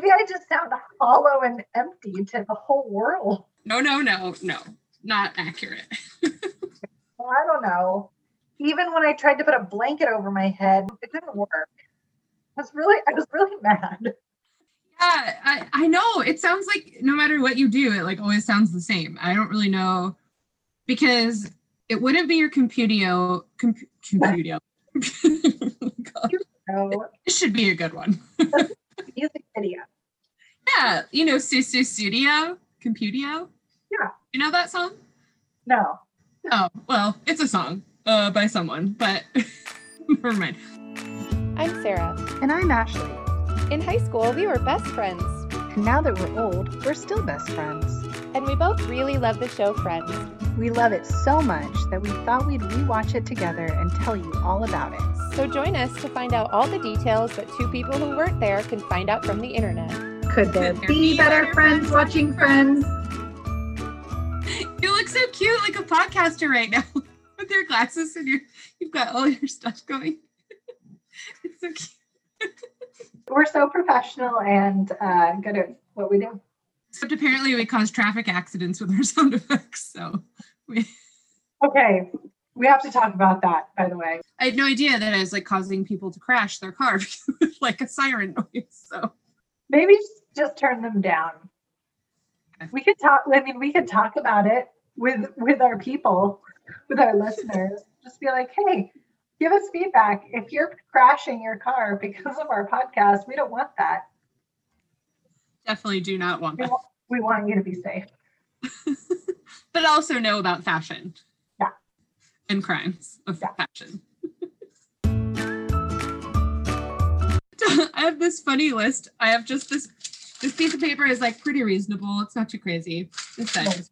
Maybe I just sound hollow and empty to the whole world. No, no, no, no. Not accurate. well, I don't know. Even when I tried to put a blanket over my head, it didn't work. I was really, I was really mad. Yeah, I, I know. It sounds like no matter what you do, it like always sounds the same. I don't really know because it wouldn't be your compudio. Comp, compudio. No, This should be a good one. music video. Yeah, you know, Sussudio, Computio. Yeah. You know that song? No. Oh, well, it's a song uh, by someone, but never mind. I'm Sarah. And I'm Ashley. In high school, we were best friends, And now that we're old, we're still best friends. and we both really love the show Friends. We love it so much that we thought we'd rewatch it together and tell you all about it. So join us to find out all the details that two people who weren't there can find out from the internet. Could there be better friends watching Friends? You look so cute, like a podcaster right now, with your glasses and your you've got all your stuff going. it's so cute. We're so professional and uh, good at what we do. Except apparently we cause traffic accidents with our sound effects. So we, Okay. We have to talk about that, by the way. I had no idea that I was like causing people to crash their car with like a siren noise. So Maybe just- turn them down. We could talk. I mean, we could talk about it with with our people, with our listeners. Just be like, hey, give us feedback. If you're crashing your car because of our podcast, we don't want that. definitely do not want We that. want, we want you to be safe. But also know about fashion. Yeah. And crimes of Yeah. fashion. I have this funny list. I have just this this piece of paper is like pretty reasonable. It's not too crazy. This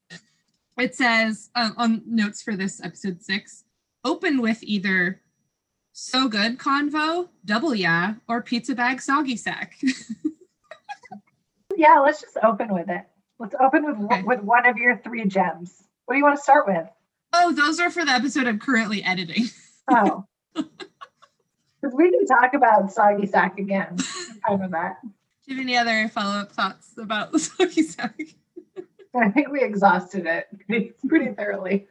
it says um, on notes for this episode six, open with either so good convo, double yeah, or pizza bag soggy sack. Yeah, let's just open with it. Let's open with Okay. with one of your three gems. What do you want to start with? oh, those are for the episode I'm currently editing. Oh, because we can talk about soggy sack again. I'm fine with that. Do you have any other follow-up thoughts about the soggy sack? I think we exhausted it pretty, pretty thoroughly.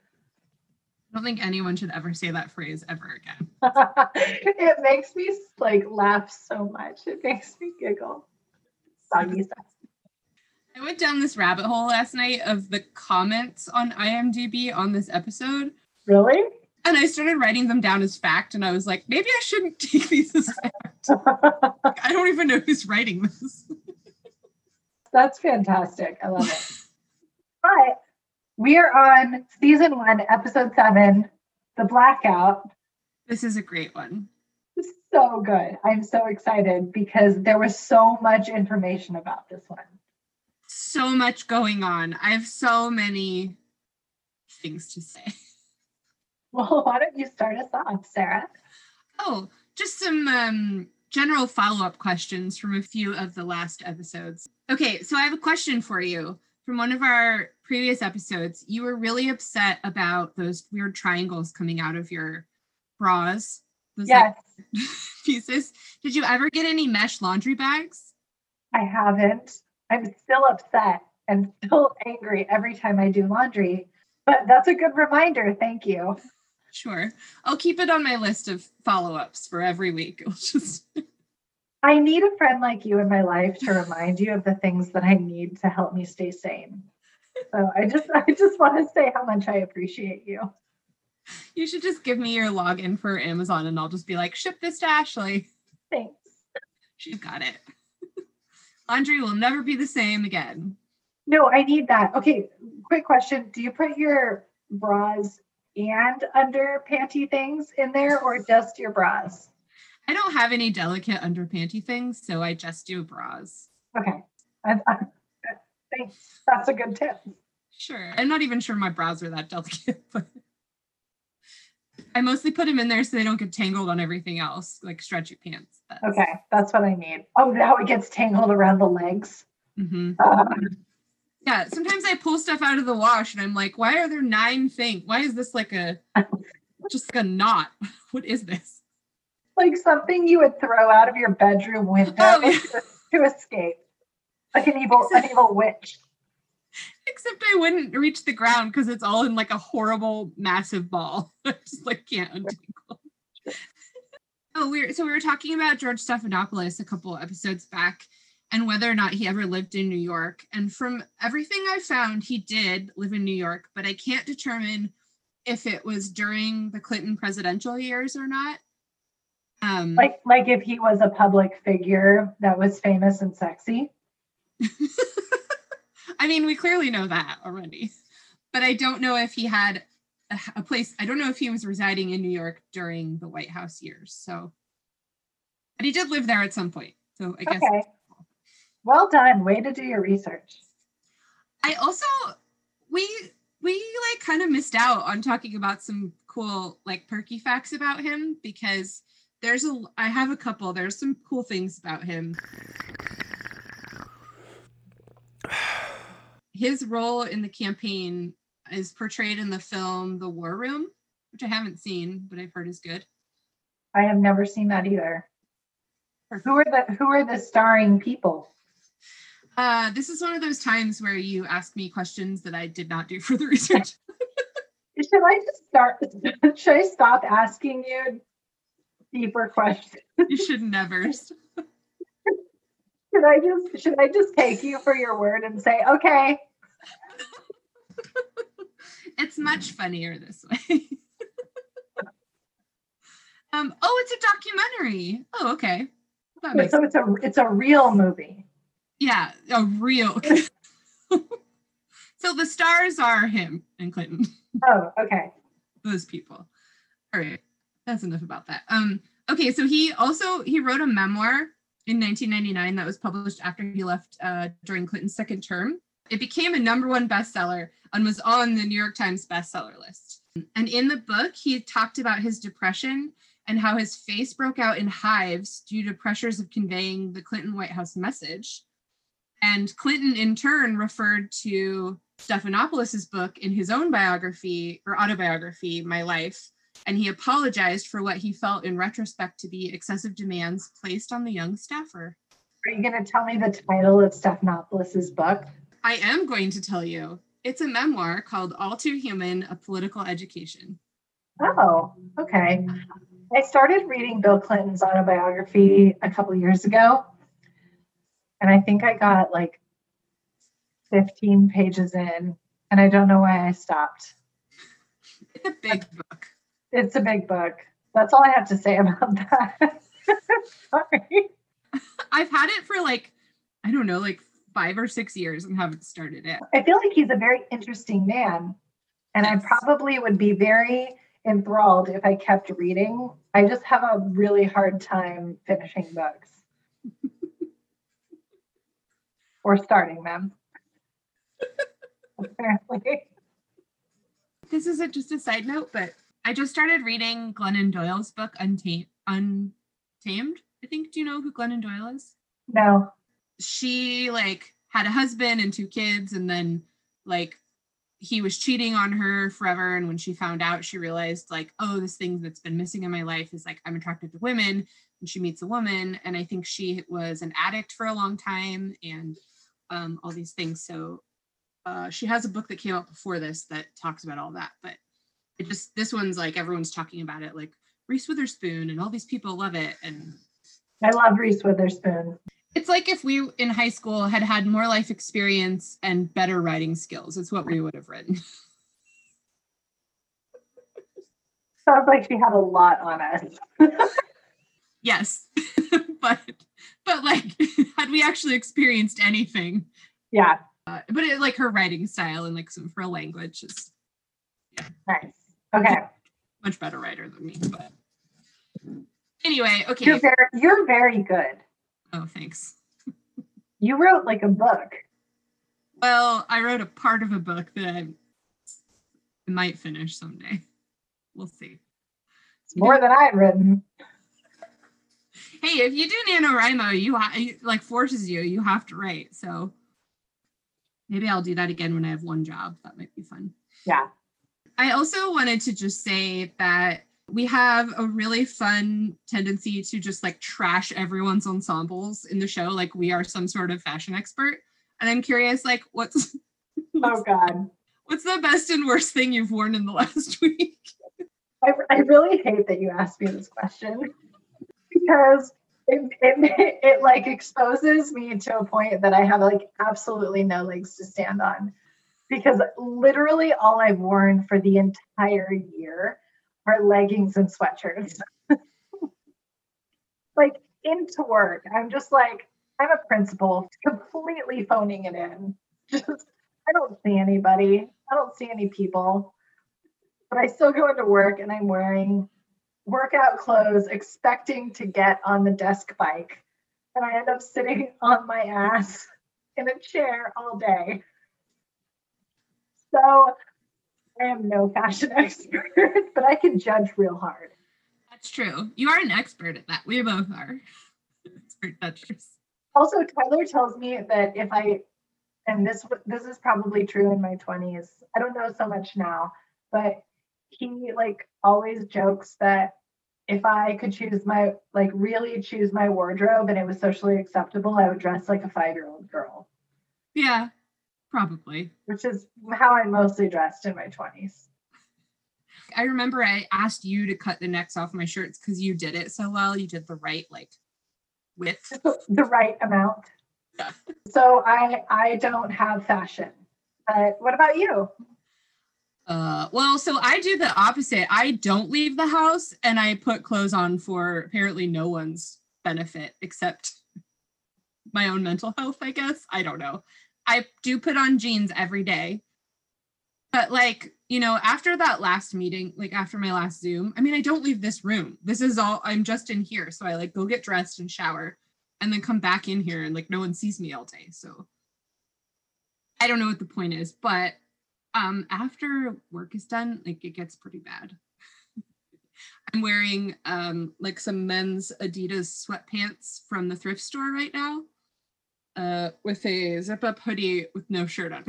I don't think anyone should ever say that phrase ever again. it makes me like laugh so much. It makes me giggle. Soggy sack. I went down this rabbit hole last night of the comments on IMDb on this episode, Really? And I started writing them down as fact, and I was like, maybe I shouldn't take these as fact. Like, I don't even know who's writing this. That's fantastic. I love it. but we are on season one, episode seven, The Blackout. This is a great one. So good. I'm so excited because there was so much information about this one. So much going on. I have so many things to say. Well, why don't you start us off, Sarah? Oh, just some um, general follow up questions from a few of the last episodes. Okay, so I have a question for you. From one of our previous episodes, you were really upset about those weird triangles coming out of your bras. Those like, Yes, pieces. Did you ever get any mesh laundry bags? I haven't. I'm still upset and still angry every time I do laundry. But that's a good reminder. Thank you. Sure. I'll keep it on my list of follow ups for every week. It'll just I need a friend like you in my life to remind you of the things that I need to help me stay sane. So I just I just want to say how much I appreciate you. you should just give me your login for Amazon and I'll just be like, ship this to Ashley. Thanks. She's got it. Laundry will never be the same again. No, I need that. Okay, quick question. Do you put your bras and under panty things in there or just your bras? I don't have any delicate under panty things, so I just do bras. Okay. I, I, thanks. That's a good tip. Sure. I'm not even sure my bras are that delicate, but I mostly put them in there so they don't get tangled on everything else, like stretchy pants. That's- Okay, that's what I need. Oh, now it gets tangled around the legs. Mhm. Uh, Yeah, sometimes I pull stuff out of the wash and I'm like, why are there nine things? Why is this like a just like a knot? What is this? like something you would throw out of your bedroom window Oh, yeah. to escape. like an evil, an evil witch. Except I wouldn't reach the ground because it's all in like a horrible, massive ball. I just like can't untangle. oh, we are so we were talking about George Stephanopoulos a couple episodes back and whether or not he ever lived in New York. And from everything I found, he did live in New York, but I can't determine if it was during the Clinton presidential years or not. Um, Like, like if he was a public figure that was famous and sexy. I mean, we clearly know that already, but I don't know if he had a, a place. I don't know if he was residing in New York during the White House years. So, but he did live there at some point. So I guess Okay. Well done. Way to do your research. I also we we like kind of missed out on talking about some cool like perky facts about him because there's a I have a couple. There's some cool things about him. His role in the campaign is portrayed in the film The War Room, which I haven't seen, but I've heard is good. I have never seen that either. Who are the who are the starring people? Uh, this is one of those times where you ask me questions that I did not do for the research. Should I just start? Should I stop asking you deeper questions? you should never. Should I just should I just take you for your word and say, okay, it's much funnier this way. um, oh, it's a documentary. Oh, okay. That makes so it's a it's a real movie. Yeah, a real. so the stars are him and Clinton, Oh, okay. those people. All right, that's enough about that. Um, okay, so he also he wrote a memoir in 1999 that was published after he left uh, during Clinton's second term. It became a number one bestseller and was on the New York Times bestseller list. And in the book, he talked about his depression and how his face broke out in hives due to pressures of conveying the Clinton White House message. And Clinton, in turn, referred to Stephanopoulos' book in his own biography or autobiography, My Life, and he apologized for what he felt in retrospect to be excessive demands placed on the young staffer. Are you going to tell me the title of Stephanopoulos' book? I am going to tell you. It's a memoir called All Too Human A Political Education. Oh, okay. I started reading Bill Clinton's autobiography a couple years ago, and I think I got like 15 pages in, and I don't know why I stopped. It's a big book. It's a big book. That's all I have to say about that. Sorry. I've had it for like, I don't know, like five or six years and haven't started it. I feel like he's a very interesting man, and I probably would be very enthralled if I kept reading. I just have a really hard time finishing books or starting them. Apparently. This isn't just a side note, but I just started reading Glennon Doyle's book, Untamed. Untamed, I think. Do you know who Glennon Doyle is? No. she like had a husband and two kids and then like he was cheating on her forever and when she found out she realized like oh this thing that's been missing in my life is like i'm attracted to women and she meets a woman and i think she was an addict for a long time and um, all these things so uh, she has a book that came out before this that talks about all that but it just this one's like everyone's talking about it like reese witherspoon and all these people love it and I love Reese Witherspoon. it's like if we in high school had had more life experience and better writing skills. It's what we would have written. Sounds like she had a lot on us. yes, but but like had we actually experienced anything, Yeah, uh, but it, like her writing style and like some of her language is nice. Okay. much better writer than me. But anyway, okay. You're very you're very good. Oh, thanks. You wrote like a book. Well, I wrote a part of a book that I might finish someday. We'll see. It's more than I've written. Hey, if you do NaNoWriMo, you ha- you- like forces you, you have to write. So maybe I'll do that again when I have one job. That might be fun. Yeah. I also wanted to just say that We have a really fun tendency to just like trash everyone's ensembles in the show, like we are some sort of fashion expert. And I'm curious, like, what's Oh God. what's the best and worst thing you've worn in the last week? I, I really hate that you asked me this question because it, it, it like exposes me to a point that I have like absolutely no legs to stand on because literally all I've worn for the entire year are leggings and sweatshirts. like into work, I'm just like, I'm a principal, completely phoning it in. Just, I don't see anybody, I don't see any people but I still go into work and I'm wearing workout clothes, expecting to get on the desk bike. And I end up sitting on my ass in a chair all day. So I am no fashion expert, but I can judge real hard. That's true. You are an expert at that. We both are. Expert judges. Also, Tyler tells me that if I, and this this is probably true in my 20s, I don't know so much now, but he like always jokes that if I could choose my like really choose my wardrobe and it was socially acceptable, I would dress like a five year old girl, Yeah, probably. which is how I mostly dressed in my 20s. I remember I asked you to cut the necks off my shirts because you did it so well. You did the right like width. the right amount. Yeah. So I I don't have fashion. But what about you? Uh, well, so I do the opposite. I don't leave the house and I put clothes on for apparently no one's benefit except my own mental health, I guess. I don't know. I do put on jeans every day. But like, you know, after that last meeting, like after my last Zoom, I mean, I don't leave this room. This is all I'm just in here. So I like go get dressed and shower and then come back in here and like no one sees me all day. So I don't know what the point is, but um after work is done like it gets pretty bad i'm wearing um like some men's adidas sweatpants from the thrift store right now uh with a zip up hoodie with no shirt on.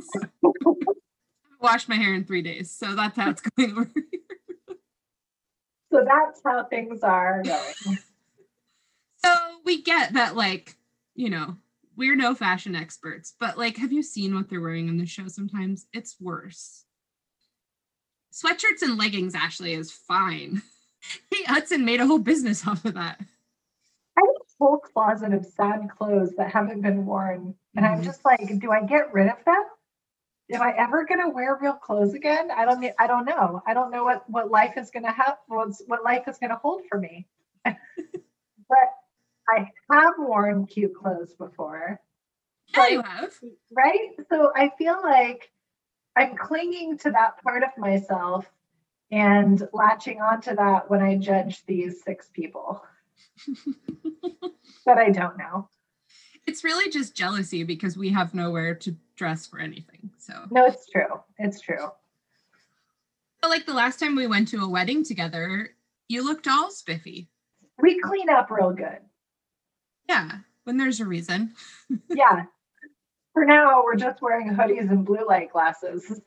So, I washed my hair in three days so that's how it's going over here. So that's how things are going. so we get that like you know we're no fashion experts but like have you seen what they're wearing in the show sometimes it's worse sweatshirts and leggings actually is fine Kate Hudson made a whole business off of that. I have a whole closet of sad clothes that haven't been worn. And I'm Mhm. just like, do I get rid of them? Am I ever gonna wear real clothes again? I don't I don't know. I don't know what, what life is gonna have what's what life is gonna hold for me. I have worn cute clothes before. Yeah, you have. right? So I feel like I'm clinging to that part of myself and latching onto that when I judge these six people that I don't know. It's really just jealousy because we have nowhere to dress for anything. So, No, it's true. It's true. but like the last time we went to a wedding together, you looked all spiffy. We clean up real good. Yeah, when there's a reason. Yeah. For now, we're just wearing hoodies and blue light glasses.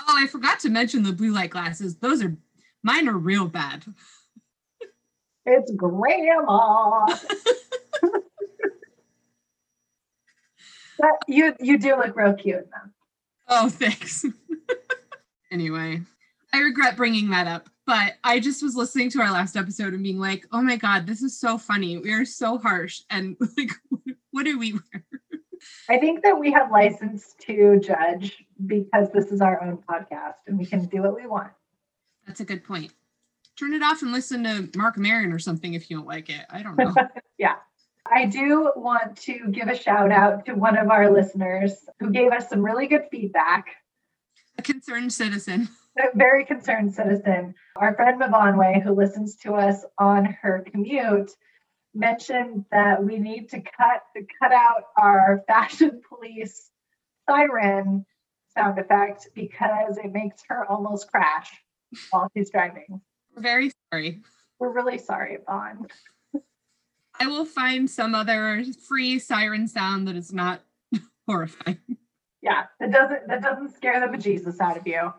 Oh, I forgot to mention the blue light glasses. Those are mine are real bad. It's grandma. but you you do look real cute them. Oh, thanks. anyway, I regret bringing that up, but I just was listening to our last episode and being like, "Oh my god, this is so funny. We are so harsh and like what do we wear?" I think that we have license to judge because this is our own podcast and we can do what we want. That's a good point. Turn it off and listen to Marc Maron or something if you don't like it. I don't know. Yeah. I do want to give a shout out to one of our listeners who gave us some really good feedback. a concerned citizen. A very concerned citizen. Our friend Mavonway, who listens to us on her commute, mentioned that we need to cut cut out our fashion police siren sound effect because it makes her almost crash while she's driving. We're very sorry. We're really sorry, Vaughn. I will find some other free siren sound that is not horrifying. Yeah, that doesn't that doesn't scare the bejesus out of you.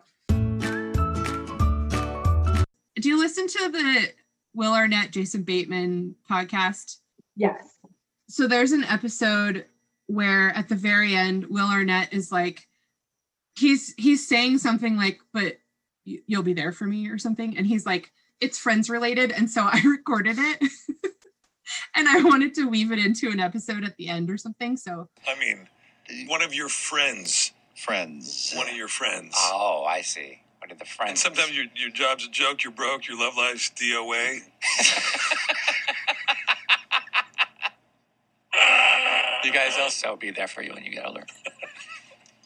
Do you listen to the Will Arnett, Jason Bateman podcast? Yes. So there's an episode where at the very end, Will Arnett is like, he's he's saying something like, "But you'll be there for me" or something, and he's like, "It's friends related," and so I recorded it, and I wanted to weave it into an episode at the end or something. So I mean, one of your friends, friends. one of your friends. Oh, I see. What are the friends? and sometimes your, your job's a joke, you're broke, your love life's DOA. you guys also be there for you when you get older.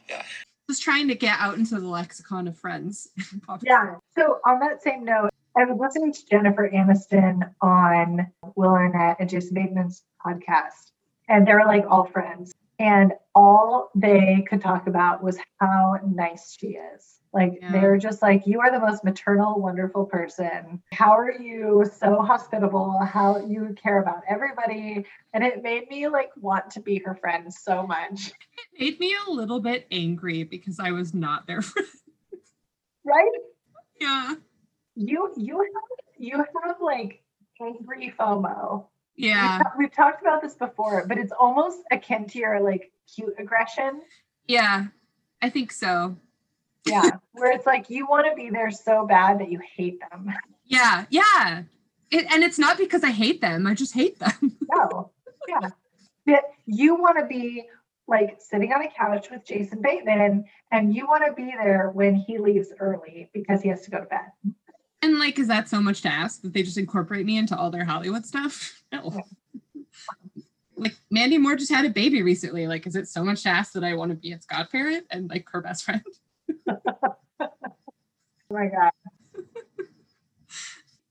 Yeah. Just trying to get out into the lexicon of friends. Yeah. So on that same note, I was listening to Jennifer Aniston on Will Arnett and Jason Bateman's podcast, and they were like all friends. And all they could talk about was how nice she is. Like Yeah. they're just like, you are the most maternal, wonderful person. How are you so hospitable? How you care about everybody. And it made me like want to be her friend so much. It made me a little bit angry because I was not there for Right? yeah. You you have you have like angry FOMO. Yeah. We've talked about this before, but it's almost akin to your like cute aggression. Yeah. I think so. Yeah. where it's like you want to be there so bad that you hate them. Yeah. Yeah. It, and it's not because I hate them. I just hate them. No. Yeah. That you want to be like sitting on a couch with Jason Bateman and you want to be there when he leaves early because he has to go to bed. And like, is that so much to ask that they just incorporate me into all their Hollywood stuff? No. Like Mandy Moore just had a baby recently. Like, is it so much to ask that I want to be its godparent and like her best friend? Oh my God.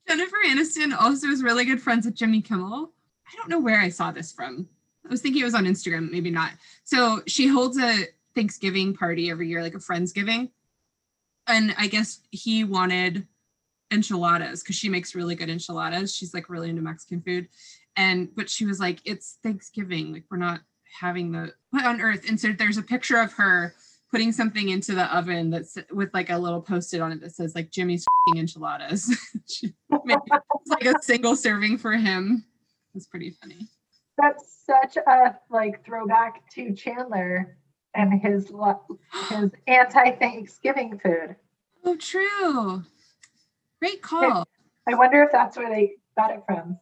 Jennifer Aniston also is really good friends with Jimmy Kimmel. I don't know where I saw this from. I was thinking it was on Instagram, maybe not. So she holds a Thanksgiving party every year, like a Friendsgiving. And I guess he wanted enchiladas because she makes really good enchiladas. She's like really into Mexican food. And but she was like, it's Thanksgiving. Like we're not having the what on earth. And so there's a picture of her putting something into the oven that's with like a little post-it on it that says like Jimmy's enchiladas. It's like a single serving for him. It's pretty funny. That's such a like throwback to Chandler and his his anti-Thanksgiving food. Oh, true. Great call. I wonder if that's where they got it from.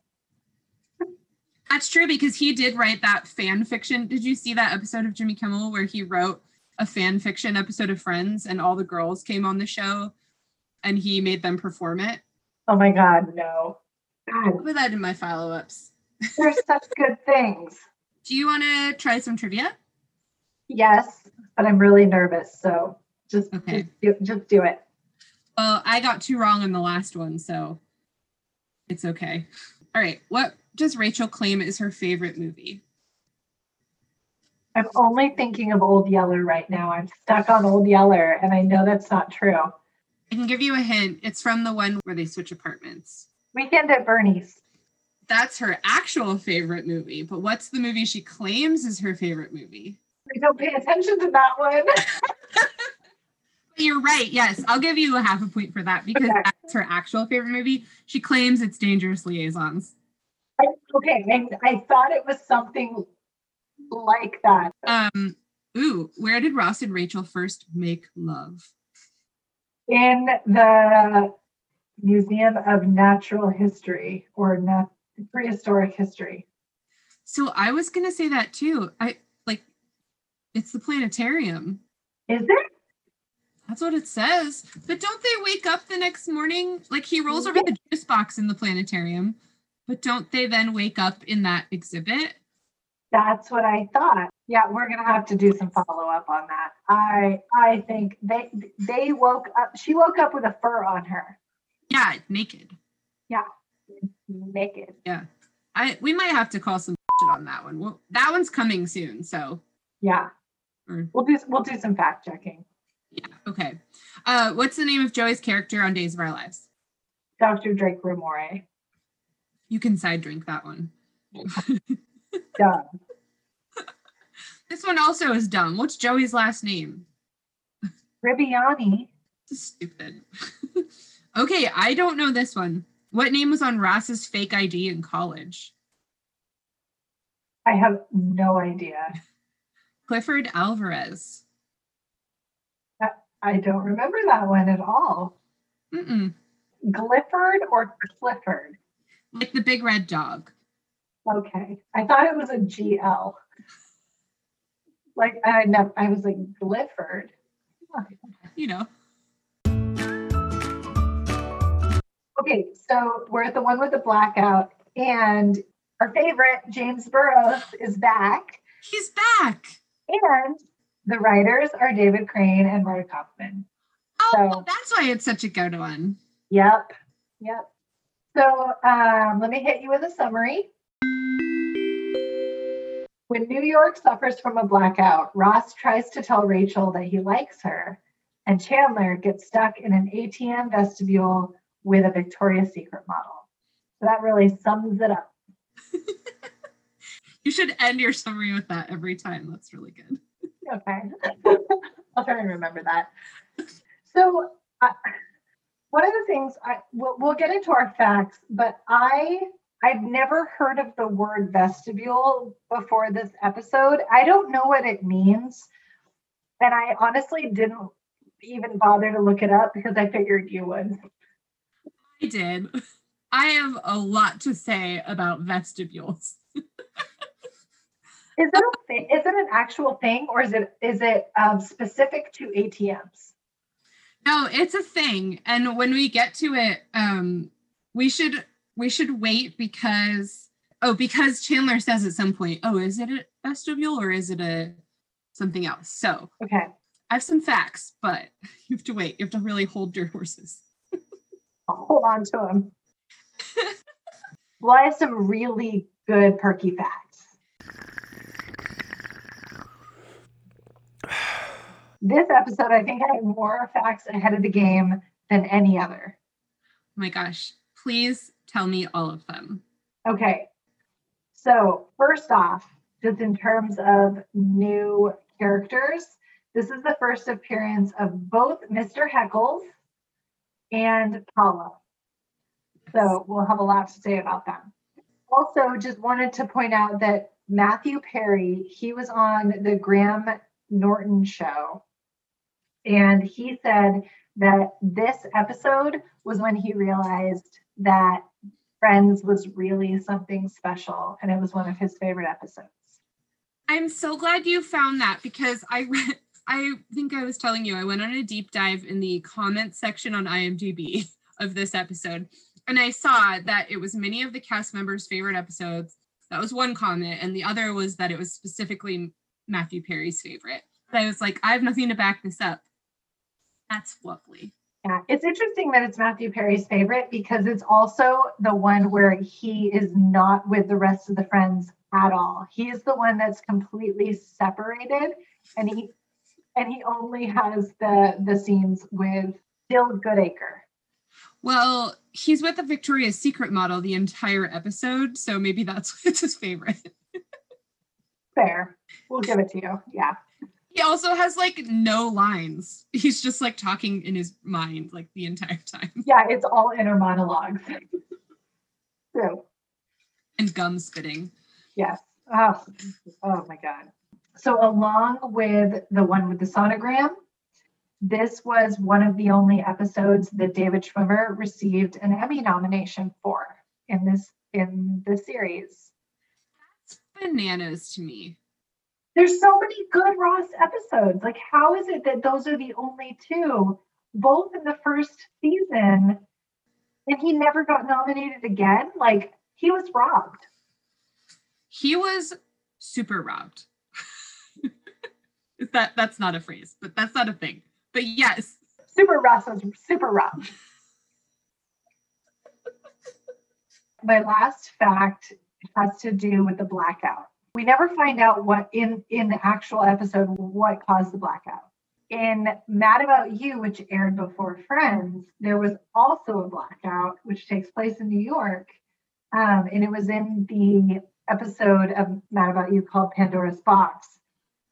That's true because he did write that fan fiction. Did you see that episode of Jimmy Kimmel where he wrote a fan fiction episode of Friends and all the girls came on the show and he made them perform it? Oh my God, no. I'll God, put that in my follow ups. there's such good things. Do you want to try some trivia? Yes, but I'm really nervous, so just Okay. just, do, just do it. Well, I got two wrong on the last one, so it's okay. All right. What does Rachel claim is her favorite movie? I'm only thinking of Old Yeller right now. I'm stuck on Old Yeller, and I know that's not true. I can give you a hint. It's from the one where they switch apartments. Weekend at Bernie's. That's her actual favorite movie, but what's the movie she claims is her favorite movie? I don't pay attention to that one. You're right. Yes, I'll give you a half a point for that because Okay. that's her actual favorite movie. She claims it's Dangerous Liaisons. I, okay, and I thought it was something like that. Um, ooh, where did Ross and Rachel first make love? in the Museum of Natural History or nat- Prehistoric History. So I was gonna say that too. I like it's the planetarium. Is it? That's what it says. But don't they wake up the next morning? Like he rolls over the juice box in the planetarium, but don't they then wake up in that exhibit? That's what I thought. Yeah, we're gonna have to do some follow up on that. I I think they they woke up. She woke up with a fur on her, Yeah, naked. Yeah, naked. Yeah, I we might have to call some shit on that one. Well, that one's coming soon, so Yeah, or, we'll do we'll do some fact checking. yeah, okay. Uh, what's the name of Joey's character on Days of Our Lives? Dr. Drake Ramore. You can side drink that one. Done. This one also is dumb. What's Joey's last name? Tribbiani. Stupid. Okay, I don't know this one. What name was on Ross's fake ID in college? I have no idea. Clifford Alvarez. I don't remember that one at all. Mm-mm. Clifford or Clifford? Like the big red dog. Okay. I thought it was a GL. Like I never I was like Clifford. You know. Okay, so we're at the one with the blackout, and our favorite, James Burrows, is back. He's back. And the writers are David Crane and Marta Kauffman. Oh, So- that's why it's such a good one. Yep. Yep. So um, let me hit you with a summary. When New York suffers from a blackout, Ross tries to tell Rachel that he likes her, and Chandler gets stuck in an ATM vestibule with a Victoria's Secret model. So that really sums it up. You should end your summary with that every time. That's really good. Okay. I'll try and remember that. So, uh, one of the things I we'll, we'll get into our facts, but I I've never heard of the word vestibule before this episode. I don't know what it means, and I honestly didn't even bother to look it up because I figured you would. I did. I have a lot to say about vestibules. Is it a thing? Is it an actual thing, or is it is it um, specific to ATMs? No, it's a thing. And when we get to it, um, we should we should wait because oh, because Chandler says at some point, oh, is it a vestibule or is it a something else? So Okay, I have some facts, but you have to wait. You have to really hold your horses. I'll hold on to them. well, I have some really good perky facts. This episode, I think I have more facts ahead of the game than any other. Oh my gosh. Please tell me all of them. Okay. So, first off, just in terms of new characters, this is the first appearance of both Mr. Heckles and Paula. So, we'll have a lot to say about them. Also, just wanted to point out that Matthew Perry, he was on the Graham Norton show, and he said that this episode was when he realized that Friends was really something special, and it was one of his favorite episodes. I'm so glad you found that because I I think I was telling you I went on a deep dive in the comments section on IMDb of this episode and I saw that it was many of the cast members' favorite episodes. That was one comment and the other was that it was specifically Matthew Perry's favorite. But I was like I have nothing to back this up. That's lovely. Yeah, it's interesting that it's Matthew Perry's favorite because it's also the one where he is not with the rest of the friends at all. He is the one that's completely separated, and he and he only has the the scenes with Jill Goodacre. Well, he's with the Victoria's Secret model the entire episode, so maybe that's it's his favorite. Fair, we'll give it to you. Yeah, He also has like no lines. He's just like talking in his mind like the entire time yeah, it's all inner monologues. so and gum spitting. Yes. Oh, oh my God. So, along with the one with the sonogram, this was one of the only episodes that David Schwimmer received an Emmy nomination for in this in the series. Bananas to me. There's so many good Ross episodes. Like, how is it that those are the only two, both in the first season, and he never got nominated again? Like, he was robbed. He was super robbed. Is that that's not a phrase, but that's not a thing. But yes, Super Ross was super robbed. My last fact has to do with the blackout. We never find out what in in the actual episode what caused the blackout. In Mad About You, which aired before Friends, there was also a blackout, which takes place in New York, um, and it was in the episode of Mad About You called Pandora's Box.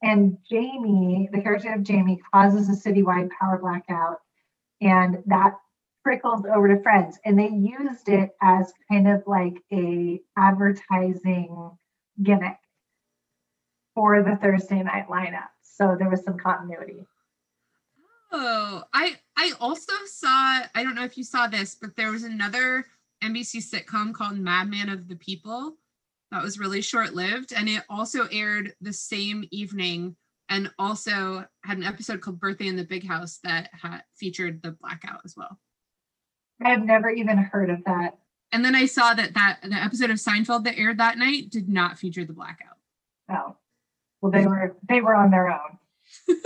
And Jamie, the character of Jamie, causes a citywide power blackout, and that trickles over to Friends, and they used it as kind of like a advertising gimmick for the Thursday night lineup. So there was some continuity. Oh, I I also saw. I don't know if you saw this, but there was another NBC sitcom called Madman of the People that was really short lived, and it also aired the same evening, and also had an episode called Birthday in the Big House that had featured the blackout as well. I've never even heard of that. And then I saw that that the episode of Seinfeld that aired that night did not feature the blackout. Oh, well, they were they were on their own.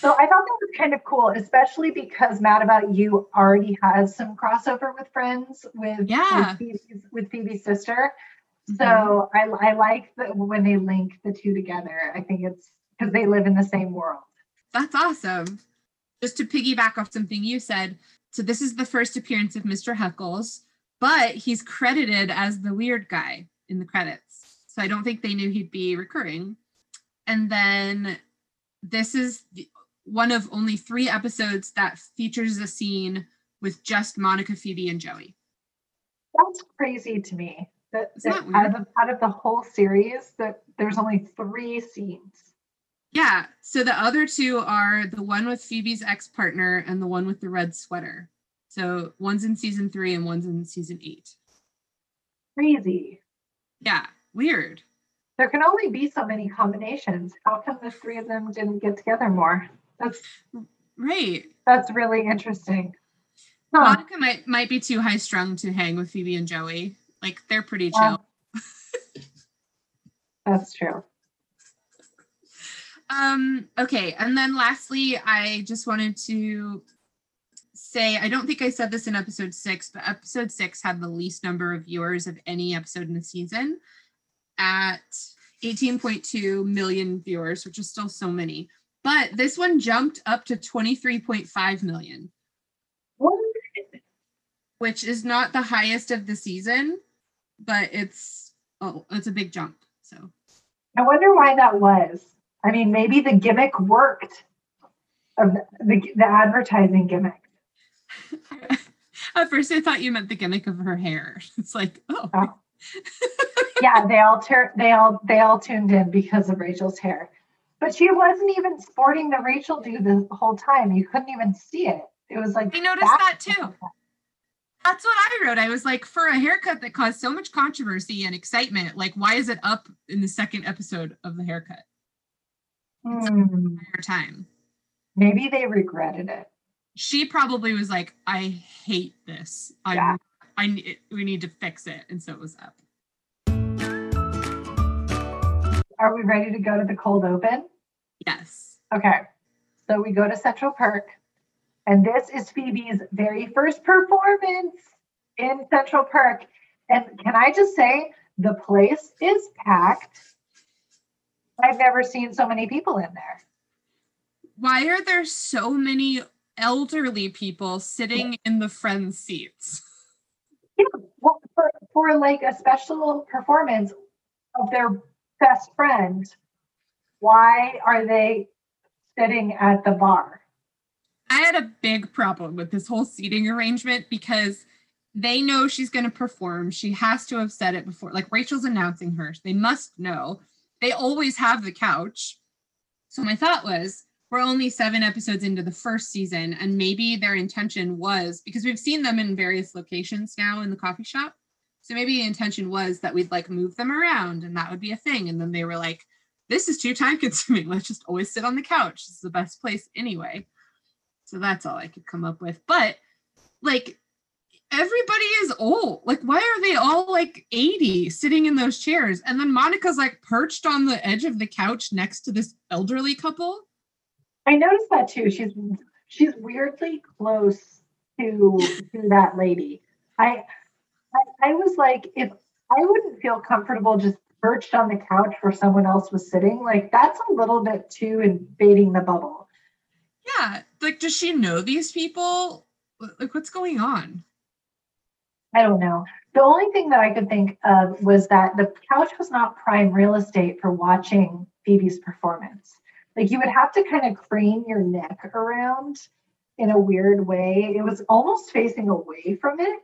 So I thought that was kind of cool, especially because Mad About You already has some crossover with Friends with Yeah. with, Phoebe's, with Phoebe's sister. So mm-hmm. I, I like that when they link the two together. I think it's because they live in the same world. That's awesome. Just to piggyback off something you said, so this is the first appearance of Mr. Heckles, but he's credited as the weird guy in the credits. So I don't think they knew he'd be recurring. And then this is the, one of only three episodes that features a scene with just Monica, Phoebe, and Joey. That's crazy to me. That, that out, of, out of the whole series, that there's only three scenes. Yeah. So the other two are the one with Phoebe's ex partner and the one with the red sweater. So one's in season three and one's in season eight. Crazy. Yeah. Weird. There can only be so many combinations. How come the three of them didn't get together more? That's Right. that's really interesting. Huh. Monica might might be too high strung to hang with Phoebe and Joey. Like they're pretty chill. Yeah. That's true. Um, okay, and then lastly, I just wanted to say I don't think I said this in episode six, but episode six had the least number of viewers of any episode in the season at 18.2 million viewers, which is still so many. But this one jumped up to 23.5 million, What? which is not the highest of the season, but it's oh, it's a big jump. So I wonder why that was. I mean, maybe the gimmick worked of the, the advertising gimmick. At first, I thought you meant the gimmick of her hair. It's like, oh, Oh. yeah, they all tur- they all they all tuned in because of Rachel's hair. But she wasn't even sporting the Rachel do the whole time. You couldn't even see it. It was like I noticed that too. That's what I wrote. I was like, for a haircut that caused so much controversy and excitement, like, why is it up in the second episode of the haircut? Hmm, time. maybe they regretted it. She probably was like, I hate this. I, Yeah. I, ne- we need to fix it, and so it was up. Are we ready to go to the cold open? Yes. Okay. So we go to Central Park, and this is Phoebe's very first performance in Central Park. And can I just say, the place is packed. I've never seen so many people in there. Why are there so many elderly people sitting in the friend seats? Yeah, well, for, for like a special performance of their best friend, why are they sitting at the bar? I had a big problem with this whole seating arrangement because they know she's going to perform. She has to have said it before. Like Rachel's announcing her. They must know. They always have the couch. So my thought was we're only seven episodes into the first season, and maybe their intention was because we've seen them in various locations now in the coffee shop. So maybe the intention was that we'd like move them around and that would be a thing. And then they were like, this is too time consuming. Let's just always sit on the couch. This is the best place anyway. So that's all I could come up with. But like everybody is old. Like, why are they all like 80 sitting in those chairs? And then Monica's like perched on the edge of the couch next to this elderly couple. I noticed that too. She's she's weirdly close to to that lady. I, I I was like, if I wouldn't feel comfortable just perched on the couch where someone else was sitting, like that's a little bit too invading the bubble. Yeah. Like, does she know these people? Like, what's going on? I don't know. The only thing that I could think of was that the couch was not prime real estate for watching Phoebe's performance. Like you would have to kind of crane your neck around in a weird way. It was almost facing away from it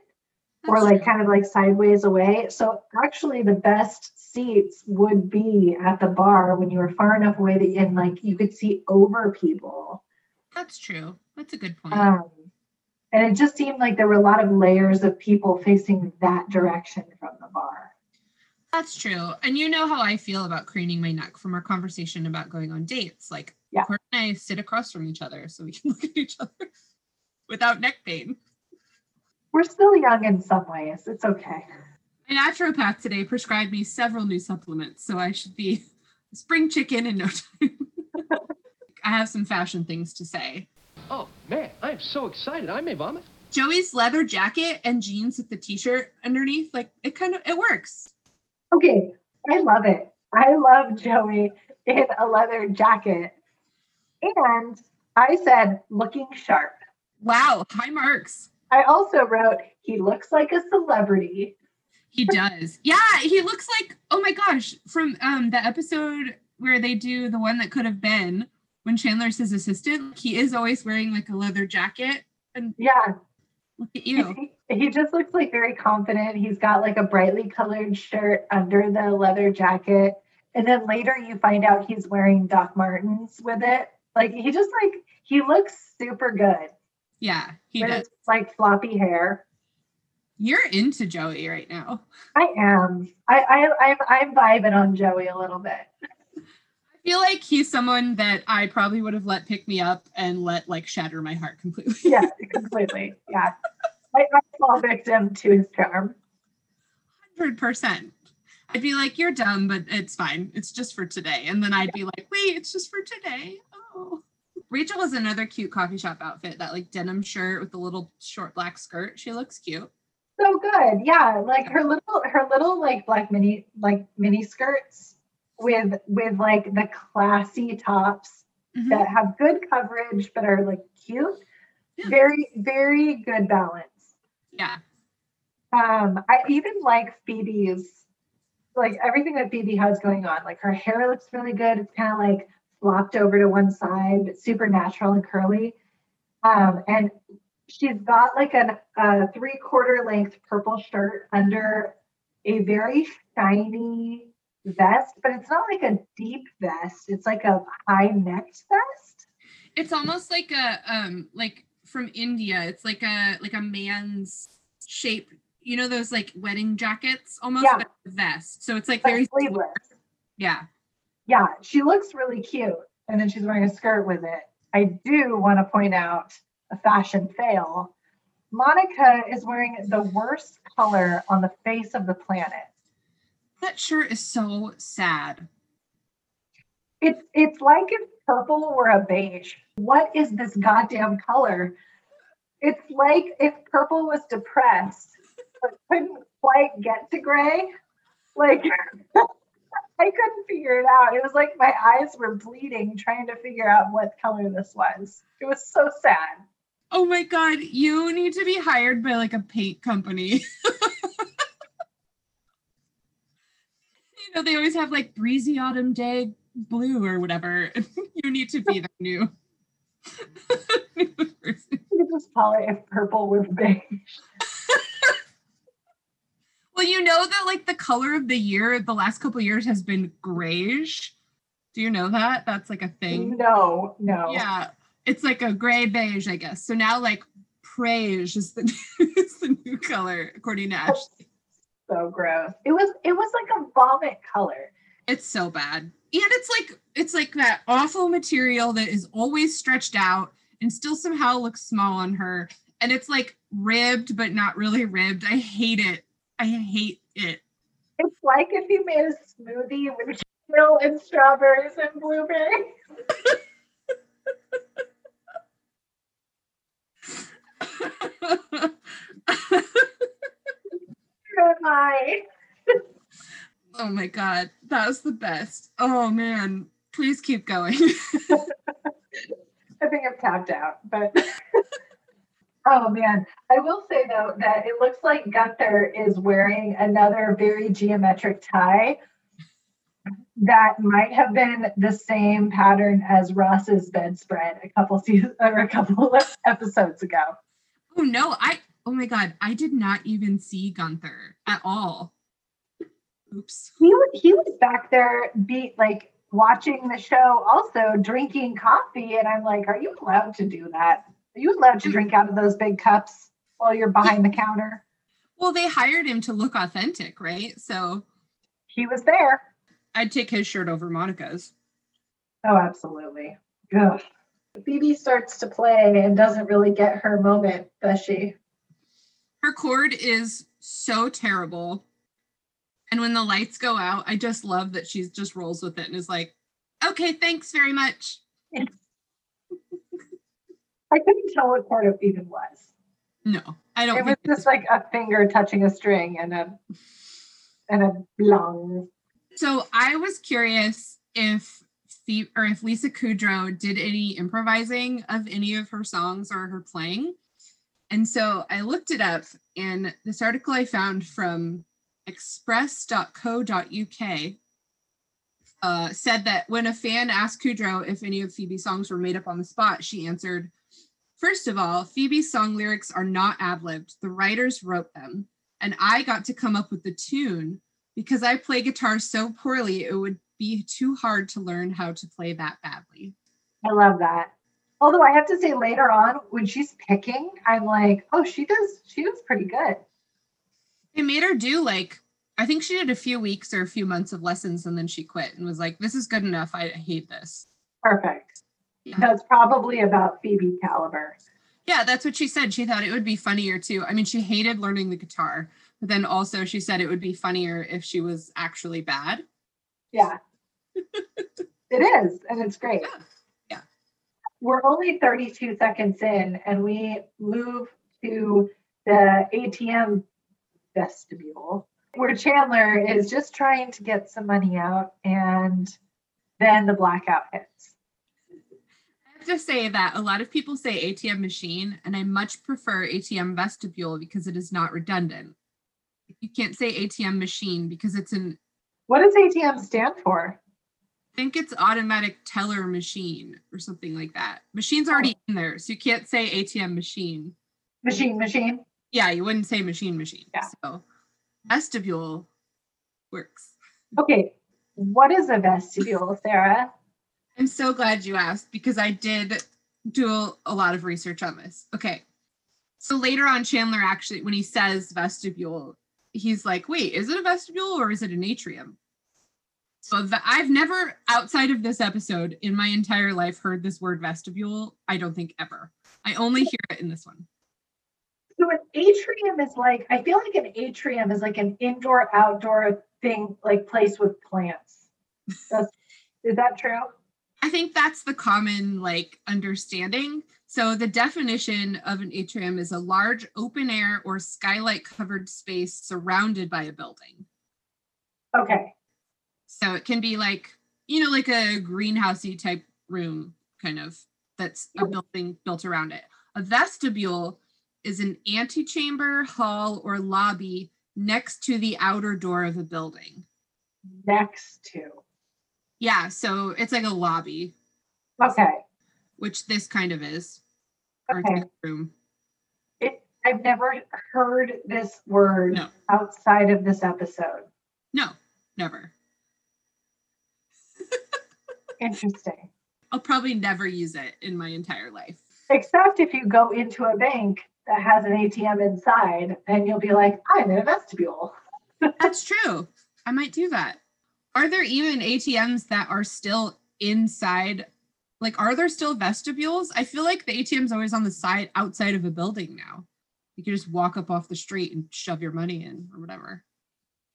or like kind of like sideways away. So actually the best seats would be at the bar when you were far enough away that and like you could see over people. That's true. That's a good point. Um, and it just seemed like there were a lot of layers of people facing that direction from the bar. That's true. And you know how I feel about craning my neck from our conversation about going on dates. Like, Yeah. Court and I sit across from each other so we can look at each other without neck pain. We're still young in some ways. It's okay. My naturopath today prescribed me several new supplements, so I should be spring chicken in no time. I have some fashion things to say. Oh, man, I'm so excited. I may vomit. Joey's leather jacket and jeans with the t-shirt underneath, like it kind of it works. Okay, I love it. I love Joey in a leather jacket. And I said looking sharp. Wow, high marks. I also wrote he looks like a celebrity. He does. Yeah, he looks like oh my gosh, from um the episode where they do the one that could have been when Chandler's his assistant, he is always wearing like a leather jacket. And Yeah, look at you. he, he just looks like very confident. He's got like a brightly colored shirt under the leather jacket. And then later you find out he's wearing Doc Martens with it. Like he just like he looks super good. Yeah, he with does. his, like floppy hair. You're into Joey right now. I am. I, I I'm I'm vibing on Joey a little bit. I feel like he's someone that I probably would have let pick me up and let like shatter my heart completely. Yeah, completely. Yeah. I, I fall victim to his charm. Hundred percent. I'd be like, "You're dumb, but it's fine. It's just for today." And then I'd be like, "Wait, it's just for today." Oh. Rachel has another cute coffee shop outfit, that like denim shirt with the little short black skirt. She looks cute. So good. Yeah. Like her little her little like black mini like mini skirts with with like the classy tops Mhm. that have good coverage but are like cute. Yeah. Very, very good balance. Yeah. Um, I even like Phoebe's like everything that Phoebe has going on. Like her hair looks really good. It's kind of like flopped over to one side, but super natural and curly. Um, and she's got like a three quarter length purple shirt under a very shiny vest, but it's not like a deep vest. It's like a high necked vest. It's almost like a um like from India. It's like a like a man's shape. You know those like wedding jackets almost Yeah. vest. So it's like very sleeveless. yeah. Yeah, she looks really cute. And then she's wearing a skirt with it. I do want to point out a fashion fail. Monica is wearing the worst color on the face of the planet. That shirt is so sad. It's it's like if purple were a beige. What is this goddamn color? It's like if purple was depressed but couldn't quite get to gray. Like I couldn't figure it out. It was like my eyes were bleeding trying to figure out what color this was. It was so sad. Oh my god, you need to be hired by like a paint company. you know, they always have like breezy autumn day blue or whatever. you need to be the new. new person. You just it purple with beige. You know that like the color of the year the last couple years has been grayish. Do you know that? That's like a thing. No, no. Yeah, it's like a gray beige, I guess. So now like beige is the is the new color according to Ashley. So gross. It was it was like a vomit color. It's so bad, and it's like it's like that awful material that is always stretched out and still somehow looks small on her, and it's like ribbed but not really ribbed. I hate it. I hate it. It's like if you made a smoothie with kale and strawberries and blueberries. Oh my god, that was the best. Oh man, please keep going. I think I've tapped out, but oh man. I will say though that it looks like Gunther is wearing another very geometric tie. that might have been the same pattern as Ross's bedspread a couple seasons or a couple of episodes ago. Oh no, I oh my god, I did not even see Gunther at all. Oops. He was he was back there, be like watching the show, also drinking coffee, and I'm like, are you allowed to do that? Are you allowed to drink out of those big cups while you're behind the counter? Well, they hired him to look authentic, right? So He was there. I'd take his shirt over Monica's. Oh, absolutely. Ugh. Phoebe starts to play and doesn't really get her moment, does she? Her cord is so terrible. And when the lights go out, I just love that she just rolls with it and is like, okay, thanks very much. I couldn't tell what part it even was. No, I don't It was just like a finger touching a string and a and a lung. So I was curious if Phoebe, or if Lisa Kudrow did any improvising of any of her songs or her playing. And so I looked it up, and this article I found from express.co.uk uh, said that when a fan asked Kudrow if any of Phoebe's songs were made up on the spot, she answered, First of all, Phoebe's song lyrics are not ad libbed. The writers wrote them, and I got to come up with the tune because I play guitar so poorly, it would be too hard to learn how to play that badly. I love that. Although I have to say later on when she's picking, I'm like, oh, she does she does pretty good. They made her do like, I think she did a few weeks or a few months of lessons and then she quit and was like, this is good enough. I hate this. Perfect. That's probably about Phoebe caliber. Yeah, that's what she said. She thought it would be funnier too. I mean, she hated learning the guitar, but then also she said it would be funnier if she was actually bad. Yeah. it is, and it's great. Yeah. Yeah. We're only 32 seconds in, and we move to the ATM vestibule where Chandler is just trying to get some money out, and then the blackout hits. To say that a lot of people say ATM machine, and I much prefer ATM vestibule because it is not redundant. You can't say ATM machine because it's an What does ATM stand for? I think it's automatic teller machine or something like that. Machine's already in there, so you can't say ATM machine. Machine, machine. Yeah, you wouldn't say machine machine. Yeah. So vestibule works. Okay. What is a vestibule, Sarah? I'm so glad you asked because I did do a, lot of research on this. Okay. So later on, Chandler actually, when he says vestibule, he's like, wait, is it a vestibule or is it an atrium? So the, I've never, outside of this episode, in my entire life, heard this word vestibule. I don't think ever. I only hear it in this one. So an atrium is like I feel like an atrium is like an indoor outdoor thing like place with plants. That's, is that true? I think that's the common like understanding. So the definition of an atrium is a large open air or skylight covered space surrounded by a building. Okay. So it can be like, you know, like a greenhousey type room kind of that's a building built around it. A vestibule is an antechamber, hall, or lobby next to the outer door of a building. Next to. Yeah, so it's like a lobby, Okay. which this kind of is. Okay. room. It, I've never heard this word No. outside of this episode. No, never. Interesting. I'll probably never use it in my entire life. Except if you go into a bank that has an ATM inside, and you'll be like, I'm in a vestibule. That's true. I might do that. Are there even ATMs that are still inside? Like, are there still vestibules? I feel like the ATM's always on the side outside of a building now. You can just walk up off the street and shove your money in or whatever.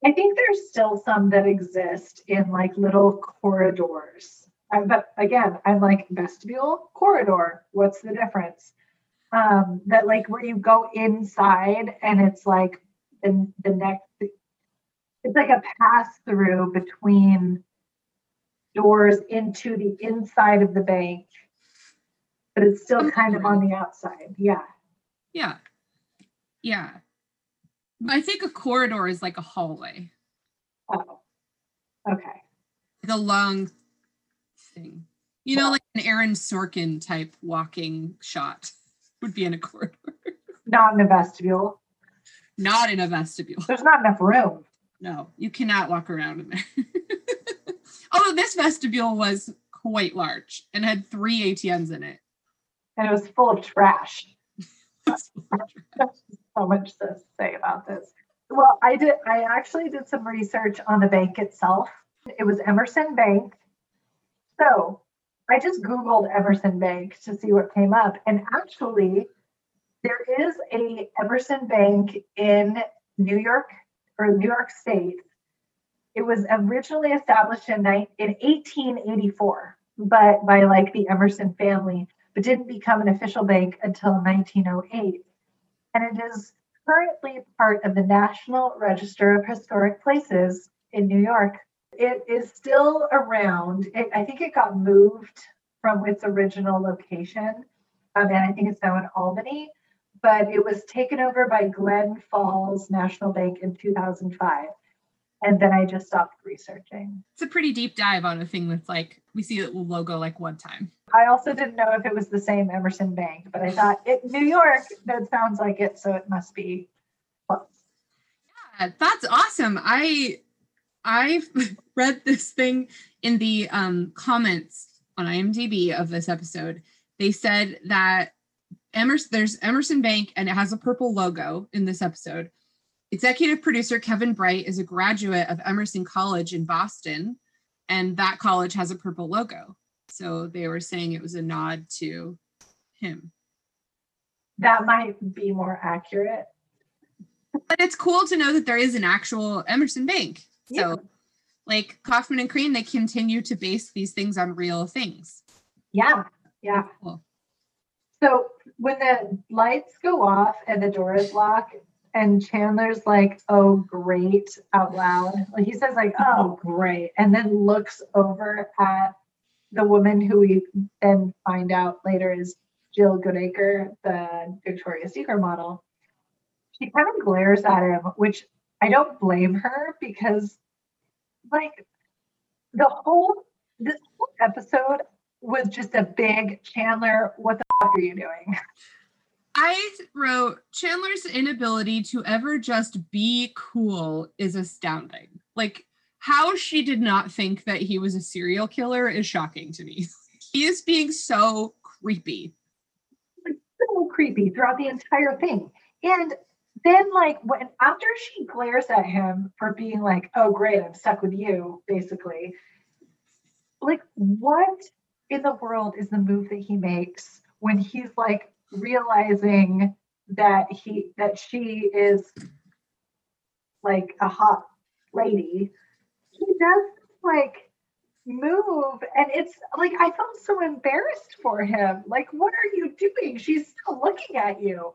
I think there's still some that exist in like little corridors. I, but again, I'm like vestibule, corridor. What's the difference? Um, that like where you go inside and it's like the the next. It's like a pass through between doors into the inside of the bank, but it's still kind of on the outside. Yeah. Yeah. Yeah. I think a corridor is like a hallway, Oh. Okay. the long thing. You know, like an Aaron Sorkin type walking shot would be in a corridor, Not in a vestibule. not in a vestibule. There's not enough room. No, you cannot walk around in there. Although this vestibule was quite large and had three ATMs in it. And it was full of trash. so much to say about this. Well, I did. I actually did some research on the bank itself. It was Emerson Bank. So I just Googled Emerson Bank to see what came up, and actually, there is a Emerson Bank in New York or New York State. It was originally established in, in 1884, but by like the Emerson family, but didn't become an official bank until 1908 and it is currently part of the National Register of Historic Places in New York. It is still around. It, I think it got moved from its original location, um, and I think it's now in Albany. But it was taken over by Glen Falls National Bank in 2005, and then I just stopped researching. It's a pretty deep dive on a thing that's like we see the logo like one time. I also didn't know if it was the same Emerson Bank, but I thought it New York. That sounds like it, so it must be close. Yeah, that's awesome. I I read this thing in the um, comments on IMDb of this episode. They said that Emerson, there's Emerson Bank, and it has a purple logo in this episode. Executive producer Kevin Bright is a graduate of Emerson College in Boston, and that college has a purple logo. So they were saying it was a nod to him. That might be more accurate. But it's cool to know that there is an actual Emerson Bank. Yeah. So, like Kauffman and Crane, they continue to base these things on real things. Yeah, yeah. Cool. So when the lights go off and the door is locked, and Chandler's like, "Oh, great!" out loud, like he says, like, "Oh, great," and then looks over at the woman who we then find out later is Jill Goodacre, the Victoria's Secret model. She kind of glares at him, which I don't blame her because, like, the whole this whole episode was just a big Chandler. What the fuck are you doing? I wrote Chandler's inability to ever just be cool is astounding. Like, how she did not think that he was a serial killer is shocking to me. he is being so creepy. so creepy throughout the entire thing. And then, like, when after she glares at him for being like, "Oh, great, I'm stuck with you," basically, like, what in the world is the move that he makes when he's like realizing that he that she is like a hot lady? He does like move and it's like i felt so embarrassed for him. Like what are you doing? She's still looking at you.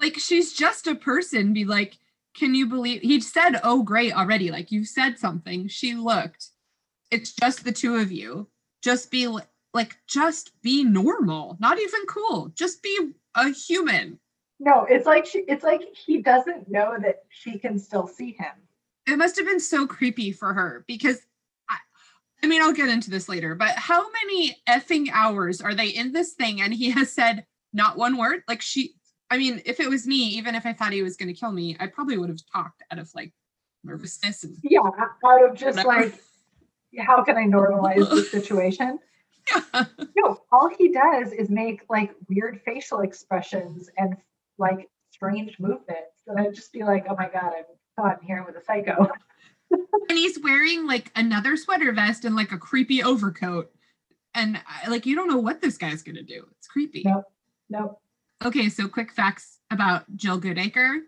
Like she's just a person be like can you believe he said oh great already. Like you said something. She looked. It's just the two of you just be like just be normal not even cool just be a human. No it's like she it's like he doesn't know that she can still see him. It must have been so creepy for her because I, I mean i'll get into this later but how many effing hours are they in this thing and he has said not one word? Like she i mean if it was me even if i thought he was going to kill me i probably would have talked out of like nervousness and yeah out of just Whatever. like how can i normalize the situation? Yeah. no all he does is make like weird facial expressions and like strange movements and i'd just be like oh my god i'm caught in here with a psycho. And he's wearing like another sweater vest and like a creepy overcoat. And uh, like you don't know what this guy's gonna do. It's creepy. Nope. nope. Okay so quick facts about jill goodacre.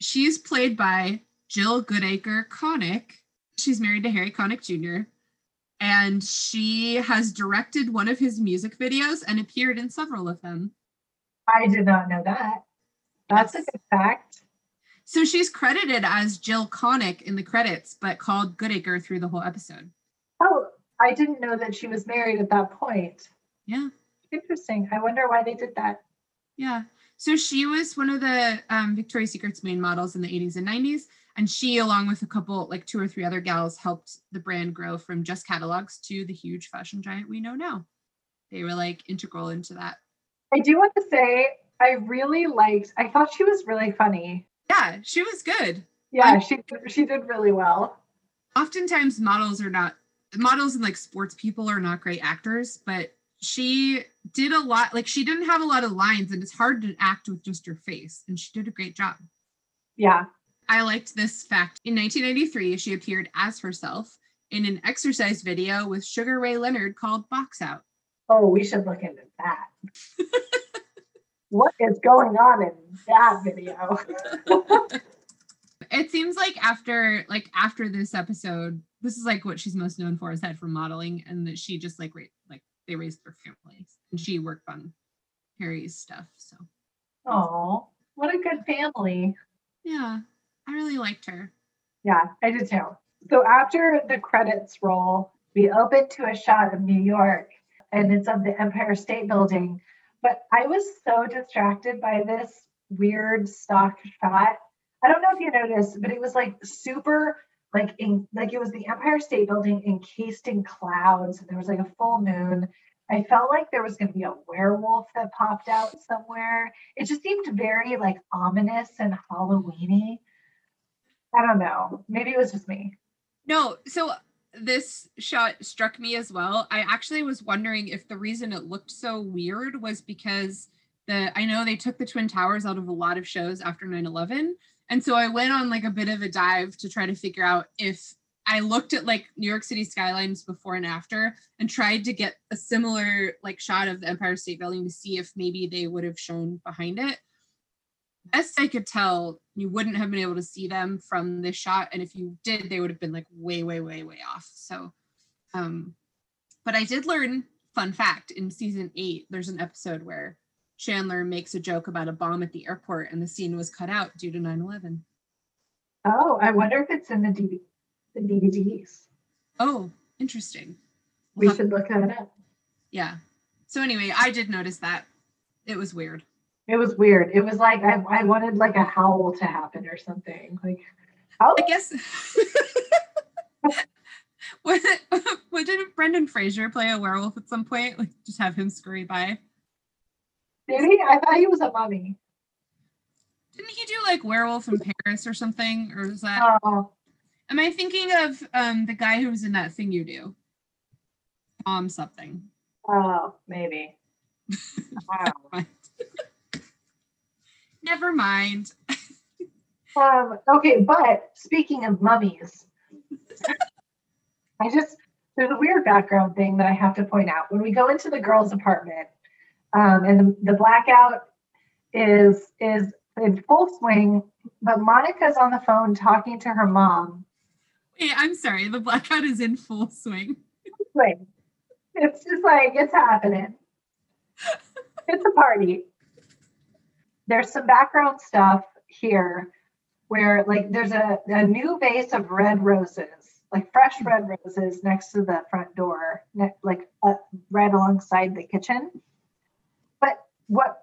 She's played by jill goodacre connick. She's married to harry connick jr and she has directed one of his music videos and appeared in several of them. I did not know that. That's a good fact. So she's credited as jill connick in the credits but called goodacre through the whole episode. Oh i didn't know that she was married at that point. Yeah. Interesting. I wonder why they did that. Yeah. So she was one of the um, Victoria's Secret's main models in the 80s and 90s. And she, along with a couple, like two or three other gals, helped the brand grow from just catalogs to the huge fashion giant we know now. They were like integral into that. I do want to say I really liked. I thought she was really funny. Yeah, she was good. Yeah, she she did really well. Oftentimes, models are not models and like sports people are not great actors, but she did a lot. Like she didn't have a lot of lines, and it's hard to act with just your face, and she did a great job. Yeah, I liked this fact. In 1993, she appeared as herself in an exercise video with Sugar Ray Leonard called Box Out. Oh, we should look into that. what is going on in that video? it seems like after like after this episode, this is like what she's most known for aside from modeling, and that she just like ra- like they raised their families and she worked on Harry's stuff. So Oh, what a good family. yeah, I really liked her. Yeah, I did too. So after the credits roll, we open to a shot of New York and it's of the Empire State Building. But I was so distracted by this weird stock shot. I don't know if you noticed, but it was like super like in like it was the Empire State Building encased in clouds. And there was like a full moon. I felt like there was going to be a werewolf that popped out somewhere. It just seemed very like ominous and Halloweeny. I don't know. Maybe it was just me. No, so this shot struck me as well. I actually was wondering if the reason it looked so weird was because the I know they took the Twin Towers out of a lot of shows after 9/11. And so I went on like a bit of a dive to try to figure out if I looked at like New York City skylines before and after and tried to get a similar like shot of the Empire State Building to see if maybe they would have shown behind it. Best I could tell, you wouldn't have been able to see them from this shot. And if you did, they would have been like way, way, way, way off. So um, but I did learn, fun fact, in season eight, there's an episode where Chandler makes a joke about a bomb at the airport and the scene was cut out due to 9-11. Oh, I wonder if it's in the, DV- the DVDs. Oh, interesting. We We'll have- should look that up. yeah. So anyway, I did notice that. It was weird. It was weird. It was like I, I wanted like a howl to happen or something. Like, oh, I guess. what, what did Brendan Fraser play a werewolf at some point? Like just have him scurry by. did he? I thought he was a mummy. Didn't he do like werewolf in Paris or something? Or is that Oh, am I thinking of um the guy who was in that thing you do? Tom something. oh, maybe. Wow. Never mind. Um, okay, but speaking of mummies, I just there's a weird background thing that I have to point out. When we go into the girls' apartment, um, and the, the blackout is is in full swing, but Monica's on the phone talking to her mom. Wait, I'm sorry. The blackout is in full swing. Wait, it's just like it's happening. It's a party. There's some background stuff here where like there's a, a new vase of red roses, like fresh red roses next to the front door, like uh, right alongside the kitchen. But what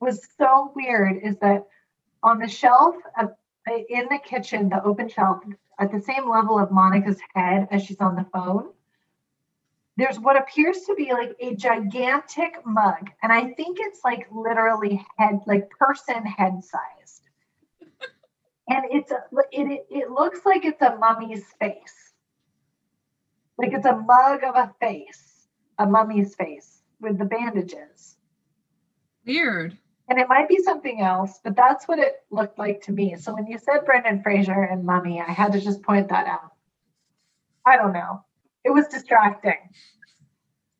was so weird is that on the shelf of, in the kitchen, the open shelf, at the same level of Monica's head as she's on the phone, there's what appears to be like a gigantic mug and i think it's like literally head like person head sized. And it's a, it, it, it looks like it's a mummy's face. Like it's a mug of a face a mummy's face with the bandages. Weird. and it might be something else but that's what it looked like to me. So when you said brendan fraser and mummy i had to just point that out. I don't know it was distracting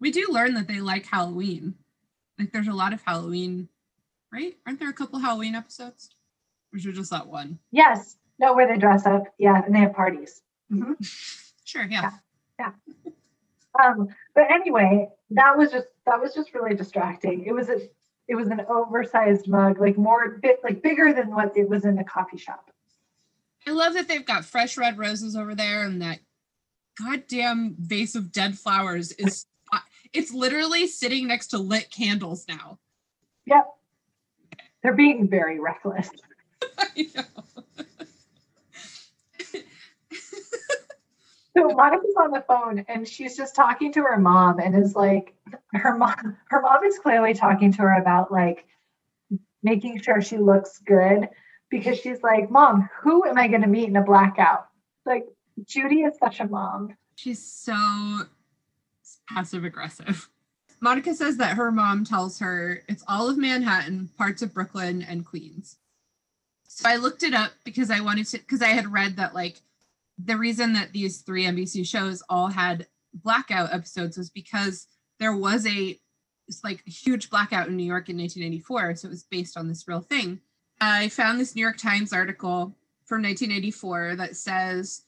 We do learn that they like Halloween. Like there's a lot of Halloween, right? Aren't there a couple Halloween episodes? Or is it just that one? Yes. No, where they dress up. Yeah, and they have parties. Mhm. Sure, yeah. Um, but anyway, that was just that was just really distracting. It was a it was an oversized mug, like more bit like bigger than what it was in the coffee shop. I love that they've got fresh red roses over there and that goddamn vase of dead flowers is it's literally sitting next to lit candles now. Yep. They're being very reckless. I know. So Monica's on the phone and she's just talking to her mom and is like her mom her mom is clearly talking to her about like making sure she looks good because she's like, Mom, who am I gonna meet in a blackout? Like Judy is such a mom. She's so passive aggressive. Monica says that her mom tells her it's all of Manhattan, parts of Brooklyn, and Queens. So I looked it up because I wanted to, because I had read that like the reason that these three NBC shows all had blackout episodes was because there was a like huge blackout in New York in 1984. So it was based on this real thing. I found this New York Times article from 1984 that says,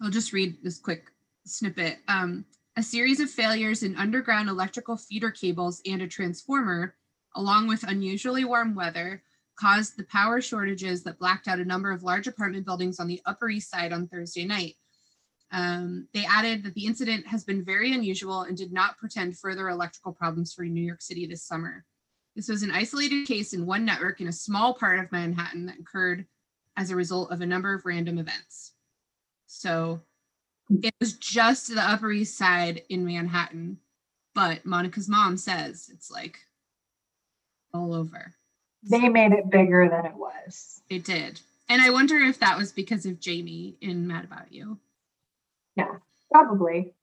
I'll just read this quick snippet. Um, a series of failures in underground electrical feeder cables and a transformer, along with unusually warm weather, caused the power shortages that blacked out a number of large apartment buildings on the Upper East Side on Thursday night. Um, they added that the incident has been very unusual and did not portend further electrical problems for New York City this summer. This was an isolated case in one network in a small part of Manhattan that occurred as a result of a number of random events. So it was just the Upper East Side in Manhattan, but Monica's mom says it's like all over. They made it bigger than it was. It did. And I wonder if that was because of Jamie in Mad About You. Yeah, probably.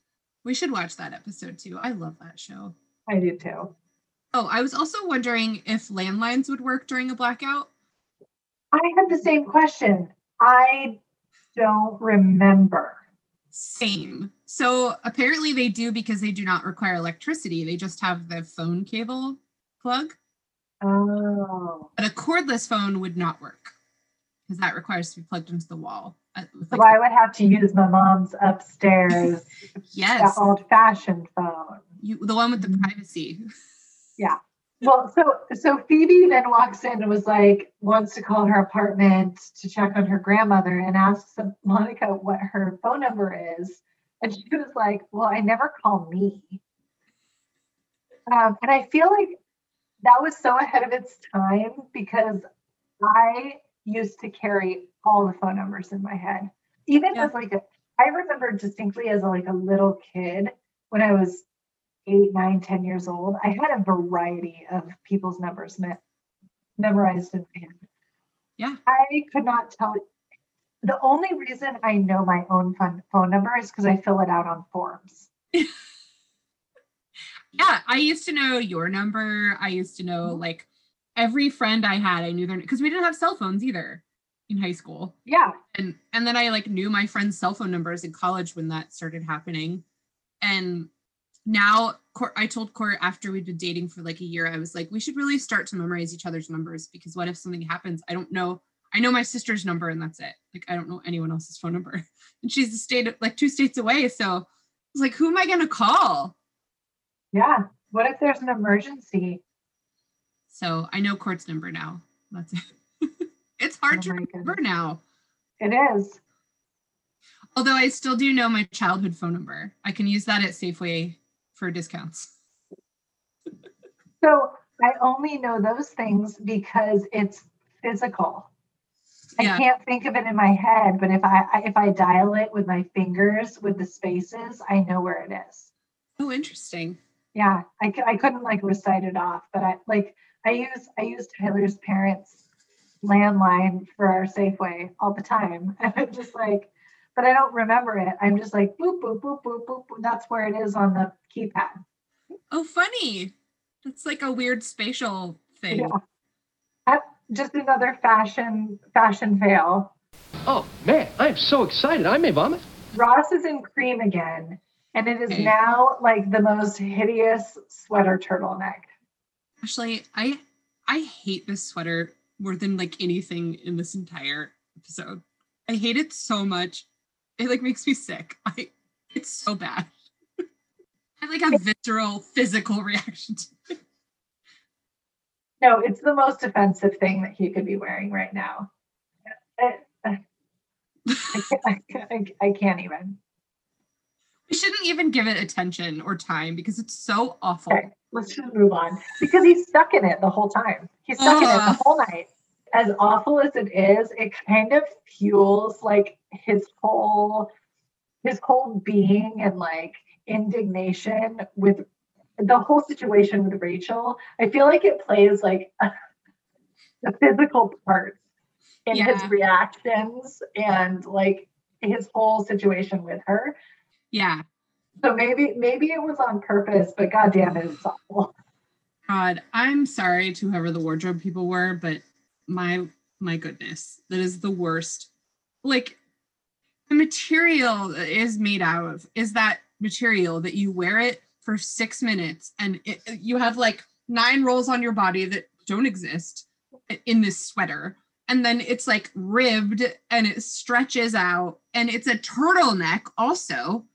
We should watch that episode too. I love that show. I do too. Oh, I was also wondering if landlines would work during a blackout. I had the same question. I don't remember. Same. So apparently they do because they do not require electricity. They just have the phone cable plug. Oh. But a cordless phone would not work because that requires to be plugged into the wall. uh, with, So I would have to use my mom's upstairs yes, old fashioned phone. you, the one with the privacy. privacy. Well, so so Phoebe then walks in and was like, wants to call her apartment to check on her grandmother and asks Monica what her phone number is. And she was like, Well, I never call me. Um, and I feel like that was so ahead of its time because I used to carry all the phone numbers in my head. Even Yeah. as like a I remember distinctly as like a little kid when I was eight, nine, ten years old, I had a variety of people's numbers me- memorized in my head. Yeah. I could not tell. The only reason I know my own phone, phone number is because I fill it out on forms. Yeah, I used to know your number. I used to know mm-hmm. like every friend I had. I knew their because we didn't have cell phones either in high school. Yeah. and and then I like knew my friends' cell phone numbers in college when that started happening, and now I told Court after we'd been dating for like a year, I was like, we should really start to memorize each other's numbers because what if something happens? I don't know. I know my sister's number and that's it. Like I don't know anyone else's phone number, and she's a state like two states away. So I was like, who am I gonna call? Yeah. What if there's an emergency? So I know Court's number now. That's it. it's hard Oh to remember goodness. now. It is. Although I still do know my childhood phone number. I can use that at Safeway for discounts. So I only know those things because it's physical. Yeah. I can't think of it in my head, but if I if I dial it with my fingers with the spaces, I know where it is. Oh, interesting. Yeah, I, I couldn't like recite it off, but I like I use I use Tyler's parents' landline for our Safeway all the time, and I'm just like, but I don't remember it. I'm just like boop boop boop boop boop. boop. That's where it is on the keypad. Oh, funny. That's like a weird spatial thing. Yeah. Uh, Just another fashion fashion fail. Oh, man, I'm so excited. I may vomit. Ross is in cream again, and it is Okay. now like the most hideous sweater turtleneck. Actually, I I hate this sweater more than like anything in this entire episode. I hate it so much. It like makes me sick. I it's so bad. I like a visceral physical reaction to it. No, it's the most offensive thing that he could be wearing right now. I, I, I, can't, I, can't- I can't even. We shouldn't even give it attention or time because it's so awful. Okay, let's just move on because he's stuck in it the whole time. He's stuck in it the whole night. As awful as it is, it kind of fuels like his whole his whole being and like indignation with the whole situation with Rachel. I feel like it plays like the physical parts in his reactions and like his whole situation with her. Yeah. So maybe maybe it was on purpose, but goddamn it, it's awful. God, I'm sorry to whoever the wardrobe people were, but my my goodness, that is the worst. Like the material that is made out of is that material that you wear it for six minutes and it, you have like nine rolls on your body that don't exist in this sweater. And then it's like ribbed and it stretches out and it's a turtleneck also.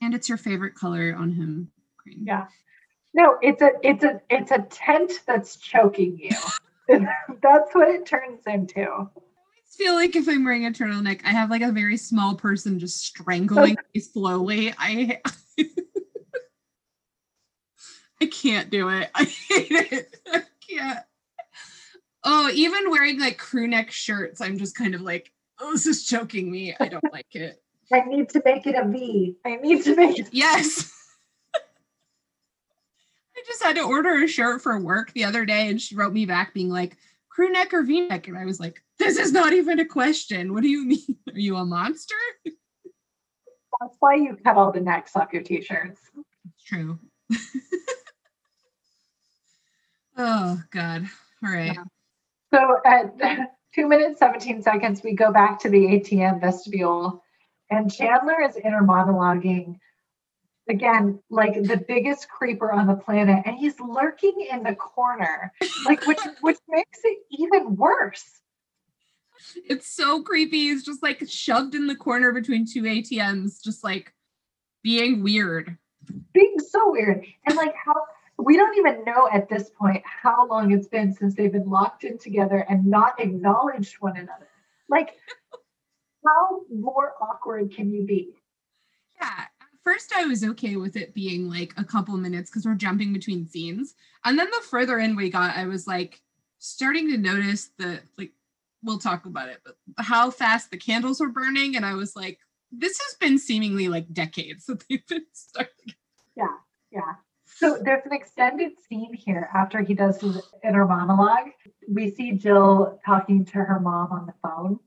And it's your favorite color on him. Green. Yeah. No, it's a it's a it's a tent that's choking you. that's what it turns into. I always feel like if I'm wearing a turtleneck, I have like a very small person just strangling me slowly. I I can't do it. I hate it. I can't. Oh, even wearing like crew neck shirts, I'm just kind of like, oh, this is choking me. I don't like it. I need to make it a V. I need to make it. Yes. I just had to order a shirt for work the other day and she wrote me back being like, crew neck or V neck? And I was like, this is not even a question. What do you mean? Are you a monster? That's why you cut all the necks off your t-shirts. It's true. oh, God. All right. Yeah. So at two minutes, 17 seconds, we go back to the ATM vestibule and Chandler is inner monologuing again, like the biggest creeper on the planet. And he's lurking in the corner, like which which makes it even worse. It's so creepy. He's just like shoved in the corner between two ATMs, just like being weird. being so weird and like how we don't even know at this point how long it's been since they've been locked in together and not acknowledged one another like how more awkward can you be Yeah. First, I was okay with it being like a couple minutes because we're jumping between scenes. And then the further in we got, I was like starting to notice the like, we'll talk about it, but how fast the candles were burning. And I was like, this has been seemingly like decades that they've been starting. yeah Yeah. so there's an extended scene here after he does his inner monologue we see jill talking to her mom on the phone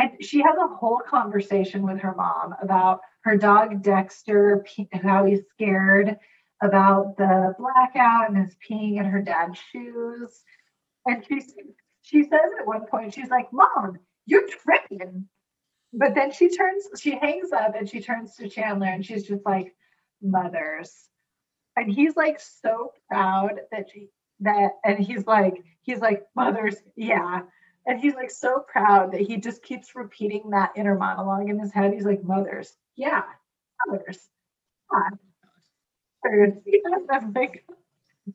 and she has a whole conversation with her mom about her dog Dexter, how he's scared about the blackout and is peeing in her dad's shoes. And she she says at one point, she's like, "Mom, you're tripping." But then she turns, she hangs up and she turns to Chandler and she's just like, "Mothers," and he's like so proud that she that, and he's like, he's like, "Mothers, yeah." And he's like so proud that he just keeps repeating that inner monologue in his head. He's like, mothers, yeah, mothers. Yeah. Mothers." And I'm like,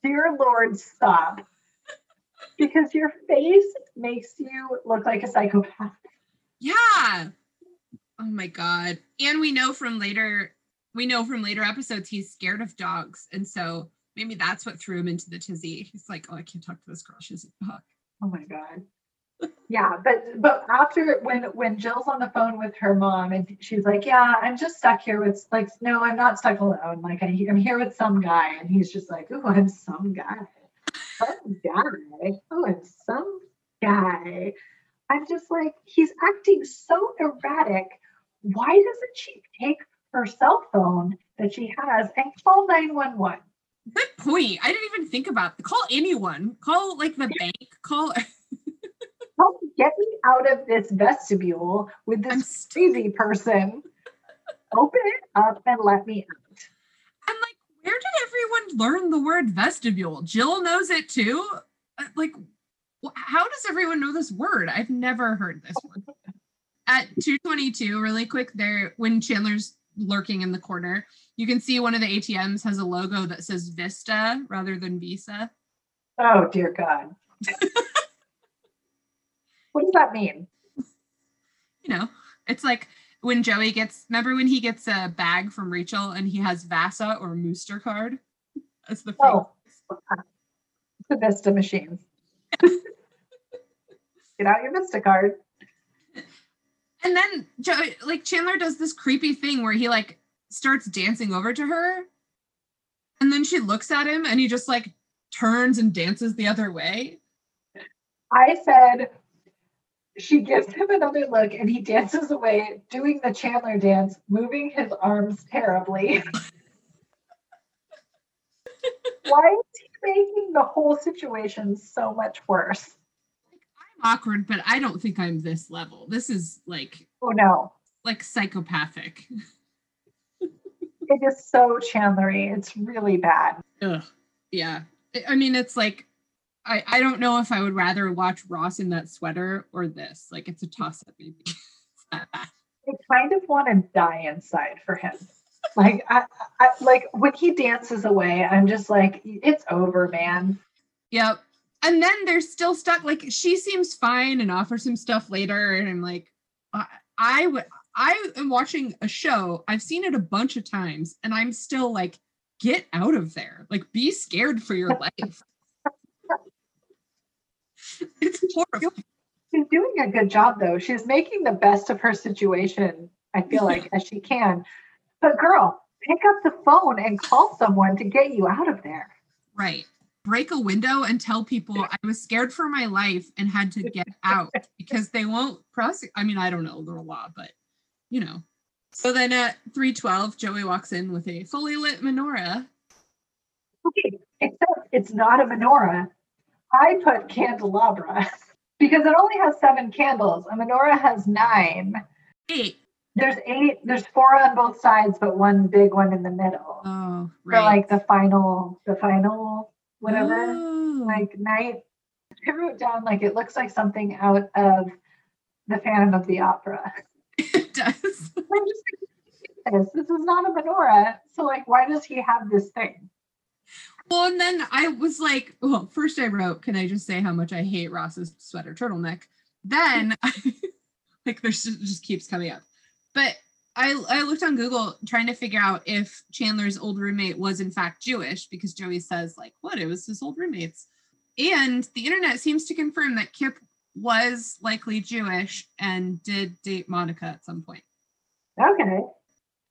dear Lord, stop. Because your face makes you look like a psychopath. Yeah. Oh my god. And we know from later we know from later episodes he's scared of dogs. And so maybe that's what threw him into the tizzy. He's like, oh, I can't talk to this girl. She's a dog. Oh my god. Yeah, but but after when when Jill's on the phone with her mom and she's like, "Yeah, I'm just stuck here with like, no, I'm not stuck alone. Like, I, I'm here with some guy," and he's just like, "Oh, I'm some guy, some guy. Oh, I'm some guy." I'm just like, he's acting so erratic. Why doesn't she take her cell phone that she has and call 911? Good point. I didn't even think about call anyone. Call like the bank. Call Help get me out of this vestibule with this crazy person. Open it up and let me out. I'm like, where did everyone learn the word vestibule? Jill knows it too. Uh, Like, how does everyone know this word? I've never heard this word. At 222, really quick, there when Chandler's lurking in the corner, you can see one of the ATMs has a logo that says Vista rather than Visa. Oh dear God. what does that mean? You know, it's like when Joey gets remember when he gets a bag from Rachel and he has Vasa or Mooster card? That's the Oh. The Vista machines. Get out your Vista card. And then Joey, like Chandler does this creepy thing where he like starts dancing over to her. And then she looks at him and he just like turns and dances the other way. I said she gives him another look and he dances away, doing the Chandler dance, moving his arms terribly. Why is he making the whole situation so much worse? I'm awkward, but I don't think I'm this level. This is like Oh no. like psychopathic. It is so Chandlery. It's really bad. Ugh. Yeah. I- I mean, it's like I, I don't know if I would rather watch Ross in that sweater or this. Like it's a toss up maybe. It's that bad. I kind of want to die inside for him. Like I, I like when he dances away, I'm just like, it's over, man. Yep. And then they're still stuck. Like she seems fine and offers him stuff later, and I'm like, I, I would. I am watching a show. I've seen it a bunch of times, and I'm still like, get out of there. Like, be scared for your life. It's horrible. She's doing a good job though. She's making the best of her situation, I feel like, as she can. But girl, pick up the phone and call someone to get you out of there. Right. Break a window and tell people I was scared for my life and had to get out because they won't prosecute. I mean, I don't know the law, but you know. So then at 312, Joey walks in with a fully lit menorah. Okay, except it's not a menorah. I put candelabra because it only has seven candles. A menorah has nine. Eight. There's eight, there's four on both sides, but one big one in the middle. Oh, For like the final, the final, whatever. Oh. like night. I wrote down like it looks like something out of the Phantom of the Opera. it does. I'm just like, this, this is not a menorah. So like, why does he have this thing? Well, and then I was like, well, first I wrote, can I just say how much I hate Ross's sweater turtleneck? Then, like, just, just keeps coming up. But I, I looked on Google trying to figure out if Chandler's old roommate was in fact Jewish because Joey says, like, what? It was his old roommates. And the internet seems to confirm that Kip was likely Jewish and did date Monica at some point. Okay.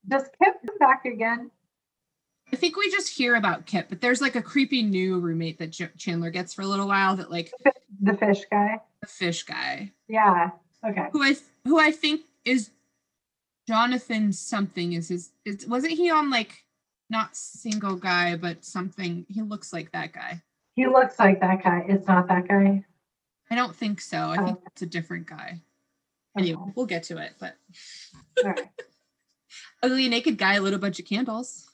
Does Kip come back again? I think we just hear about Kip, but there's like a creepy new roommate that Ch- Chandler gets for a little while that like The fish guy? the fish guy Yeah. Okay. who I who I think is Jonathan something is his is wasn't he on like not single guy but something he looks like that guy. He looks like that guy. It's not that guy. I don't think so. I think Oh. it's a different guy. Anyway, Okay. we'll get to it. But All right. ugly naked guy lit a bunch of candles.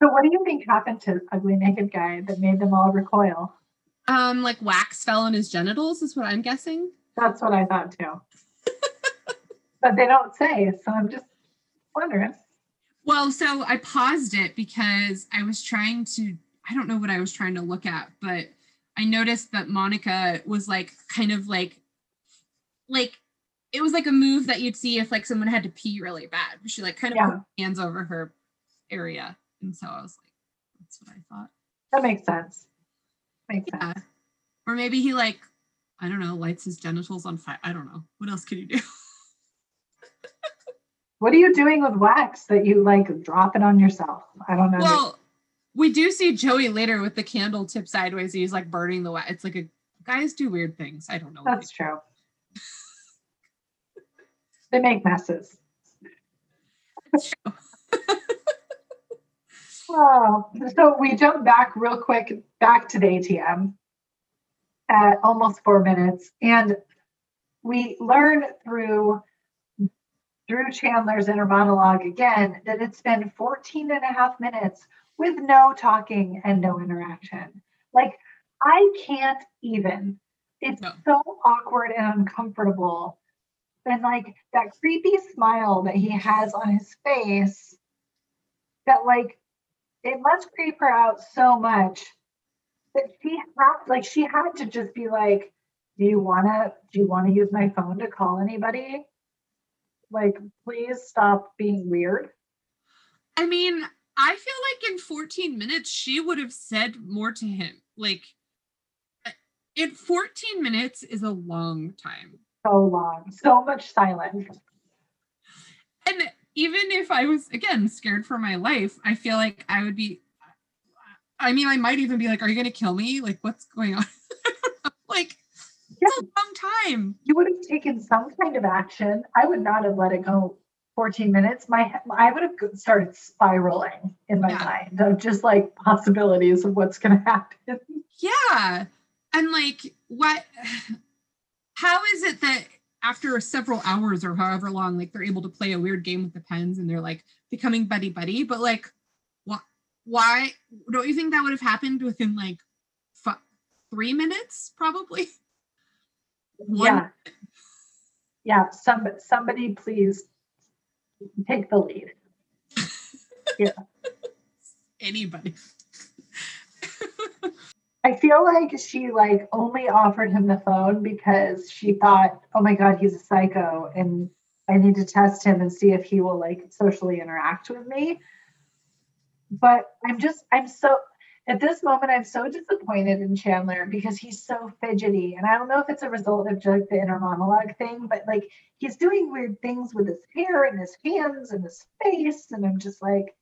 So what do you think happened to ugly naked guy that made them all recoil? Um, like wax fell on his genitals is what I'm guessing. That's what I thought too. but they don't say, so I'm just wondering. Well, so I paused it because I was trying to, I don't know what I was trying to look at, but I noticed that Monica was like kind of like, like, it was like a move that you'd see if like someone had to pee really bad. She like kind of Yeah. hands over her area. And so I was like, that's what I thought. That makes sense. Makes Yeah. sense. Or maybe he like, I don't know, lights his genitals on fire. I don't know. What else could you do? What are you doing with wax that you like drop it on yourself? I don't know. Well, we do see Joey later with the candle tip sideways. He's like burning the wax. It's like a guys do weird things. I don't know. That's true. they make messes. Oh, so we jump back real quick back to the ATM at almost four minutes, and we learn through Drew Chandler's inner monologue again that it's been 14 and a half minutes with no talking and no interaction. Like, I can't even. It's No. so awkward and uncomfortable. And like that creepy smile that he has on his face, that like it must creep her out so much that she had like she had to just be like, Do you wanna do you wanna use my phone to call anybody? Like, please stop being weird. I mean, I feel like in 14 minutes she would have said more to him. Like uh, in 14 minutes is a long time. So long, so much silence. And even if I was again scared for my life, I feel like I would be I mean, I might even be like, Are you gonna kill me? Like, what's going on? like Yeah. it's a long time. You would have taken some kind of action. I would not have let it go 14 minutes. My I would have started spiraling in my Yeah. mind of just like possibilities of what's going to happen. Yeah. And like what how is it that after several hours or however long, like they're able to play a weird game with the pens and they're like becoming buddy buddy, but like why why don't you think that would have happened within like fi- three minutes probably? One- Yeah. Yeah. Some, somebody please take the lead. Yeah. Anybody. I feel like she like only offered him the phone because she thought, oh my God, he's a psycho and I need to test him and see if he will like socially interact with me. But I'm just, I'm so, at this moment, I'm so disappointed in Chandler because he's so fidgety. And I don't know if it's a result of just the inner monologue thing, but like he's doing weird things with his hair and his hands and his face. And I'm just like,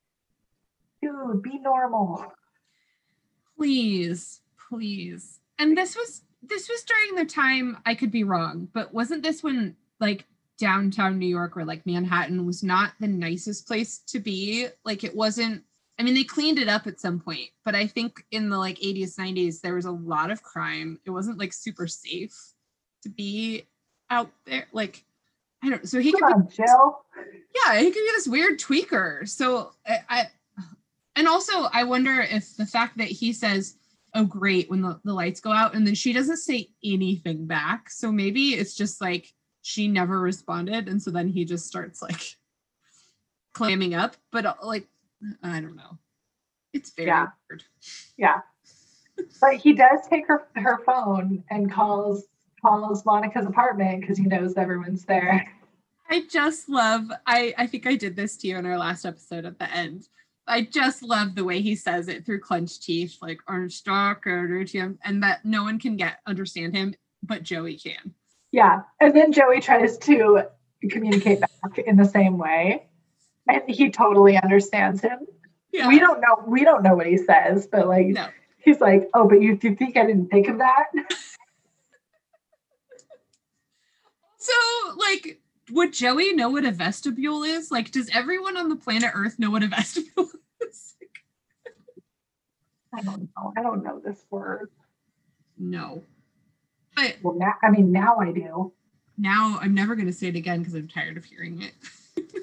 dude, be normal. please please and this was this was during the time i could be wrong but wasn't this when like downtown new york or like manhattan was not the nicest place to be like it wasn't i mean they cleaned it up at some point but i think in the like 80s 90s there was a lot of crime it wasn't like super safe to be out there like i don't so he could Come be on, Jill. yeah, he could be this weird tweaker. So I, I and also I wonder if the fact that he says, "Oh, great," when the, the lights go out, and then she doesn't say anything back. So maybe it's just like she never responded, and so then he just starts like clamming up. But uh, like, I don't know. It's very Yeah. weird. Yeah. But he does take her her phone and calls calls Monica's apartment because he knows everyone's there. I just love I I think I did this to you in our last episode at the end. I just love the way he says it through clenched teeth, like stock or and that no one can get understand him, but Joey can. Yeah. And then Joey tries to communicate back in the same way. And he totally understands him. Yeah. We don't know we don't know what he says, but like no. he's like, Oh, but you, you think I didn't think of that? So like would Joey know what a vestibule is? Like, does everyone on the planet Earth know what a vestibule is? I don't know. I don't know this word. no. But Well now I mean now I do. now I'm never going to say it again because I'm tired of hearing it.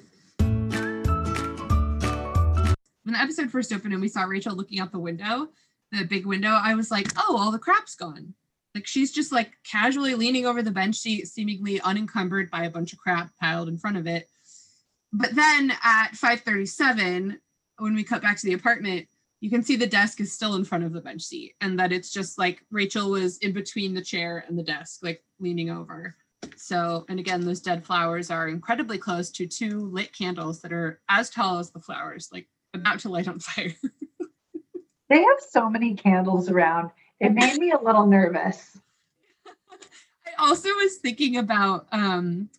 when the episode first opened and we saw Rachel looking out the window, the big window, I was like, oh, all the crap's gone. Like she's just like casually leaning over the bench seat, seemingly unencumbered by a bunch of crap piled in front of it. But then at 537, when we cut back to the apartment, you can see the desk is still in front of the bench seat and that it's just like Rachel was in between the chair and the desk, like leaning over. So, and again, those dead flowers are incredibly close to two lit candles that are as tall as the flowers, like about to light on fire. They have so many candles around. It made me a little nervous. I also was thinking about um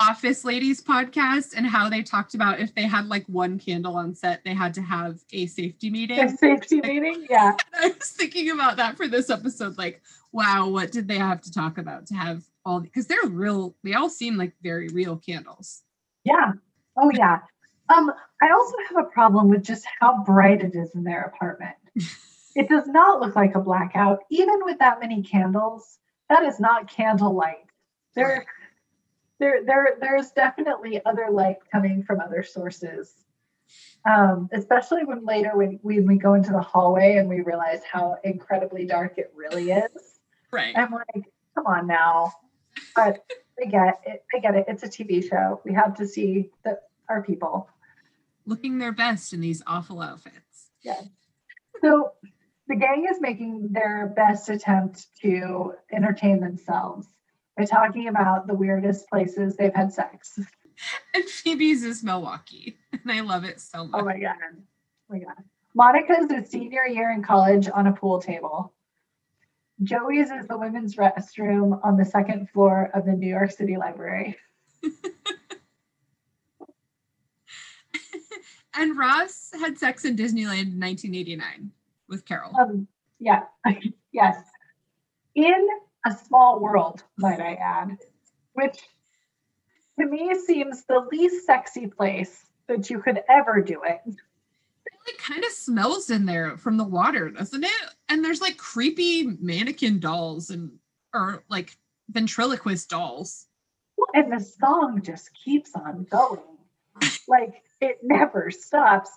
Office Ladies podcast and how they talked about if they had like one candle on set, they had to have a safety meeting. A safety meeting? Yeah. I was thinking about that for this episode. Like, wow, what did they have to talk about to have all because they're real, they all seem like very real candles. Yeah. Oh yeah. Um, I also have a problem with just how bright it is in their apartment. it does not look like a blackout, even with that many candles. That is not candlelight. There, there, there, there's definitely other light coming from other sources. Um, especially when later when, when we go into the hallway and we realize how incredibly dark it really is. Right. I'm like, come on now. But I get it. I get it. It's a TV show. We have to see the, our people. Looking their best in these awful outfits. Yeah. So the gang is making their best attempt to entertain themselves by talking about the weirdest places they've had sex. and Phoebe's is Milwaukee. And I love it so much. Oh my god. Oh my god. Monica's is senior year in college on a pool table. Joey's is the women's restroom on the second floor of the New York City Library. and Ross had sex in Disneyland in 1989 with Carol. Um, yeah, yes. In a small world, might I add, which to me seems the least sexy place that you could ever do it. It kind of smells in there from the water, doesn't it? And there's like creepy mannequin dolls and or like ventriloquist dolls. And the song just keeps on going. Like it never stops.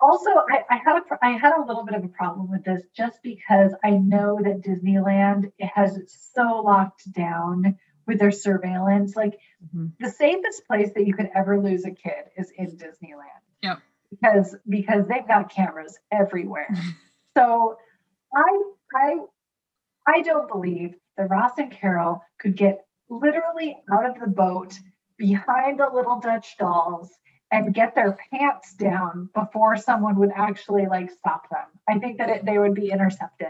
Also I, I had a I had a little bit of a problem with this just because I know that Disneyland has it so locked down with their surveillance. Like Mhm. the safest place that you could ever lose a kid is in Disneyland. Yep. Because because they've got cameras everywhere. so I I I don't believe that Ross and Carol could get literally out of the boat behind the little Dutch dolls and get their pants down before someone would actually like stop them. I think that it, they would be intercepted.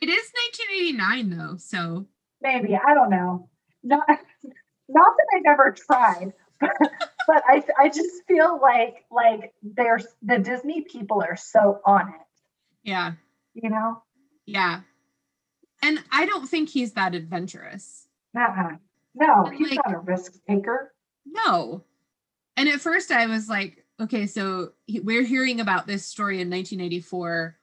It is 1989 though, so Maybe I don't know. Not not that I've ever tried, but, but I I just feel like like there's the Disney people are so on it. yeah, You know. yeah. And I don't think he's that adventurous. Uh-uh. No, And, he's like- not a risk taker. No. And at first I was like, okay, so he- we're hearing about this story in 1984.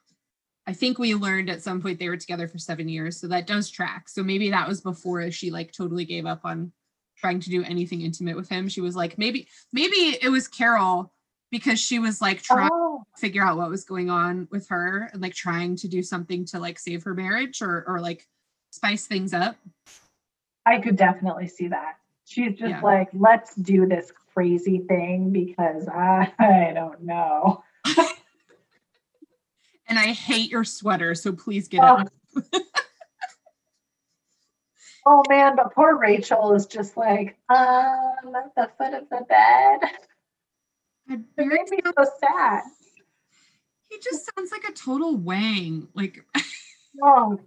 I think we learned at some point they were together for seven years. So that does track. So maybe that was before she like totally gave up on trying to do anything intimate with him. She was like, maybe, maybe it was Carol because she was like trying Oh, to figure out what was going on with her and like trying to do something to like save her marriage or or like spice things up. I could definitely see that. She's just Yeah. like, let's do this crazy thing because I, I don't know. And I hate your sweater, so please get Oh. it. Oh man, but poor Rachel is just like, um, at the foot of the bed. It made me so sad. He just sounds like a total wang. Like, Oh,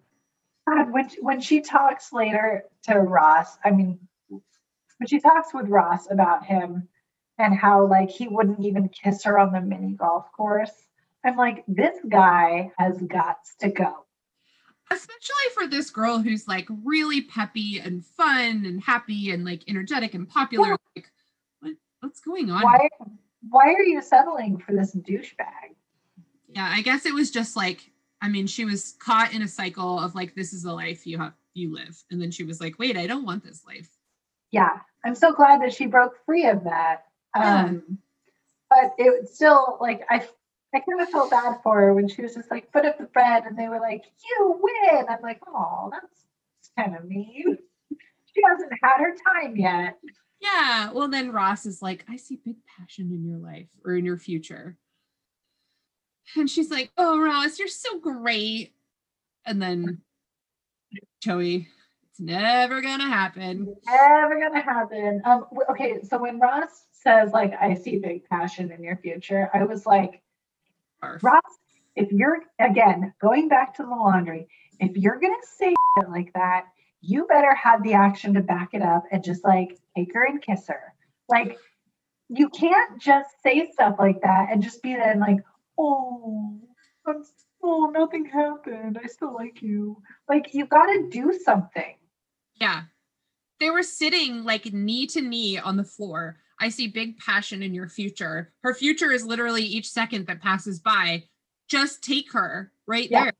God, when when she talks later to Ross, I mean, when she talks with Ross about him and how like he wouldn't even kiss her on the mini golf course, I'm like, this guy has got to go. especially for this girl who's like really peppy and fun and happy and like energetic and popular. Like, what, what's going on? Why, why are you settling for this douchebag? Yeah, I guess it was just like, I mean, she was caught in a cycle of like, this is the life you have, you live. And then she was like, wait, I don't want this life. Yeah, I'm so glad that she broke free of that. Yeah. Um, but it still like I, I kind of felt bad for her when she was just like, "Put up the bread," and they were like, "You win." I'm like, "Oh, that's kind of mean." She hasn't had her time yet. Yeah. Well, then Ross is like, I see big passion in your life or in your future. And she's like, Oh, Ross, you're so great. And then Joey, it's never to happen. Never gonna happen. Um, okay, so when Ross says like, "I see big passion in your future," I was like, Barf. Ross, if you're again going back to the laundry, if you're gonna say like that, you better have the action to back it up and just like take her and kiss her. Like you can't just say stuff like that and just be then like, oh, I'm oh nothing happened. I still like you. Like you got to do something. Yeah. They were sitting like knee to knee on the floor. I see big passion in your future. Her future is literally each second that passes by. Just take her right Yeah. there.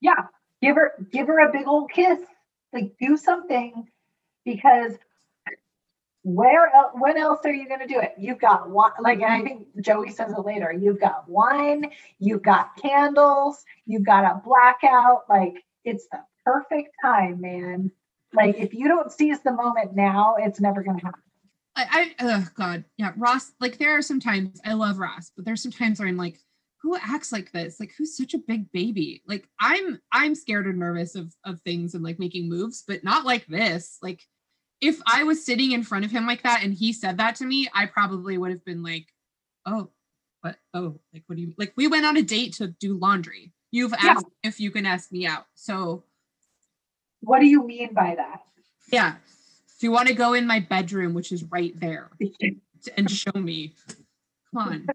Yeah, give her give her a big old kiss. Like do something because where else when else are you going to do it you've got wine like i think joey says it later you've got wine you've got candles you've got a blackout like it's the perfect time man like if you don't seize the moment now it's never going to happen I, I oh god, yeah, Ross. Like there are some times I love Ross, but there's some times where I'm like, who acts like this? Like who's such a big baby? Like I'm I'm scared and nervous of of things and like making moves, but not like this. Like if I was sitting in front of him like that and he said that to me, I probably would have been like, oh, what? Oh, like, what do you like? We went on a date to do laundry. You've Yeah. asked if you can ask me out. So, What do you mean by that? yeah. If you want to go in my bedroom, which is right there, and show me, come on.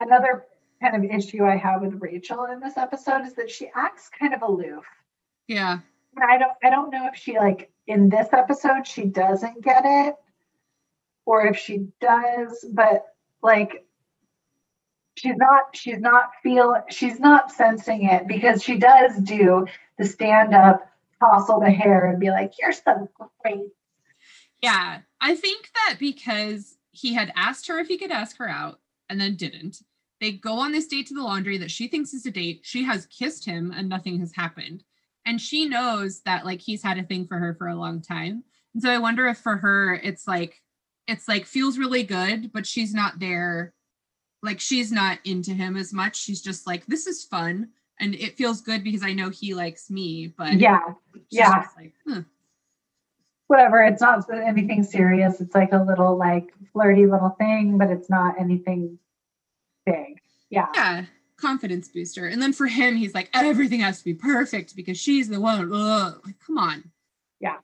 Another kind of issue I have with Rachel in this episode is that she acts kind of aloof. Yeah. And I don't I don't know if she like in this episode she doesn't get it or if she does, but like she's not she's not feel she's not sensing it because she does do the stand up tousle the hair and be like you're so great Yeah. I think that because he had asked her if he could ask her out and then didn't, they go on this date to the laundry that she thinks is a date. She has kissed him and nothing has happened. And she knows that like he's had a thing for her for a long time. And so I wonder if for her it's like it's like feels really good, but she's not there. Like she's not into him as much. She's just like, this is fun. And it feels good because I know he likes me, but yeah yeah. like, huh. whatever it's not anything serious it's like a little like flirty little thing but it's not anything big yeah yeah confidence booster and then for him he's like everything has to be perfect because she's the one Ugh. like come on Yeah.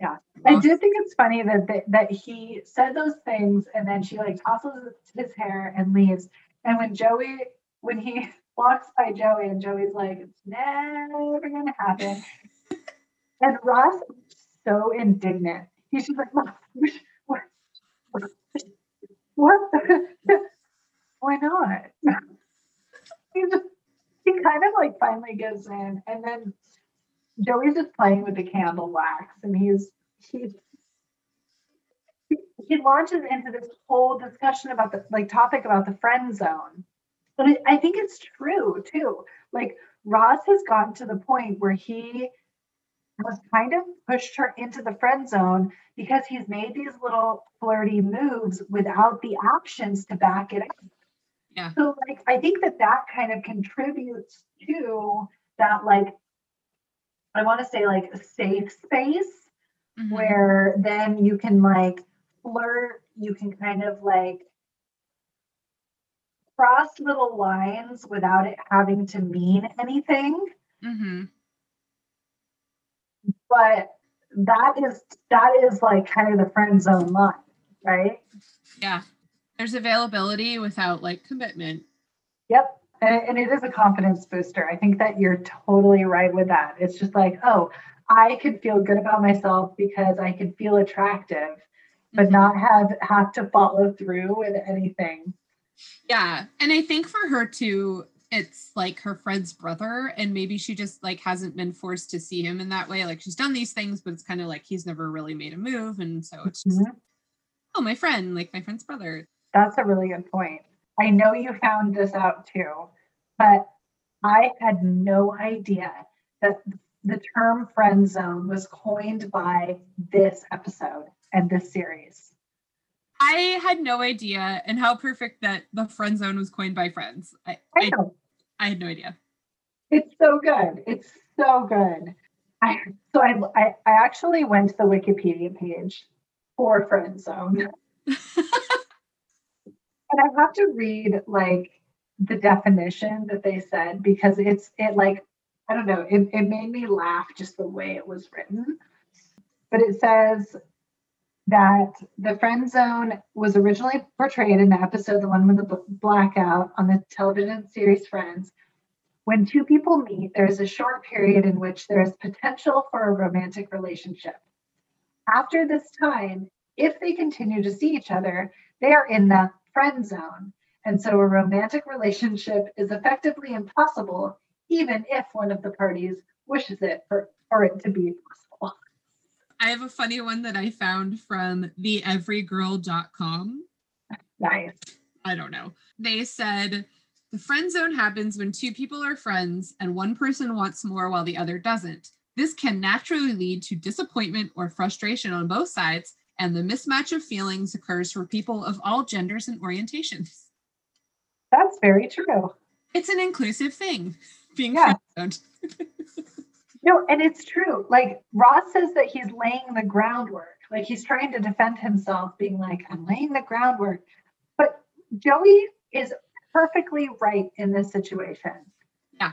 Yeah. I do think it's funny that, that that he said those things and then she like tosses his hair and leaves. And when Joey, when he walks by Joey and Joey's like, it's never gonna happen. and Ross is so indignant. He's just like, what? What? Why not? he just he kind of like finally gives in and then Joey's just playing with the candle wax and he's he's he, he launches into this whole discussion about the like topic about the friend zone. But it, I think it's true too. Like Ross has gotten to the point where he has kind of pushed her into the friend zone because he's made these little flirty moves without the actions to back it up. Yeah. So like I think that that kind of contributes to that like I want to say like a safe space Mhm. where then you can like flirt, you can kind of like cross little lines without it having to mean anything. Mhm. But that is that is like kind of the friend zone line, right? yeah there's availability without like commitment Yep. And, and it is a confidence booster. I think that you're totally right with that. It's just like, oh, I could feel good about myself because I could feel attractive, but Mhm. not have have to follow through with anything. Yeah and i think for her too it's like her friend's brother and maybe she just like hasn't been forced to see him in that way like she's done these things but it's kind of like he's never really made a move and so it's just Mhm. oh my friend like my friend's brother That's a really good point. I know you found this out too, but I had no idea that the term friend zone was coined by this episode and this series. I had no idea, and how perfect that the friend zone was coined by friends. I, I I. I had no idea. It's so good. It's so good. I so I, I I actually went to the Wikipedia page for friend zone. and I have to read like the definition that they said because it's it like I don't know, it, it made me laugh just the way it was written. But it says that the friend zone was originally portrayed in the episode, the one with the blackout on the television series Friends. When two people meet, there is a short period in which there is potential for a romantic relationship. After this time, if they continue to see each other, they are in the friend zone. And so a romantic relationship is effectively impossible, even if one of the parties wishes it for, for it to be possible. I have a funny one that I found from theeverygirl.com. Nice. I don't know. They said the friend zone happens when two people are friends and one person wants more while the other doesn't. This can naturally lead to disappointment or frustration on both sides, and the mismatch of feelings occurs for people of all genders and orientations. That's very true. It's an inclusive thing, being Yeah. friend zoned. No, and it's true. Like Ross says that he's laying the groundwork. Like he's trying to defend himself, being like, I'm laying the groundwork. But Joey is perfectly right in this situation. Yeah.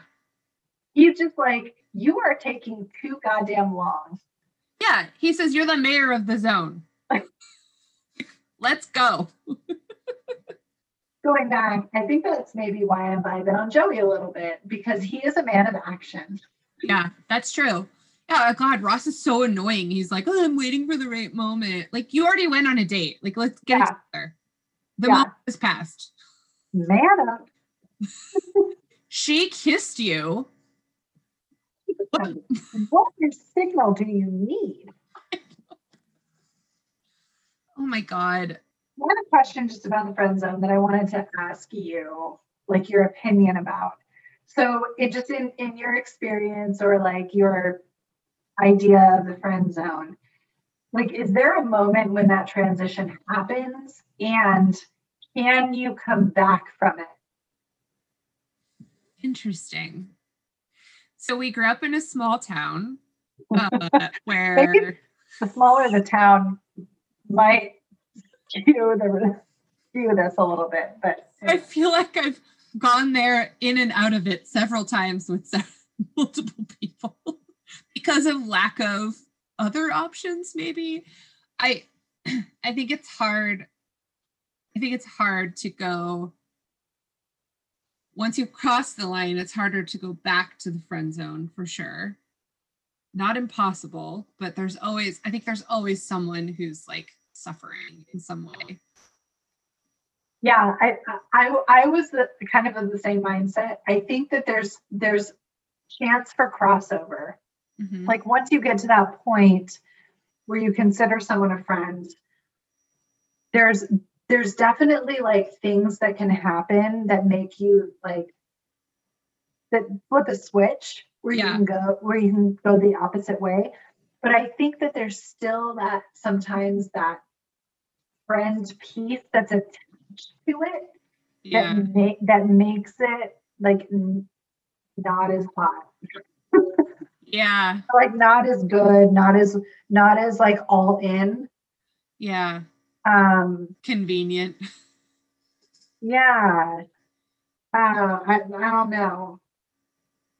He's just like, you are taking too goddamn long. Yeah, he says you're the mayor of the zone. Let's go. Going back, I think that's maybe why I'm vibing on Joey a little bit because he is a man of action. Yeah, that's true. Yeah, oh God, Ross is so annoying. He's like, oh, I'm waiting for the right moment. Like, you already went on a date. Like, let's get Yeah. it together. The Yeah. moment has passed. Man up. Uh she kissed you. What signal do you need? Oh my God. One question just about the friend zone that I wanted to ask you, like your opinion about. So it just in in your experience or like your idea of the friend zone, like is there a moment when that transition happens and can you come back from it? Interesting. So we grew up in a small town uh, where The smaller the town might skew the skew this a little bit, but I feel like I've gone there in and out of it several times with multiple people because of lack of other options maybe. I i think it's hard i think it's hard to go once you cross the line it's harder to go back to the friend zone for sure. Not impossible but there's always i think there's always someone who's like suffering in some way Yeah, I I I was the kind of of the same mindset. I think that there's there's chance for crossover. Mhm. Like once you get to that point where you consider someone a friend, there's there's definitely like things that can happen that make you like that flip a switch where you can go where you can go the opposite way. But I think that there's still that sometimes that friend piece that's attached to it yeah. that ma- that makes it like not as hot. Yeah. Like not as good not as not as like all in. Yeah. Um convenient. yeah. Uh, I, I don't know.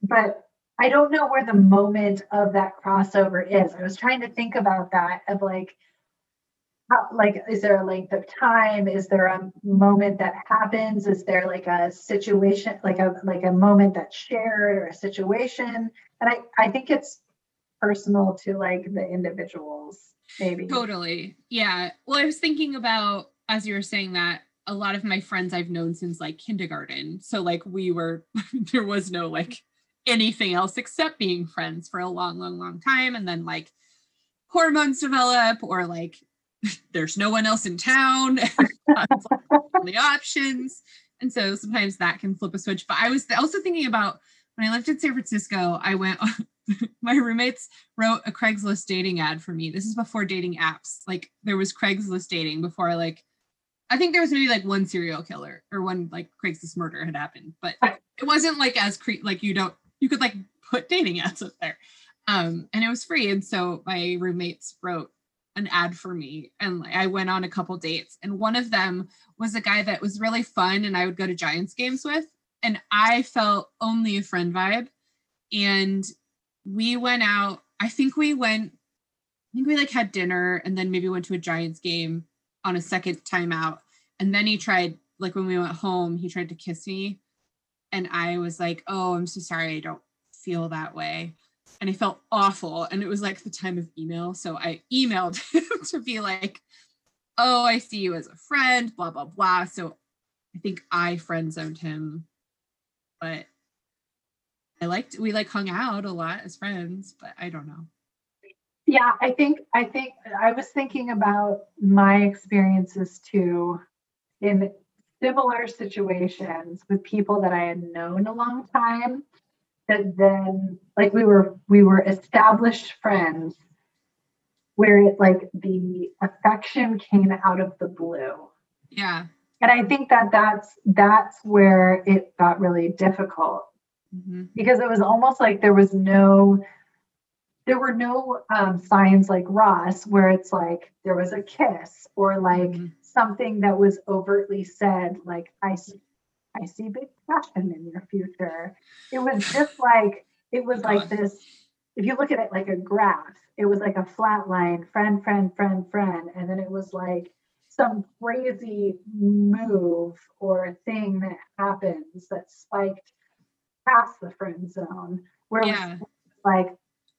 But i don't know where the moment of that crossover is. I was trying to think about that of like how, like is there a length of time is there a moment that happens is there like a situation like a like a moment that's shared or a situation and i i think it's personal to like the individuals maybe Totally. Yeah. Well, I was thinking about as you were saying that a lot of my friends I've known since like kindergarten. So like we were there was no like anything else except being friends for a long, long, long time. And then like hormones develop or like there's no one else in town. The options. And so sometimes that can flip a switch. But I was also thinking about when I lived in San Francisco, I went my roommates wrote a Craigslist dating ad for me. This is before dating apps. Like there was Craigslist dating before I like I think there was maybe like one serial killer or one like Craigslist murder had happened, but it wasn't like as cre- like you don't you could like put dating ads up there. Um and it was free and so my roommates wrote an ad for me and like, I went on a couple dates and one of them was a guy that was really fun and I would go to Giants games with and I felt only a friend vibe and we went out i think we went i think we like had dinner and then maybe went to a giants game on a second time out and then he tried like when we went home he tried to kiss me and i was like oh i'm so sorry i don't feel that way and i felt awful. And it was like the time of email. So i emailed him to be like oh i see you as a friend blah blah blah. So i think i friend zoned him. But I liked we like hung out a lot as friends, but I don't know. Yeah, I think I think I was thinking about my experiences too in similar situations with people that I had known a long time that then like we were we were established friends where it like the affection came out of the blue. Yeah. And I think that that's that's where it got really difficult Mhm. because it was almost like there was no there were no um, signs like Ross where it's like there was a kiss or like Mhm. something that was overtly said, like I I see big passion in your future. It was just like it was like this. If you look at it like a graph, it was like a flat line, friend, friend, friend, friend, and then it was like some crazy move or thing that happens that spiked past the friend zone where it was Yeah. like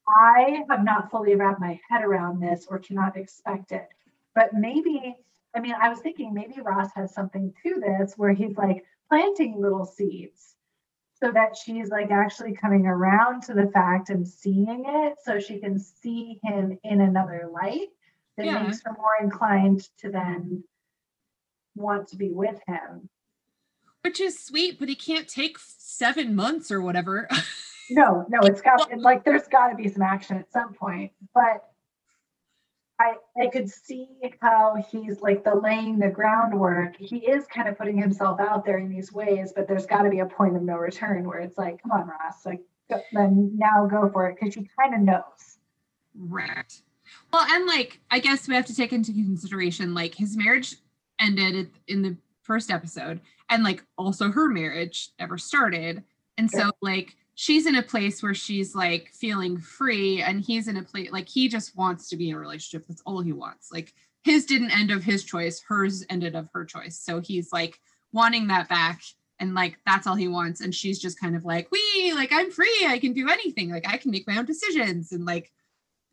I have not fully wrapped my head around this or cannot expect it. But maybe, I mean, I was thinking maybe Ross has something to this where he's like planting little seeds so that she's like actually coming around to the fact and seeing it so she can see him in another light that Yeah. makes her more inclined to then want to be with him. Which is sweet, but he can't take seven months or whatever. No, no, it's got like there's got to be some action at some point, but I I could see how he's like the laying the groundwork. He is kind of putting himself out there in these ways, but there's got to be a point of no return where it's like, come on, Ross, like go, then now go for it because she kind of knows. Right. Well, and like, I guess we have to take into consideration like his marriage ended in the first episode, and like also her marriage never started. And so, like, she's in a place where she's like feeling free, and he's in a place like he just wants to be in a relationship. That's all he wants. Like, his didn't end of his choice, hers ended of her choice. So he's like wanting that back. And like that's all he wants. And she's just kind of like, we like I'm free. I can do anything. Like I can make my own decisions. And like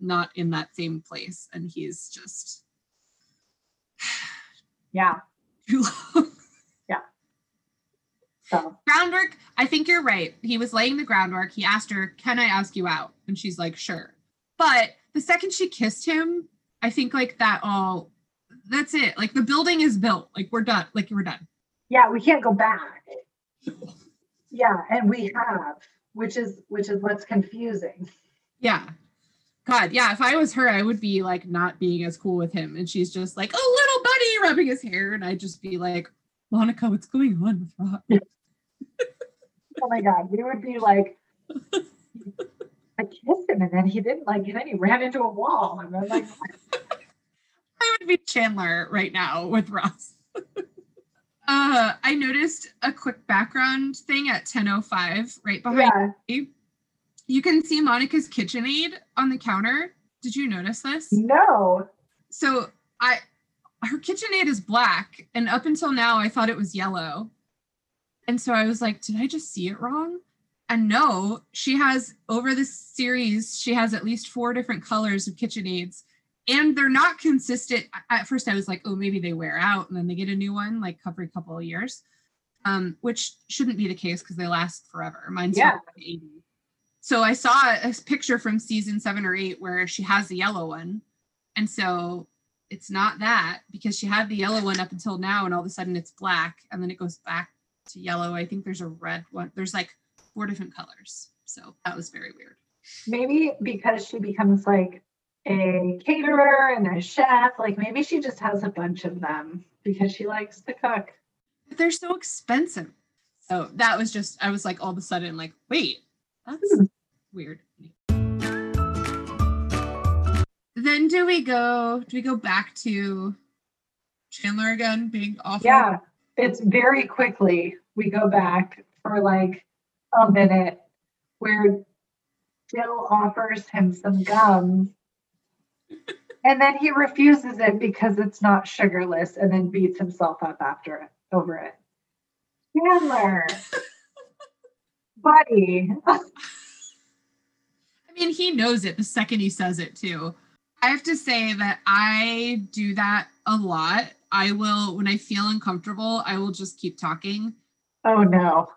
not in that same place and he's just Yeah. too long. So groundwork i think you're right. He was laying the groundwork. He asked her can i ask you out? And she's like sure. But the second she kissed him i think like that all that's it. Like the building is built. Like we're done. Like we're done. Yeah, we can't go back. Yeah, and we have, which is which is what's confusing. yeah. God yeah if i was her i would be like not being as cool with him. And she's just like oh little buddy rubbing his hair. And i'd just be like monica what's going on with rob Oh my god, we would be like, I kissed him and then he didn't like, it and then he ran into a wall, and I'm like, I would be Chandler right now with Ross. uh, I noticed a quick background thing at 10:05 right behind yeah, me. You can see Monica's KitchenAid on the counter. Did you notice this? no, So I her KitchenAid is black, and up until now I thought it was yellow. And so I was like, did I just see it wrong? And no, she has over this series, she has at least four different colors of KitchenAids. And they're not consistent. At first, I was like, oh, maybe they wear out and then they get a new one like every couple of years, um, which shouldn't be the case because they last forever. Mine's Yeah. from 80. So I saw a picture from season seven or eight where she has the yellow one. And so it's not that because she had the yellow one up until now and all of a sudden it's black and then it goes back to yellow. I think there's a red one. There's like four different colors. So that was very weird. maybe because she becomes like a caterer and a chef, like maybe she just has a bunch of them because she likes to cook. But they're so expensive. So that was just I was like all of a sudden like, wait, that's Hmm. weird. Then do we go do we go back to Chandler again being awful? Yeah, it's very quickly we go back for like a minute where Jill offers him some gum. and then he refuses it because it's not sugarless and then beats himself up after it over it. Chandler. Buddy. I mean, he knows it the second he says it too. I have to say that I do that a lot. I will, when I feel uncomfortable, I will just keep talking. Oh no.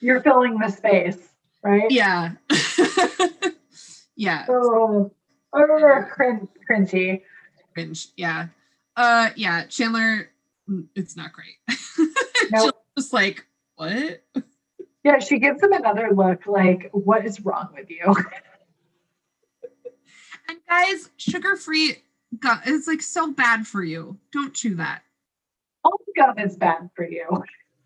You're filling the space, right? Yeah. yeah. Oh, oh crin- cringy. Cringe. Yeah. Uh yeah. Chandler, it's not great. Nope. just like, what? Yeah, she gives him another look like, what is wrong with you? And guys, sugar-free gum is like so bad for you. Don't chew that. All gum is bad for you.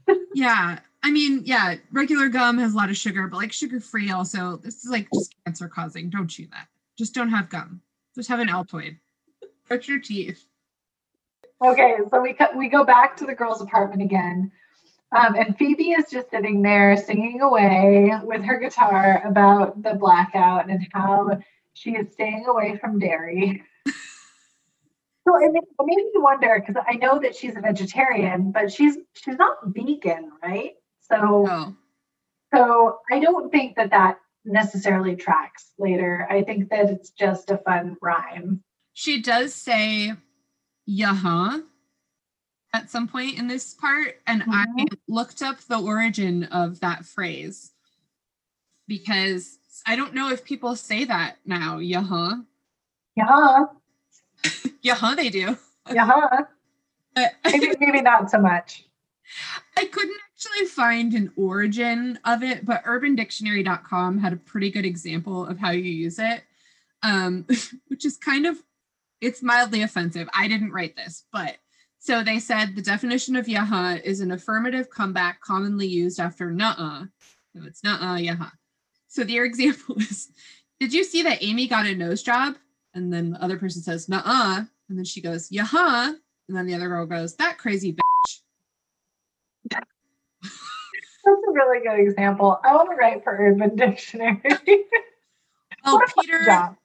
Yeah. I mean, yeah, regular gum has a lot of sugar, but like sugar free also, this is like just cancer causing. Don't chew that. Just don't have gum. Just have an Altoid. Brush your teeth. Okay, so we co- we go back to the girls' apartment again, um, and Phoebe is just sitting there singing away with her guitar about the blackout and how she is staying away from dairy. So it made, it made me wonder because I know that she's a vegetarian, but she's she's not vegan, right? So Oh, so I don't think that that necessarily tracks later. I think that it's just a fun rhyme. she does say, "Yeah, at some point in this part, and I mm-hmm. looked up the origin of that phrase because I don't know if people say that now. Yeah, Yeah, yeah, they do. yeah. But Maybe maybe not so much. I couldn't actually find an origin of it, but urbandictionary.com had a pretty good example of how you use it, um, which is kind of, it's mildly offensive. I didn't write this, but so they said the definition of yaha is an affirmative comeback commonly used after nuh-uh. No, it's nuh-uh, yaha. So their example is, did you see that Amy got a nose job? And then the other person says, nuh-uh. And then she goes, yaha. And then the other girl goes, that crazy bitch. That's a really good example. I want to write for Urban Dictionary. Oh, What a fun Peter.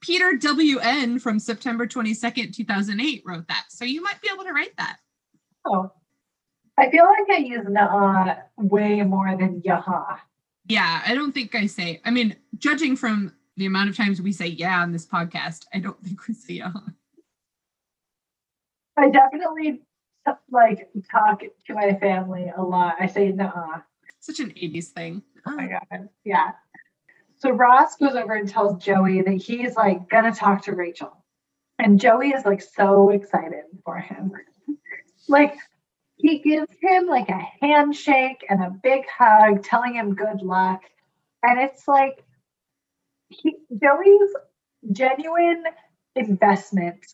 Peter WN from September 22nd, 2008 wrote that. So you might be able to write that. Oh. I feel like I use uh way more than yaha. Yeah, I don't think I say, I mean, judging from the amount of times we say yeah on this podcast, I don't think we say yeah. I definitely like talk to my family a lot. I say nah. Such an 80s thing. Oh my god. Yeah. So Ross goes over and tells Joey that he's like gonna talk to Rachel. And Joey is like so excited for him. like he gives him like a handshake and a big hug, telling him good luck. And it's like he, Joey's genuine investment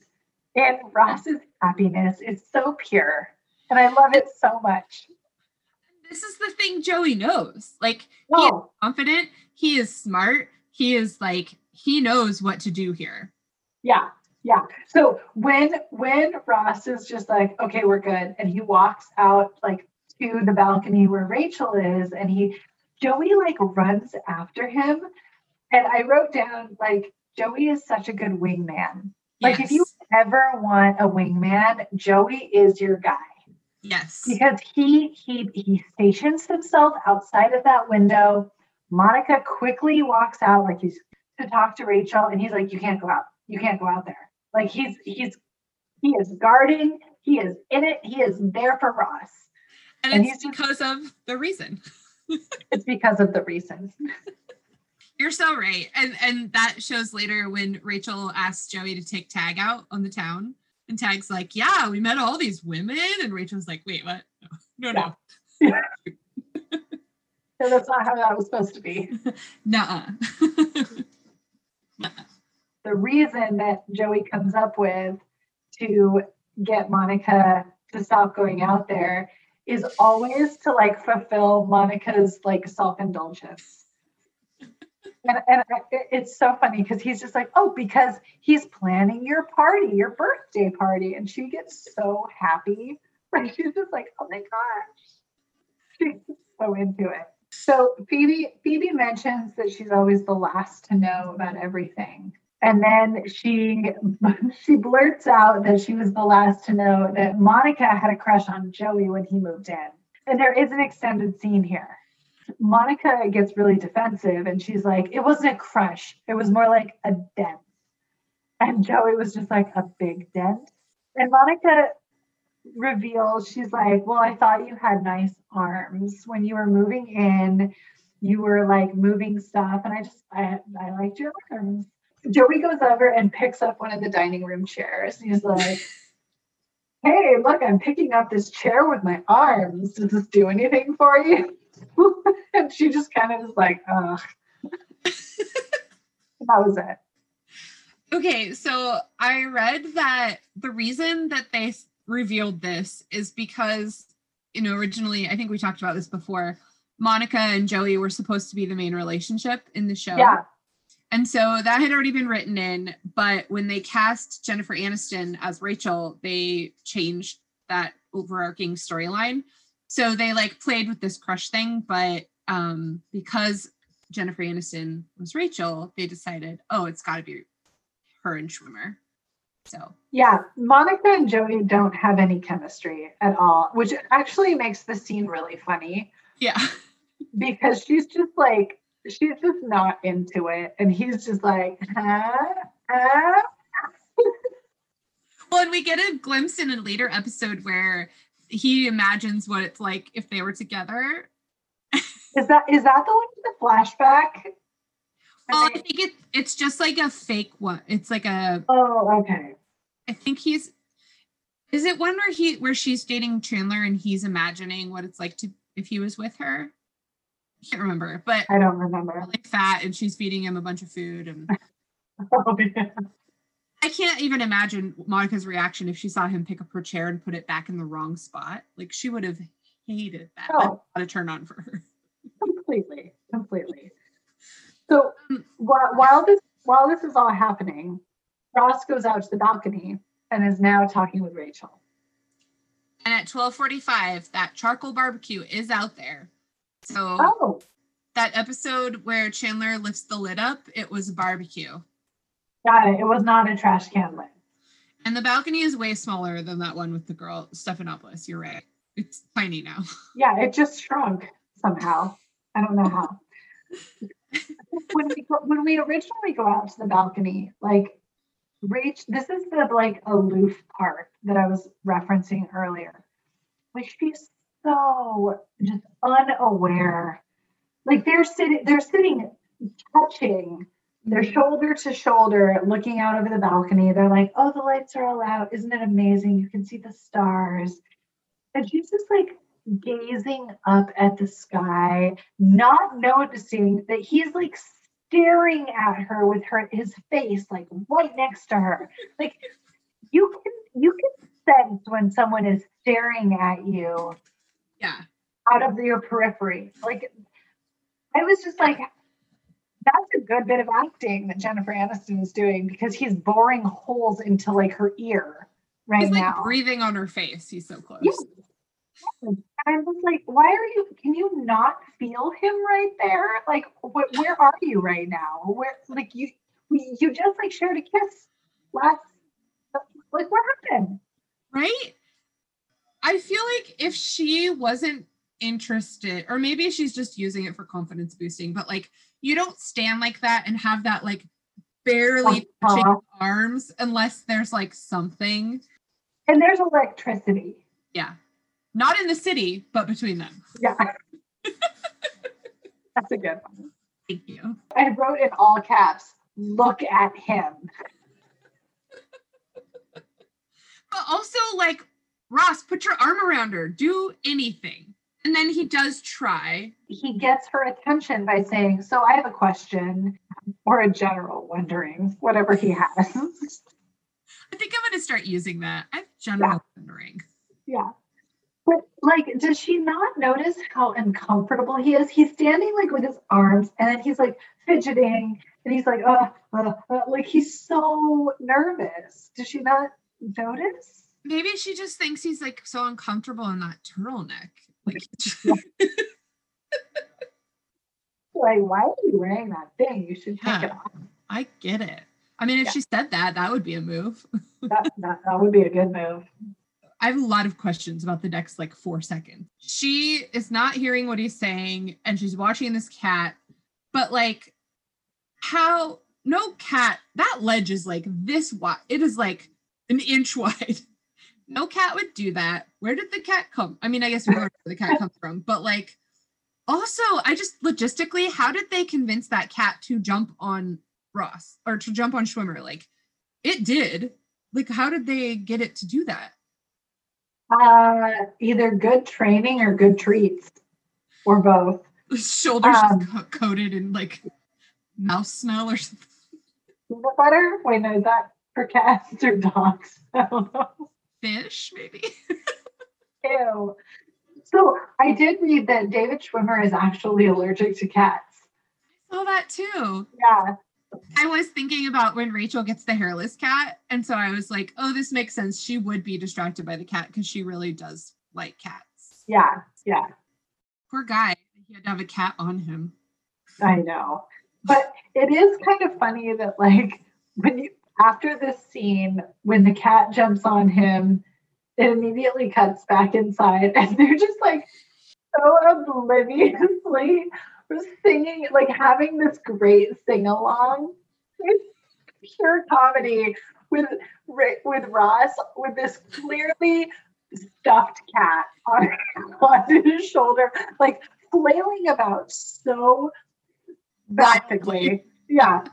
in Ross's happiness is so pure. And I love it so much. This is the thing Joey knows. Like, he is Oh, confident, he is smart, he is like, he knows what to do here. Yeah, yeah. So when when Ross is just like, okay, we're good, and he walks out like to the balcony where Rachel is, and he Joey like runs after him, and I wrote down like Joey is such a good wingman. Like if you ever want a wingman, Joey is your guy Yes. because he he he stations himself outside of that window. Monica quickly walks out like he's to talk to Rachel, and he's like, "You can't go out. You can't go out there." Like he's he's he is guarding. He is in it. He is there for Ross. And, and it's he's just- because of the reason. It's because of the reasons. You're so right. And and that shows later when Rachel asks Joey to take Tag out on the town. And Tag's like, Yeah, we met all these women. And Rachel's like, Wait, what? No, no, Yeah. So that's not how that was supposed to be. no. the reason that Joey comes up with to get Monica to stop going out there is always to like fulfill Monica's like self-indulgence. And, and it's so funny because he's just like, oh, because he's planning your party, your birthday party. And she gets so happy. Like she's just like, oh my gosh. She's so into it. So Phoebe Phoebe mentions that she's always the last to know about everything. And then she she blurts out that she was the last to know that Monica had a crush on Joey when he moved in. And there is an extended scene here. Monica gets really defensive and she's like, it wasn't a crush. It was more like a dent. And Joey was just like a big dent. And Monica reveals she's like, Well, I thought you had nice arms when you were moving in. You were like moving stuff, and I just I I liked your arms. Joey goes over and picks up one of the dining room chairs. He's like, Hey, look, I'm picking up this chair with my arms. Does this do anything for you? and she just kind of is like, Ugh. that was it. Okay, so I read that the reason that they revealed this is because, you know, originally, I think we talked about this before, Monica and Joey were supposed to be the main relationship in the show. Yeah. And so that had already been written in, but when they cast Jennifer Aniston as Rachel, they changed that overarching storyline. So they like played with this crush thing, but um because Jennifer Aniston was Rachel, they decided, oh, it's got to be her and Schwimmer. So Yeah, Monica and Joey don't have any chemistry at all, which actually makes the scene really funny yeah, because she's just like she's just not into it, and he's just like, huh? Huh? well, and we get a glimpse in a later episode where he imagines what it's like if they were together. Is that is that the one with the flashback? Well, I think it, it's just like a fake one. It's like a oh, okay. I think he's is it one where he where she's dating Chandler and he's imagining what it's like to if he was with her? I can't remember, but I don't remember. like fat and she's feeding him a bunch of food and Oh, yeah. I can't even imagine Monica's reaction if she saw him pick up her chair and put it back in the wrong spot. Like she would have hated that. Oh. not a turn on for her. completely, completely. So while, while this while this is all happening, Ross goes out to the balcony and is now talking with Rachel. And at 12:45, that charcoal barbecue is out there. So Oh, that episode where Chandler lifts the lid up, it was barbecue. Got it. It was not a trash can lid. And the balcony is way smaller than that one with the girl, Stephanopoulos. You're right. It's tiny now. Yeah, it just shrunk somehow. I don't know how. when we go, when we originally go out to the balcony, like Rach, this is the like aloof part that I was referencing earlier. Like she's so just unaware. Like they're sitting, they're sitting, touching, they're mm. shoulder to shoulder, looking out over the balcony. They're like, "Oh, the lights are all out. Isn't it amazing? You can see the stars." And she's just like gazing up at the sky, not noticing that he's like staring at her with her his face like right next to her. Like you can you can sense when someone is staring at you Yeah. out of your periphery. Like I was just like that's a good bit of acting that Jennifer Aniston is doing because he's boring holes into like her ear right He's like breathing on her face. He's so close. Yes. And I was like, why are you, can you not feel him right there? Like, wh- where are you right now? Where, like, you, we- you just like shared a kiss last, like, what happened? Right? I feel like if she wasn't interested, or maybe she's just using it for confidence boosting, but like you don't stand like that and have that like barely touching Uh-huh. arms unless there's like something. And there's electricity. Yeah. Not in the city, but between them. Yeah. That's a good one. Thank you. I wrote in all caps, look at him. But also, like, Ross, put your arm around her, do anything. And then he does try. He gets her attention by saying, so I have a question or a general wondering, whatever he has. I think I'm going to start using that. I have general wondering. Yeah. But like, does she not notice how uncomfortable he is? He's standing like with his arms and then he's like fidgeting and he's like, uh, uh, uh, like he's so nervous. Does she not notice? Maybe she just thinks he's like so uncomfortable in that turtleneck. Like, Like, why are you wearing that thing? You should take it off. I get it. I mean, if Yeah. she said that, that would be a move. That, that, that would be a good move. I have a lot of questions about the next like four seconds. She is not hearing what he's saying and she's watching this cat, but like, how no cat, that ledge is like this wide. It is like an inch wide. No cat would do that. Where did the cat come? I mean, I guess we know where the cat comes from, but like, also, I just logistically, how did they convince that cat to jump on Ross or to jump on Schwimmer? Like, it did. Like, how did they get it to do that? Uh, either good training or good treats, or both. shoulders Um, co- coated in like mouse smell or something. Peanut butter? Wait, no, is that for cats or dogs? I don't know. Fish, maybe. Ew. So I did read that David Schwimmer is actually allergic to cats. Saw that too. Yeah. I was thinking about when Rachel gets the hairless cat. And so I was like, oh, this makes sense. She would be distracted by the cat because she really does like cats. Yeah, yeah, Poor guy. He had to have a cat on him. I know. But it is kind of funny that like when you after this scene, when the cat jumps on him, it immediately cuts back inside and they're just like so obliviously singing, like having this great sing along. It's pure comedy with with Ross with this clearly stuffed cat on, on his shoulder, like flailing about so practically. Yeah.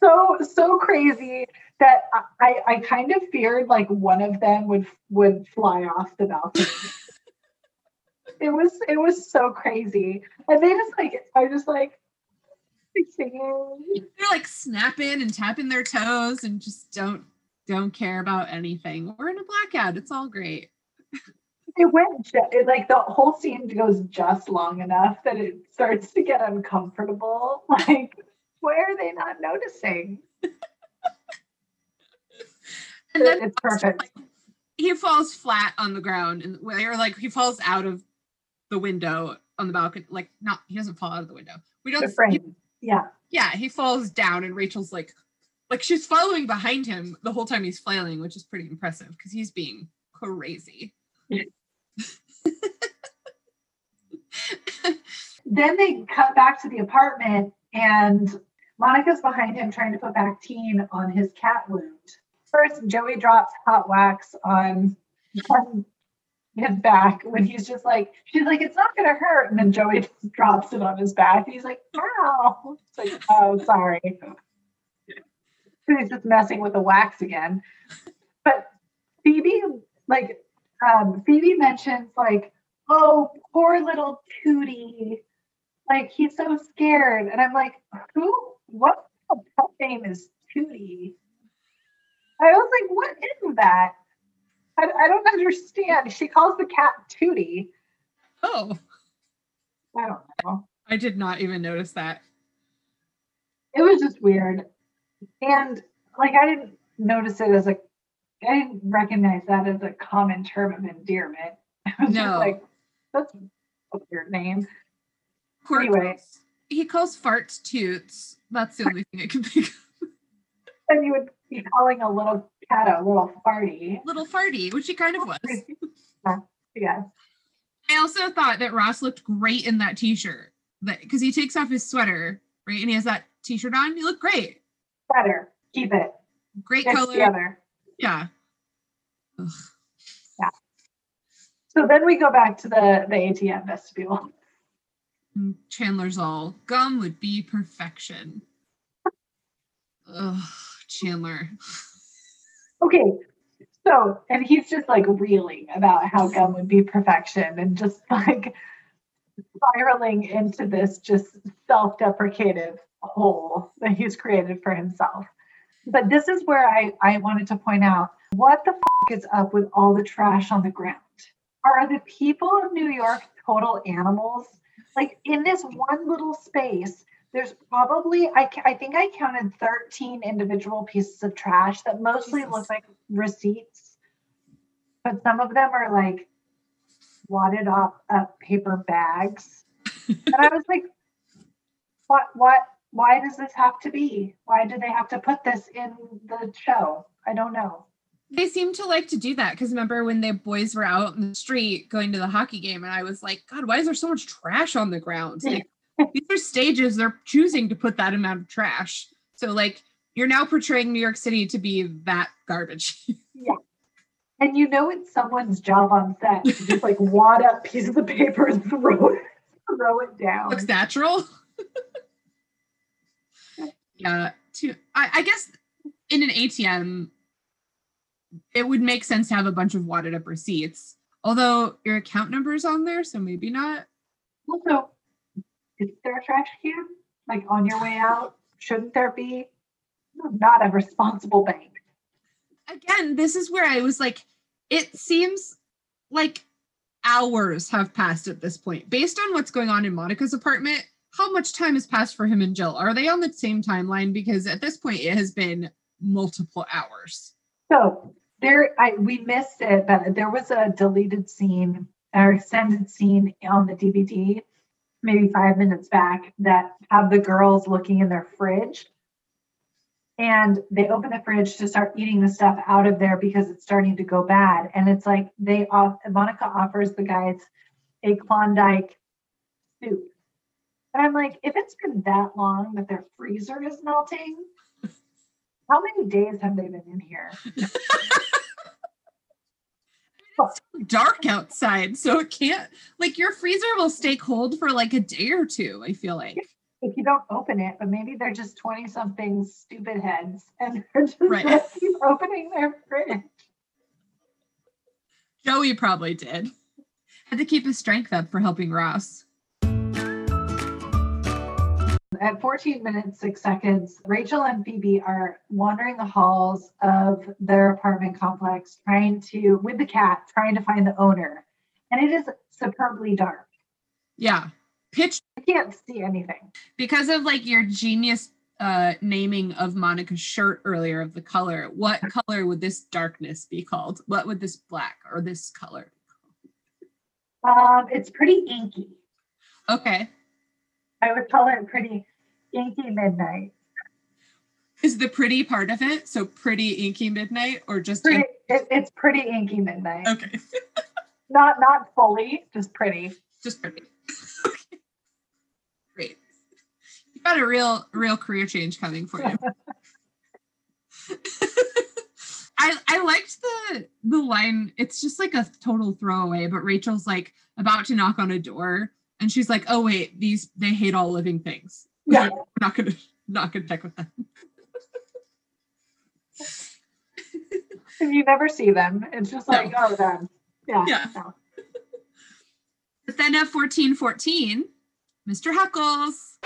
So so crazy that I, I kind of feared like one of them would would fly off the balcony. it was it was so crazy. And they just like I just like singing. They're like snapping and tapping their toes and just don't don't care about anything. We're in a blackout. It's all great. It went it, like the whole scene goes just long enough that it starts to get uncomfortable. Like, why are they not noticing? And then It's perfect. he falls flat on the ground and or like he falls out of the window on the balcony. Like not he doesn't fall out of the window. We don't he- Yeah. yeah, he falls down and Rachel's like like she's following behind him the whole time he's flailing, which is pretty impressive because he's being crazy. Then they cut back to the apartment and Monica's behind him trying to put Bactine on his cat wound. First, Joey drops hot wax on, his back when he's just like, she's like, it's not gonna hurt. And then Joey drops it on his back. and He's like, ow. It's like, oh, sorry. He's just messing with the wax again. But Phoebe, like, um, Phoebe mentions like, oh, poor little Tootie. Like he's so scared. And I'm like, who? What pet name is Tootie? I was like, what is that? I, I don't understand. She calls the cat Tootie. Oh, I don't know. I did not even notice that. It was just weird. And like I didn't notice it as a I didn't recognize that as a common term of endearment. I was No. just like, that's a weird name. Poor Anyway. he calls farts toots. That's the only thing I can think of. And you would be calling a little cat a little farty. Little farty, which he kind of was. Yeah. I also thought that Ross looked great in that t-shirt. That because he takes off his sweater, right? And he has that t-shirt on. He looked great. Better. Keep it. Great color. together. Yeah. Ugh. So then we go back to the, the ATM vestibule. And Chandler's all gum would be perfection. Ugh, Chandler. Okay. So, and he's just like reeling about how gum would be perfection and just like spiraling into this just self deprecative hole that he's created for himself. But this is where I, I wanted to point out what the f- is up with all the trash on the ground? Are the people of New York total animals? Like in this one little space, there's probably, I, I think I counted 13 individual pieces of trash that mostly Jesus. look like receipts, but some of them are like wadded up up paper bags. and I was like, what, what, why does this have to be? Why do they have to put this in the show? I don't know. They seem to like to do that because remember when the boys were out in the street going to the hockey game, and I was like, God, why is there so much trash on the ground? Like, these are stages, they're choosing to put that amount of trash. So, like, you're now portraying New York City to be that garbage. yeah. And you know it's someone's job on set to just like wad up pieces of paper and throw it, throw it down. Looks natural. yeah. To I, I guess in an ATM, it would make sense to have a bunch of wadded up receipts. Although your account number is on there, so maybe not. Also, is there a trash can? Like on your way out? Shouldn't there be? Not a responsible bank. again, this is where I was like, it seems like hours have passed at this point. Based on what's going on in Monica's apartment, how much time has passed for him and Jill? Are they on the same timeline? Because at this point, it has been multiple hours. So there, I we missed it, but there was a deleted scene or extended scene on the DVD, maybe five minutes back, that have the girls looking in their fridge. And they open the fridge to start eating the stuff out of there because it's starting to go bad. And it's like they off Monica offers the guys a Klondike soup. And I'm like, if it's been that long that their freezer is melting, how many days have they been in here? It's dark outside, so it can't like your freezer will stay cold for like a day or two. I feel like. if you don't open it, but maybe they're just 20 something stupid heads and they're just Right. gonna keep opening their fridge. Joey probably did. Had to keep his strength up for helping Ross. At 14 minutes, six seconds, Rachel and Phoebe are wandering the halls of their apartment complex, trying to, with the cat, trying to find the owner. And it is superbly dark. Yeah. Pitch I can't see anything. because of like your genius uh naming of Monica's shirt earlier of the color. What color would this darkness be called? What would this black or this color? Um, it's pretty inky. Okay. I would call it pretty inky midnight. Is the pretty part of it? So pretty inky midnight or just Pretty, it, it's pretty inky midnight. okay. Not not fully, just pretty. just pretty. okay. Great. You got a real, real career change coming for you. I I liked the the line. It's just like a total throwaway, but Rachel's like about to knock on a door, and she's like, "Oh wait, these they hate all living things. Yeah. We're not gonna not gonna check with them." And you never see them. It's just like, No. oh, them. Yeah. Yeah. no. But then at fourteen fourteen, Mr. Heckles.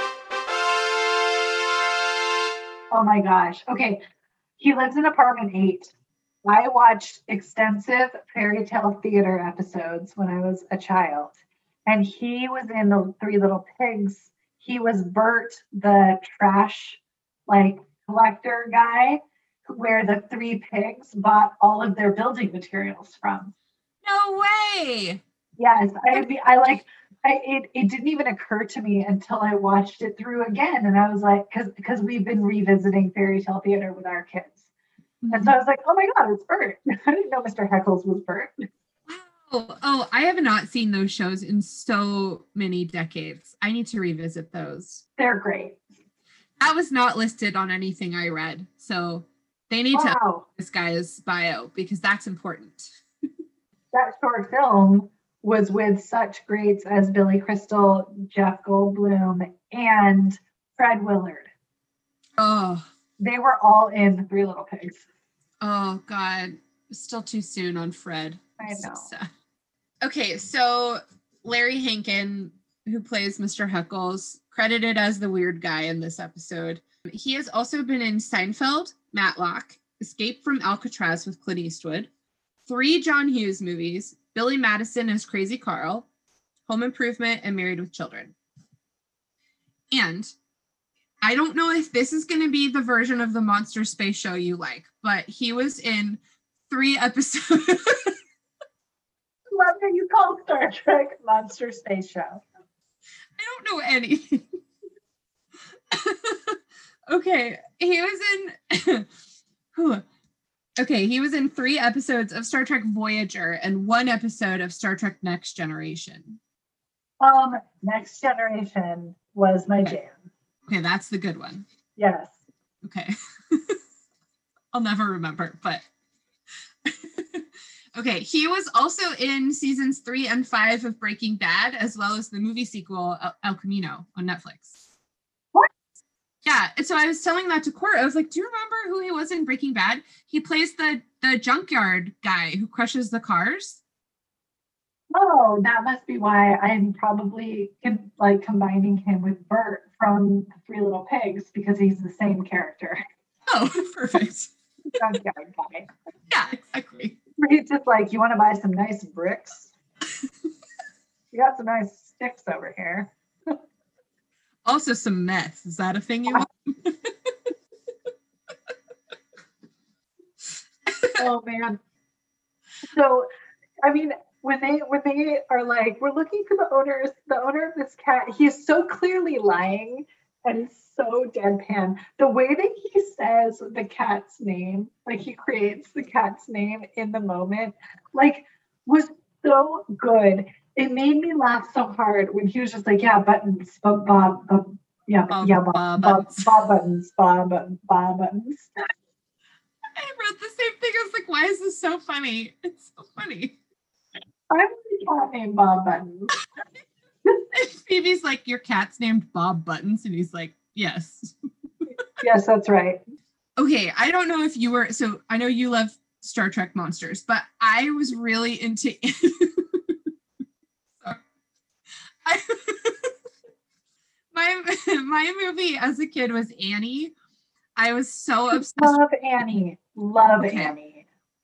Oh my gosh. Okay. He lives in apartment eight. I watched extensive fairy tale theater episodes when I was a child. And he was in the Three Little Pigs. He was Bert, the trash like collector guy, where the three pigs bought all of their building materials from. No way. Yes, I mean, I like. I, it, it didn't even occur to me until I watched it through again, and I was like, because because we've been revisiting fairy tale theater with our kids, and so I was like, oh my god, it's Bert. I didn't know Mr. Heckles was Bert. Oh, oh, I have not seen those shows in so many decades. I need to revisit those. They're great. That was not listed on anything I read. So they need to up this guy's bio because that's important. that short film was with such greats as Billy Crystal, Jeff Goldblum, and Fred Willard. Oh, They were all in Three Little Pigs. oh God. Still too soon on Fred. I So know. sad. Okay, so Larry Hankin, who plays Mr. Heckles, credited as the weird guy in this episode. He has also been in Seinfeld, Matlock, Escape from Alcatraz with Clint Eastwood, three John Hughes movies, Billy Madison as Crazy Carl, Home Improvement, and Married with Children. And I don't know if this is going to be the version of the Monster Space Show you like, but he was in three episodes. That you call Star Trek Monster Space Show. I don't know anything. okay, he was in. Okay, he was in three episodes of Star Trek Voyager and one episode of Star Trek Next Generation. Um, Next Generation was my Okay. jam. Okay, that's the good one. Yes. Okay. I'll never remember, but okay. He was also in seasons three and five of Breaking Bad, as well as the movie sequel El, Camino on Netflix. What? Yeah, and so I was telling that to Court. I was like, "Do you remember who he was in Breaking Bad? He plays the the junkyard guy who crushes the cars." Oh, that must be why I'm probably like combining him with Bert from Three Little Pigs because he's the same character. Oh, perfect. Junkyard guy. Yeah, exactly. He's just like, you want to buy some nice bricks? you got some nice sticks over here. Also, some meth. Is that a thing you want? oh man. So, I mean, when they when they are like, we're looking for the owners, the owner of this cat, he is so clearly lying and so deadpan. The way that he says the cat's name, like he creates the cat's name in the moment, like was so good. It made me laugh so hard when he was just like, yeah, buttons, Bob, Bob, Bob yeah, Bob- yeah, Bob Bob, Bob, buttons. Bob buttons, Bob, Bob buttons. I wrote the same thing. I was like, why is this so funny? It's so funny. I'm the cat named Bob Buttons. Phoebe's like, your cat's named Bob Buttons. And he's like, yes. Yes, that's right. Okay. I don't know if you were, so I know you love Star Trek monsters, but I was really into. I, my, my movie as a kid was Annie. I was so obsessed Love Annie. Love Okay. Annie.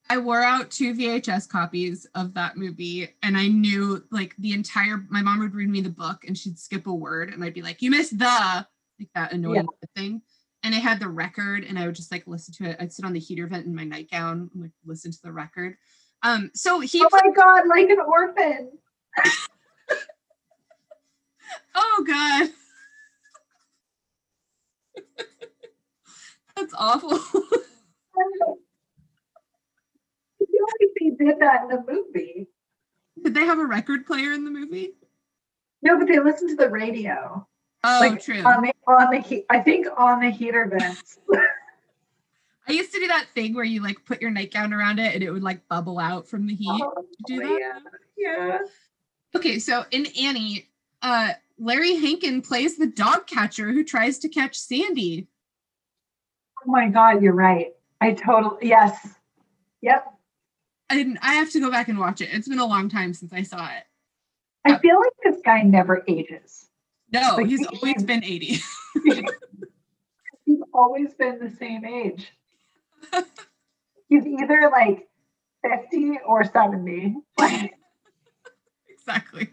I wore out two VHS copies of that movie and I knew like the entire my mom would read me the book and she'd skip a word and I'd be like, You missed the like that annoying thing. And I had the record and I would just like listen to it. I'd sit on the heater vent in my nightgown and like listen to the record. Um so he Oh my God, like an orphan. oh god. That's awful. Feel like they did that in the movie. Did they have a record player in the movie? No, but they listened to the radio. Oh, like true. on the on the he- I think on the heater vents. I used to do that thing where you like put your nightgown around it and it would like bubble out from the heat. Oh, do that? yeah, yeah. Okay, so in Annie, uh Larry Hankin plays the dog catcher who tries to catch Sandy. Oh my God, you're right. I totally yes. Yep. And I have to go back and watch it. It's been a long time since I saw it. I feel like this guy never ages. No, Like, he's he- always been 80. He's always been the same age. He's either like 50 or 70. Exactly.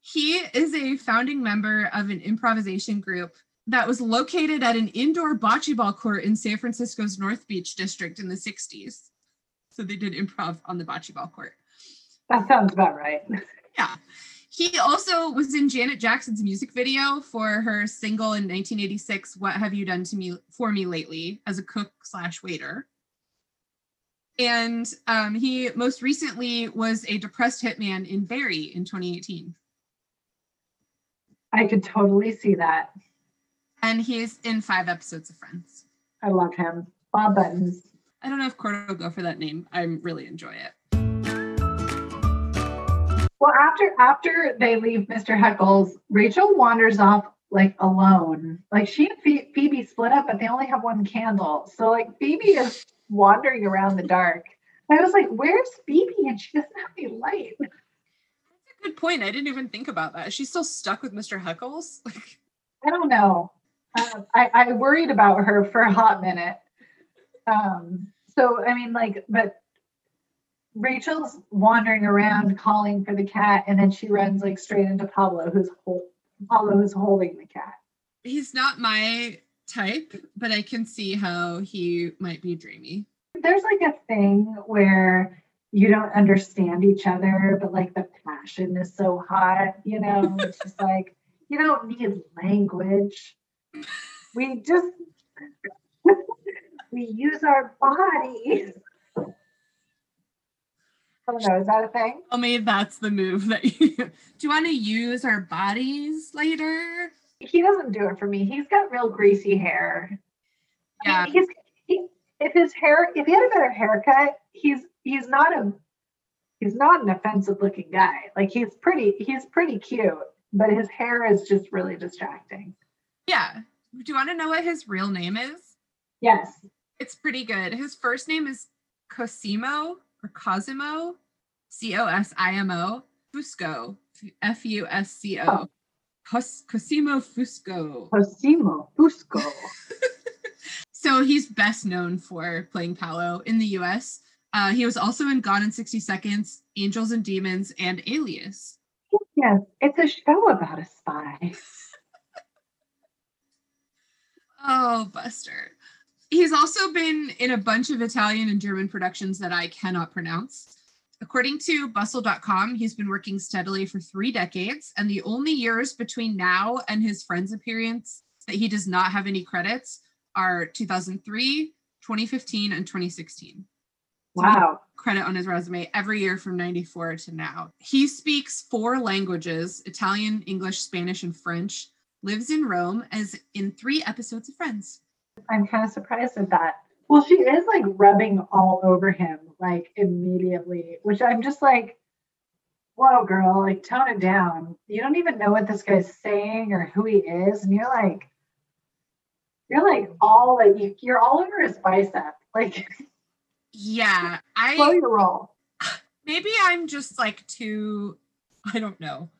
he is a founding member of an improvisation group that was located at an indoor bocce ball court in San Francisco's North Beach district in the 60s. So they did improv on the bocce ball court. that sounds about right. Yeah. He also was in Janet Jackson's music video for her single in 1986, What Have You Done to Me for Me Lately, as a cook slash waiter. And um, he most recently was a depressed hitman in Barry in 2018. I could totally see that. And he's in five episodes of Friends. I love him. Bob Buttons. I don't know if Cordo will go for that name. I really enjoy it. Well, after after they leave Mr. Heckles, Rachel wanders off like alone. Like she and Phoebe split up, but they only have one candle. So like Phoebe is wandering around the dark. I was like, "Where's Phoebe?" And she doesn't have any light. That's a good point. I didn't even think about that. She's still stuck with Mr. Heckles. Like, I don't know. Uh, I I worried about her for a hot minute. Um. So I mean, like, but Rachel's wandering around calling for the cat, and then she runs like straight into Pablo, who's Pablo who's holding the cat. he's not my type, but I can see how he might be dreamy. there's like a thing where you don't understand each other, but like the passion is so hot, you know, it's just like you don't need language. We just we use our bodies. I don't know, is that a thing? Tell me that's the move that you do you want to use our bodies later? He doesn't do it for me. He's got real greasy hair. I Yeah. mean, he's he, if his hair if he had a better haircut, he's he's not a he's not an offensive looking guy. Like he's pretty he's pretty cute, but his hair is just really distracting. Yeah. Do you want to know what his real name is? Yes. It's pretty good. His first name is Cosimo or Cosimo, C O S I M O, Fusco, F U S C O. Cosimo Fusco. Cosimo Fusco. So he's best known for playing Paolo in the US. Uh, he was also in Gone in 60 Seconds, Angels and Demons, and Alias. Yes, it's a show about a spy. Oh, Buster. He's also been in a bunch of Italian and German productions that I cannot pronounce. According to bustle.com, he's been working steadily for three decades, and the only years between now and his Friends appearance that he does not have any credits are 2003, 2015, and 2016. Wow. Credit on his resume every year from 94 to now. He speaks four languages Italian, English, Spanish, and French, lives in Rome, as in three episodes of Friends. I'm kind of surprised at that. Well, she is like rubbing all over him like immediately, which I'm just like, whoa, girl, like tone it down. You don't even know what this guy's saying or who he is. And you're like, you're like all like you, you're all over his bicep. Like, Yeah, I slow your roll. maybe I'm just like too, I don't know,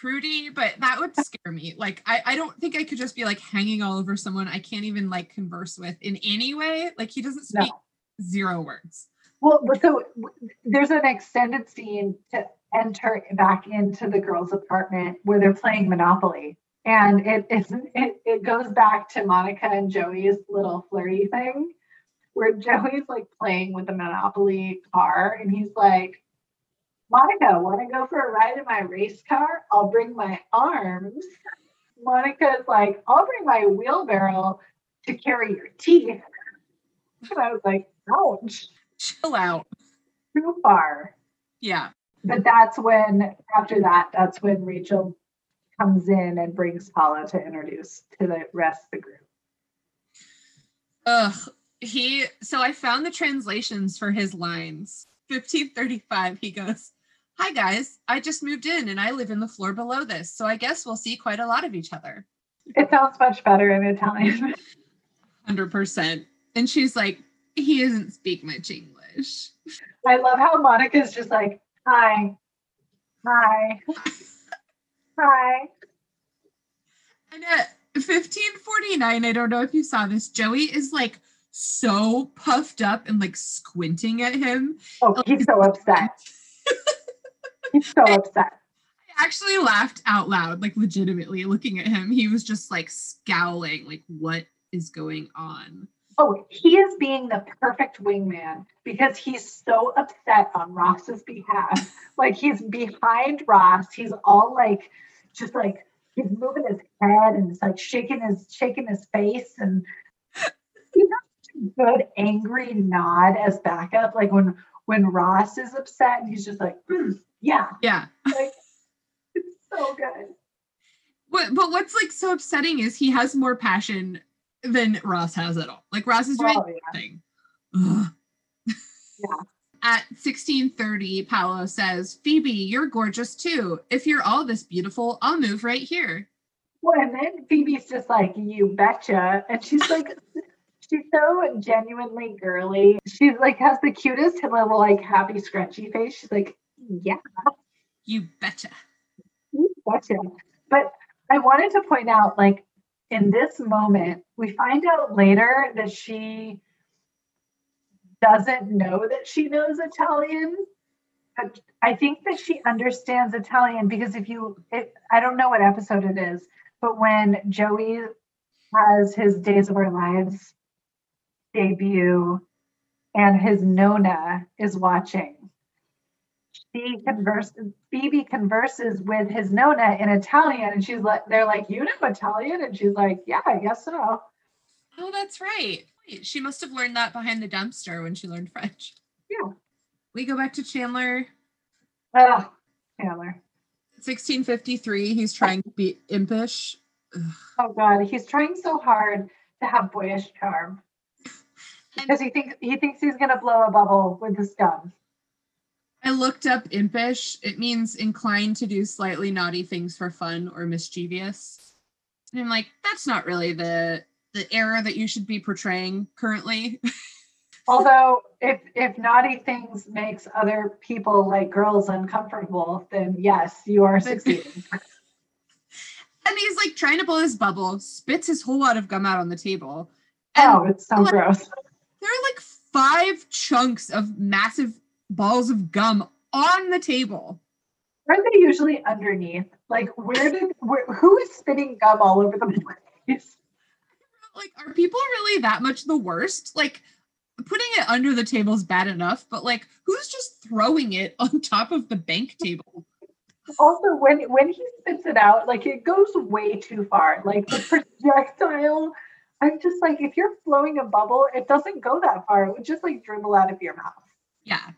prudy, but that would scare me. Like, I, I don't think I could just be like hanging all over someone I can't even like converse with in any way. Like, he doesn't No. speak zero words. Well, so there's an extended scene to enter back into the girls' apartment where they're playing Monopoly. And it, it, it goes back to Monica and Joey's little flirty thing where Joey's like playing with the Monopoly car and he's like, Monica, want to go for a ride in my race car? I'll bring my arms. Monica's like, I'll bring my wheelbarrow to carry your teeth. And I was like, ouch Chill out. too far. Yeah. But that's when, after that, that's when Rachel comes in and brings Paolo to introduce to the rest of the group. Ugh. He so I found the translations for his lines. 1535, he goes, Hi guys, I just moved in and I live in the floor below this, so I guess we'll see quite a lot of each other. It sounds much better in Italian. 100%. And she's like, he doesn't speak much English. I love how Monica's just like, hi, hi, hi. And at 1549, I don't know if you saw this, Joey is like so puffed up and like squinting at him. Oh, he's so upset. He's so upset. I actually laughed out loud, like legitimately looking at him. He was just like scowling, like, what is going on? Oh, he is being the perfect wingman because he's so upset on Ross's behalf. like he's behind Ross. He's all like, just like he's moving his head and it's like shaking his shaking his face and he has a good angry nod as backup. Like when when Ross is upset and he's just like, "Hmm, yeah, Yeah. like it's so good. What, but what's like so upsetting is he has more passion than Ross has at all. Like Ross is doing Oh, yeah. nothing. Ugh. Yeah. At 1630, Paolo says, Phoebe, you're gorgeous too. If you're all this beautiful, I'll move right here. Well, and then Phoebe's just like, you betcha. And she's like, she's so genuinely girly. She's like, has the cutest little, like, happy, scrunchy face. She's like, yeah, You betcha. you betcha. But I wanted to point out, like, in this moment, we find out later that she doesn't know that she knows Italian. But I think that she understands Italian because if you, it, I don't know what episode it is, but when Joey has his Days of Our Lives debut and his Nona is watching, she converses, Phoebe converses with his Nona in Italian and she's like, they're like, you know Italian? And she's like, yeah, I guess so. Oh, that's right. She must have learned that behind the dumpster when she learned French. Yeah. We go back to Chandler. Oh, Taylor. 1653, he's trying to be impish. Oh God, he's trying so hard to have boyish charm because he thinks he thinks he's gonna blow a bubble with his gun. I looked up impish. It means inclined to do slightly naughty things for fun or mischievous. And I'm like, that's not really the the error that you should be portraying currently. Although, if if naughty things makes other people like girls uncomfortable, then yes, you are succeeding. and he's like trying to blow his bubble, spits his whole lot of gum out on the table. And oh, it's so like- gross. there are like five chunks of massive balls of gum on the table. Aren't they usually underneath? Like, where did where, who is spitting gum all over the place? Like, are people really that much the worst? Like, putting it under the table is bad enough, but like, who's just throwing it on top of the bank table? Also, when when he spits it out, like it goes way too far. Like the projectile, I'm just like, if you're blowing a bubble, it doesn't go that far. It would just like dribble out of your mouth. Yeah.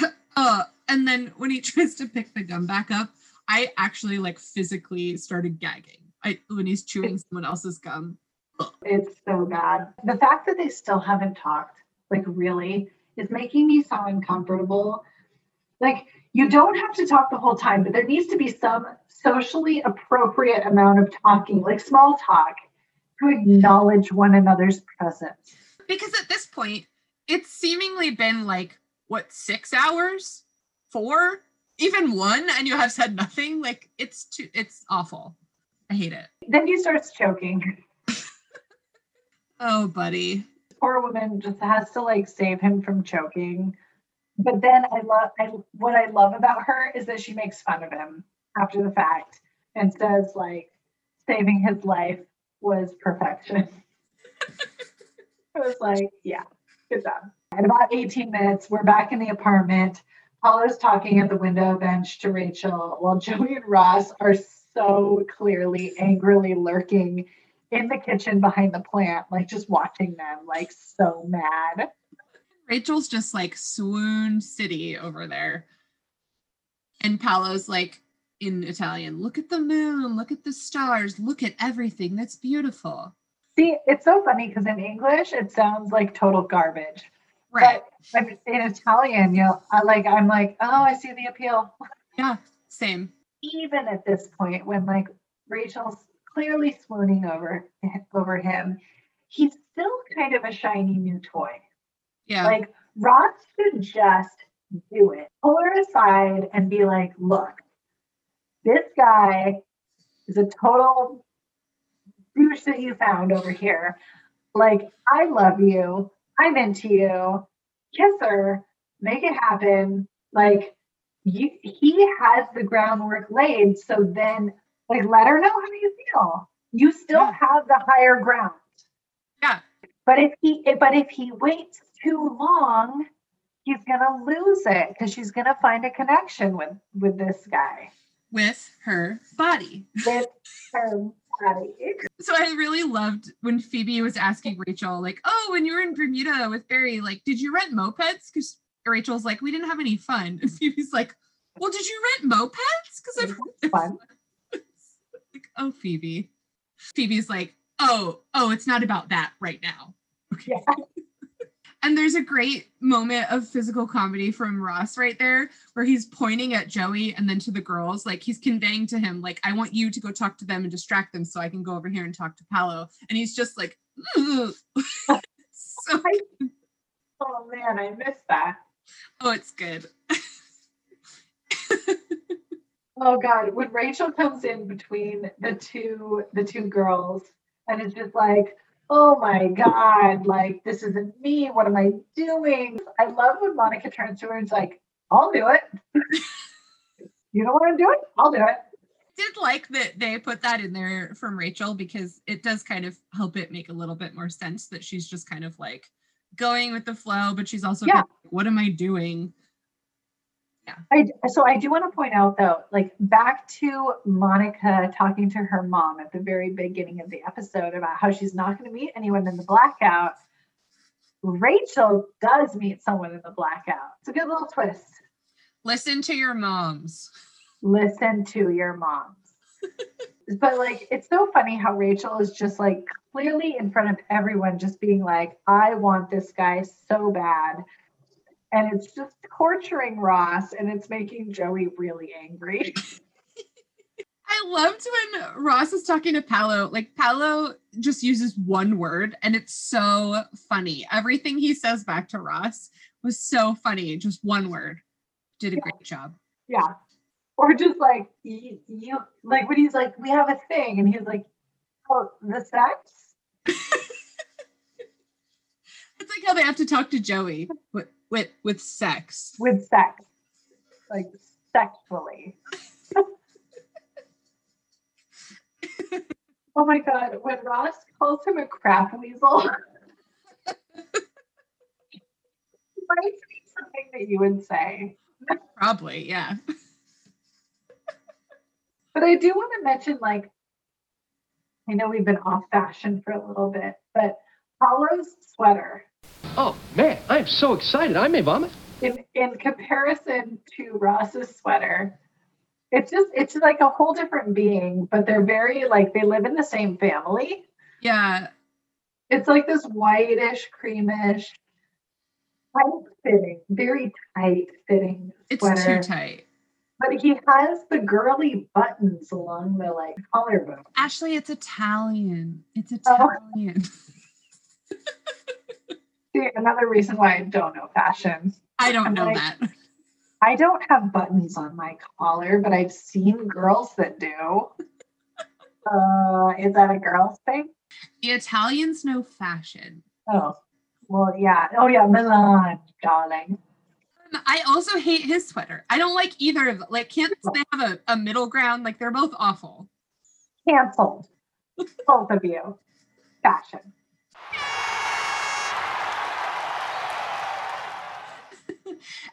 uh, and then when he tries to pick the gum back up, I actually like physically started gagging. I when he's chewing someone else's gum. It's so bad. The fact that they still haven't talked, like really, is making me so uncomfortable. Like you don't have to talk the whole time, but there needs to be some socially appropriate amount of talking, like small talk, to acknowledge one another's presence. Because at this point, it's seemingly been like what six hours, four, even one, and you have said nothing. Like it's too, it's awful. I hate it. Then he starts choking. Oh, buddy. Poor woman just has to like save him from choking. But then I love I what I love about her is that she makes fun of him after the fact and says like saving his life was perfection. I was like, yeah, good job. In about 18 minutes, we're back in the apartment. Paolo's talking at the window bench to Rachel while Joey and Ross are so clearly angrily lurking in the kitchen behind the plant, like just watching them, like so mad. Rachel's just like swoon city over there. And Paolo's like in Italian, look at the moon, look at the stars, look at everything that's beautiful. See, it's so funny because in English it sounds like total garbage. Right. But in Italian, you know, I like I'm like, oh, I see the appeal. Yeah, same. Even at this point, when like Rachel's clearly swooning over over him, he's still kind of a shiny new toy. Yeah. Like Ross should just do it. Pull her aside and be like, look, this guy is a total douche that you found over here. Like, I love you. I'm into you. Kiss her, make it happen. Like, you, he has the groundwork laid. So then, like, let her know how you feel. You still Yeah. have the higher ground. Yeah. But if he, but if he waits too long, he's gonna lose it because she's gonna find a connection with with this guy. With her body. With her body. So I really loved when Phoebe was asking Rachel, like, oh, when you were in Bermuda with Barry, like, did you rent mopeds? Because Rachel's like, we didn't have any fun. And Phoebe's like, well, did you rent mopeds? Because I've heard Fun. like, oh, Phoebe. Phoebe's like, oh, oh, it's not about that right now. Yeah. And there's a great moment of physical comedy from Ross right there, where he's pointing at Joey and then to the girls, like he's conveying to him, like, I want you to go talk to them and distract them so I can go over here and talk to Paolo. And he's just like, so, Oh man, I missed that. oh, it's good. Oh god, when Rachel comes in between the two the two girls and it's just like, oh my god, like this isn't me. What am I doing? I love when Monica turns to her and's like, I'll do it. you don't want to do it? I'll do it. Did like that they put that in there from Rachel because it does kind of help it make a little bit more sense that she's just kind of like going with the flow, but she's also Yeah. like, what am I doing? I, so I do want to point out though, like back to Monica talking to her mom at the very beginning of the episode about how she's not going to meet anyone in the blackout. Rachel does meet someone in the blackout. It's a good little twist. Listen to your moms. Listen to your moms. but like, it's so funny how Rachel is just like clearly in front of everyone, just being like, I want this guy so bad. And it's just torturing Ross and it's making Joey really angry. I loved when Ross is talking to Paolo. Like Paolo just uses one word and it's so funny. Everything he says back to Ross was so funny. Just one word. Did a great job. Yeah. Or just like you, you like when he's like, we have a thing, and he's like, oh, the sex? It's like how they have to talk to Joey with, with sex. With sex. Like sexually. oh my god, when Ross calls him a crap weasel. something that you would say. Probably, yeah. But I do want to mention, like, I know we've been off fashion for a little bit, but Paolo's sweater, Oh, man, I'm so excited. I may vomit. in in comparison to Ross's sweater, it's just it's like a whole different being. But they're very like they live in the same family. Yeah. It's like this whitish, creamish, tight fitting, very tight fitting Sweater. It's sweater. too tight. But he has the girly buttons along the like collarbone. Ashley, it's Italian. It's Oh. See, another reason why I don't know fashion. I don't I'm know like- that. I don't have buttons on my collar, but I've seen girls that do. Uh, is that a girl's thing? The Italians know fashion. Oh, well, yeah. Oh, yeah, Milan, darling. Um, I also hate his sweater. I don't like either of them. like can't they have a, a middle ground? Like they're both awful. Canceled. Both of you. Fashion.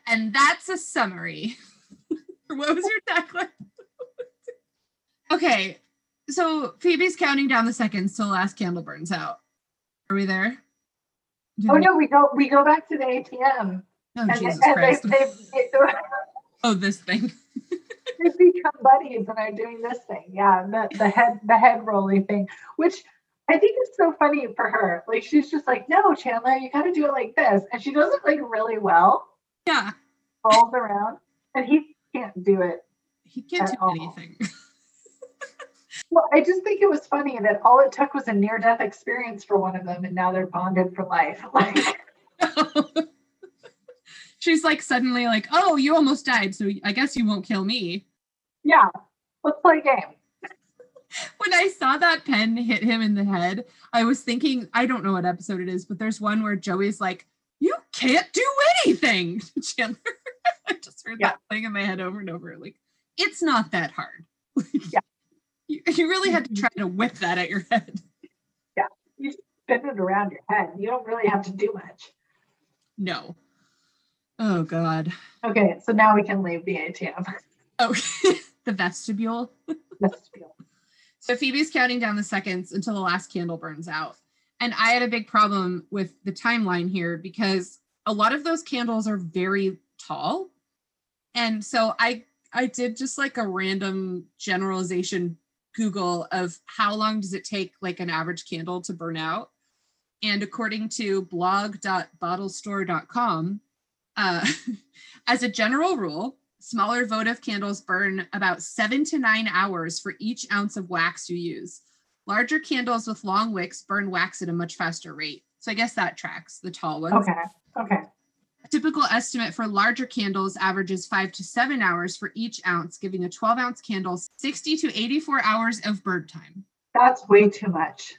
And that's a summary. what was your tagline? okay, so Phoebe's counting down the seconds till the last candle burns out. Are we there? Oh no, we go we go back to the ATM. Oh, and Jesus Christ. they, they, they, oh, this thing. they've become buddies and are doing this thing. Yeah, the, the head the head rolling thing, which I think is so funny for her. Like she's just like, no, Chandler, you got to do it like this, and she does it like really well, Yeah, rolls around, and he can't do it. he can't do all. anything. Well, I just think it was funny that all it took was a near death experience for one of them, and now they're bonded for life. Like, She's like suddenly like, oh, you almost died, so I guess you won't kill me. yeah, let's play a game. when I saw that pen hit him in the head, I was thinking, I don't know what episode it is, but there's one where Joey's like, You can't do anything. Chandler. I just heard Yeah. that playing in my head over and over. Like, it's not that hard. Yeah. You, you really had to mm-hmm. try to whip that at your head. Yeah. You spin it around your head. You don't really have to do much. No. Oh God. Okay, so now we can leave the ATM. Oh, the vestibule. Let's. So Phoebe's counting down the seconds until the last candle burns out. And I had a big problem with the timeline here because a lot of those candles are very tall. And so I I did just like a random generalization Google of how long does it take like an average candle to burn out? And according to blog.bottlestore.com, uh, as a general rule, smaller votive candles burn about seven to nine hours for each ounce of wax you use. Larger candles with long wicks burn wax at a much faster rate. So I guess that tracks the tall ones. Okay, okay. A typical estimate for larger candles averages five to seven hours for each ounce, giving a 12 ounce candle 60 to 84 hours of burn time. That's way too much.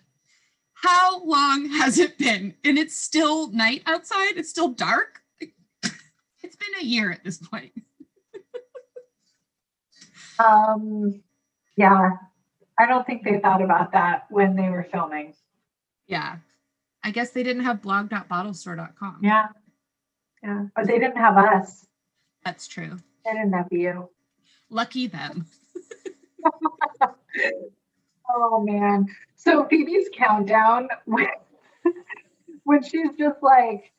How long has it been? And it's still night outside? It's still dark? It's been a year at this point. Um, yeah, I don't think they thought about that when they were filming. Yeah. I guess they didn't have blog.bottlestore.com. Yeah, yeah, but they didn't have us. That's true. They didn't have you. Lucky them. Oh man. So Phoebe's countdown when, when she's just like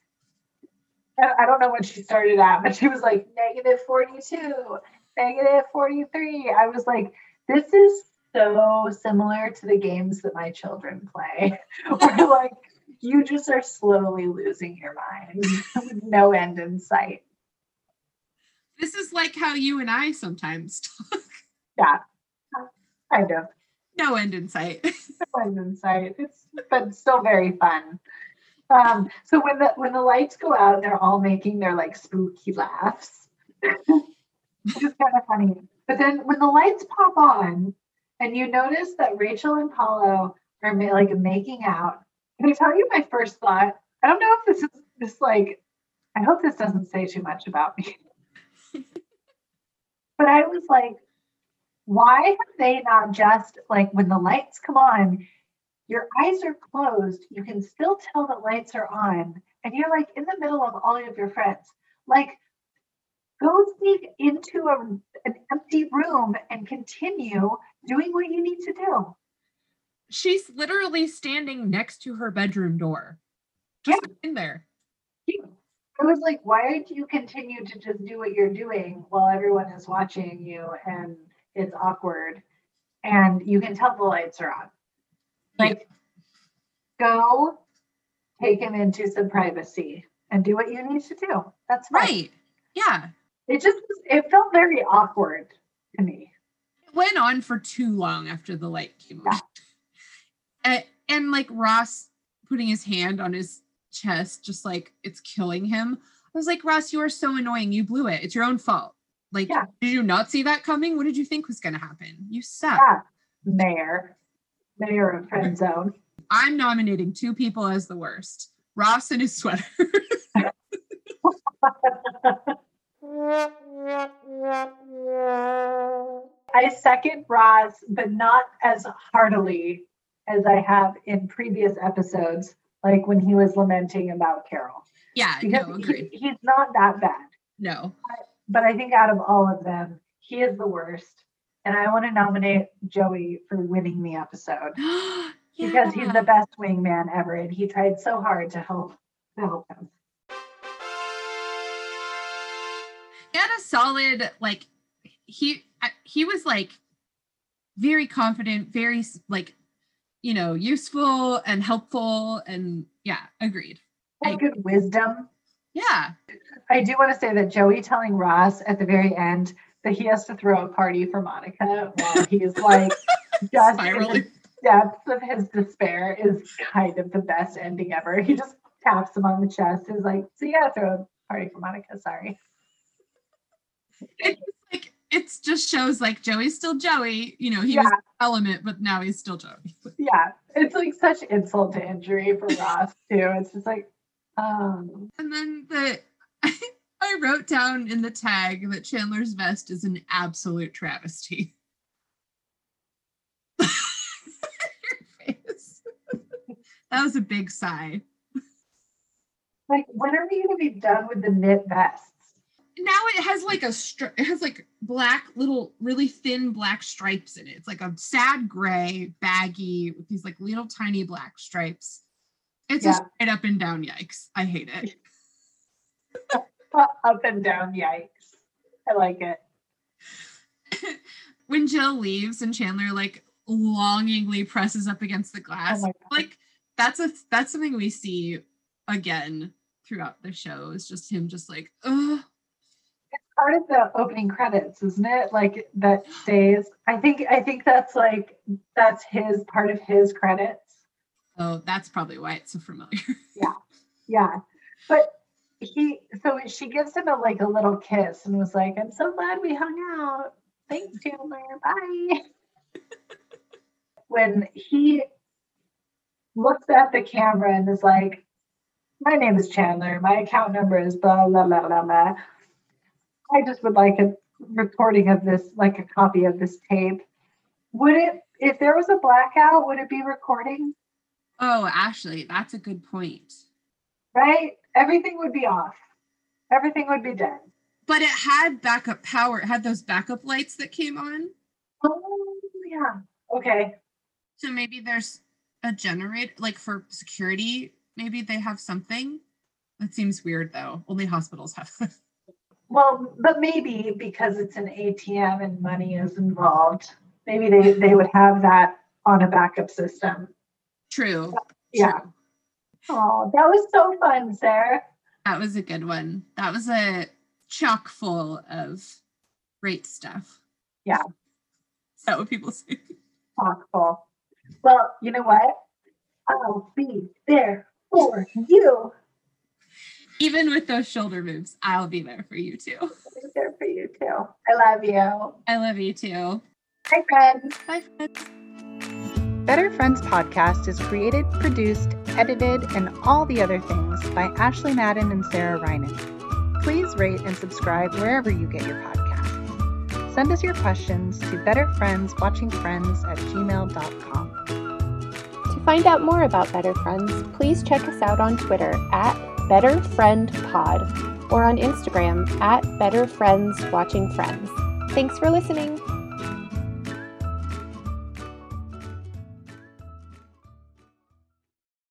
I don't know when she started at, but she was like negative 42, negative 43. I was like, this is so similar to the games that my children play. Where like you just are slowly losing your mind with no end in sight. This is like how you and I sometimes talk. Yeah. Kind of. No end in sight. no end in sight. It's but still very fun. Um, so when the when the lights go out, they're all making their like spooky laughs. Which is kind of funny. But then when the lights pop on, and you notice that Rachel and Paolo are ma- like making out. Can I tell you my first thought? I don't know if this is this like. I hope this doesn't say too much about me. But I was like, why have they not just like when the lights come on, your eyes are closed, you can still tell the lights are on, and you're like in the middle of all of your friends. Like, go sneak into a, an empty room and continue doing what you need to do. She's literally standing next to her bedroom door. Just in there. I was like, why do you continue to just do what you're doing while everyone is watching you and it's awkward and you can tell the lights are on? Like, go take him into some privacy and do what you need to do. That's fine. Right. Yeah. It just it felt very awkward to me. It went on for too long after the light came on. And, and like Ross putting his hand on his chest, just like it's killing him. I was like, Ross, you are so annoying. You blew it. It's your own fault. Like, Yeah. did you not see that coming? What did you think was going to happen? You suck. Yeah. Mayor. Mayor of Friend Zone. I'm nominating two people as the worst Ross and his sweater. second Ross, but not as heartily as I have in previous episodes, like when he was lamenting about Carol. yeah, Because no, he- he's not that bad. No. But I think out of all of them, he is the worst. And I want to nominate Joey for winning the episode because he's the Yeah. best wingman ever. And he tried so hard to help to help him. He had a solid, like, he I- he was like very confident, very like, you know, useful and helpful, and yeah, agreed. Good wisdom. Yeah, I do want to say that Joey telling Ross at the very end that he has to throw a party for Monica while he's like just in the depths of his despair is kind of the best ending ever. He just taps him on the chest. Is like, so you gotta throw a party for Monica. Sorry. It's just shows like Joey's still Joey. You know, he Yeah. was element, but now he's still Joey. Yeah, it's like such insult to injury for Ross too. It's just like, um, And then the I wrote down in the tag that Chandler's vest is an absolute travesty. That was a big sigh. like when are we gonna be done with the knit vests? Now it has like a stri- it has like black little really thin black stripes in it. It's like a sad gray baggy with these like little tiny black stripes. It's Yeah. a straight up and down yikes. I hate it. Up and down, yikes. I like it. when Jill leaves and Chandler like longingly presses up against the glass, Oh like that's a that's something we see again throughout the show. Is just him just like, ugh. Part of the opening credits, isn't it? Like that stays. I think I think that's like that's his part of his credits. Oh, that's probably why it's so familiar. Yeah. Yeah. But he so she gives him a like a little kiss and was like, I'm so glad we hung out. Thanks, Chandler. Bye. when he looks at the camera and is like, My name is Chandler. My account number is blah blah blah blah blah. I just would like a recording of this, like a copy of this tape. Would it if there was a blackout, would it be recording? oh, Ashley, that's a good point. Right? Everything would be off. Everything would be dead. But it had backup power. It had those backup lights that came on. Oh yeah. Okay. So maybe there's a generator, like for security. Maybe they have something. That seems weird though. Only hospitals have. Well, but maybe because it's an ATM and money is involved, maybe they, they would have that on a backup system. True. Yeah. True. Oh, that was so fun, Sarah. That was a good one. That was a chock full of great stuff. Yeah. Is that what people say? Thoughtful. Well, you know what? I'll be there for you. Even with those shoulder moves, I'll be there for you too. I'll be there for you too. I love you. I love you too. Hi, friends. Bye, friends. Better Friends podcast is created, produced, edited, and all the other things by Ashley Madden and Sarah Reinen. Please rate and subscribe wherever you get your podcasts. Send us your questions to betterfriendswatchingfriends at gmail.com. To find out more about Better Friends, please check us out on Twitter at BetterFriendPod or on Instagram at Better Friends Watching Friends. Thanks for listening.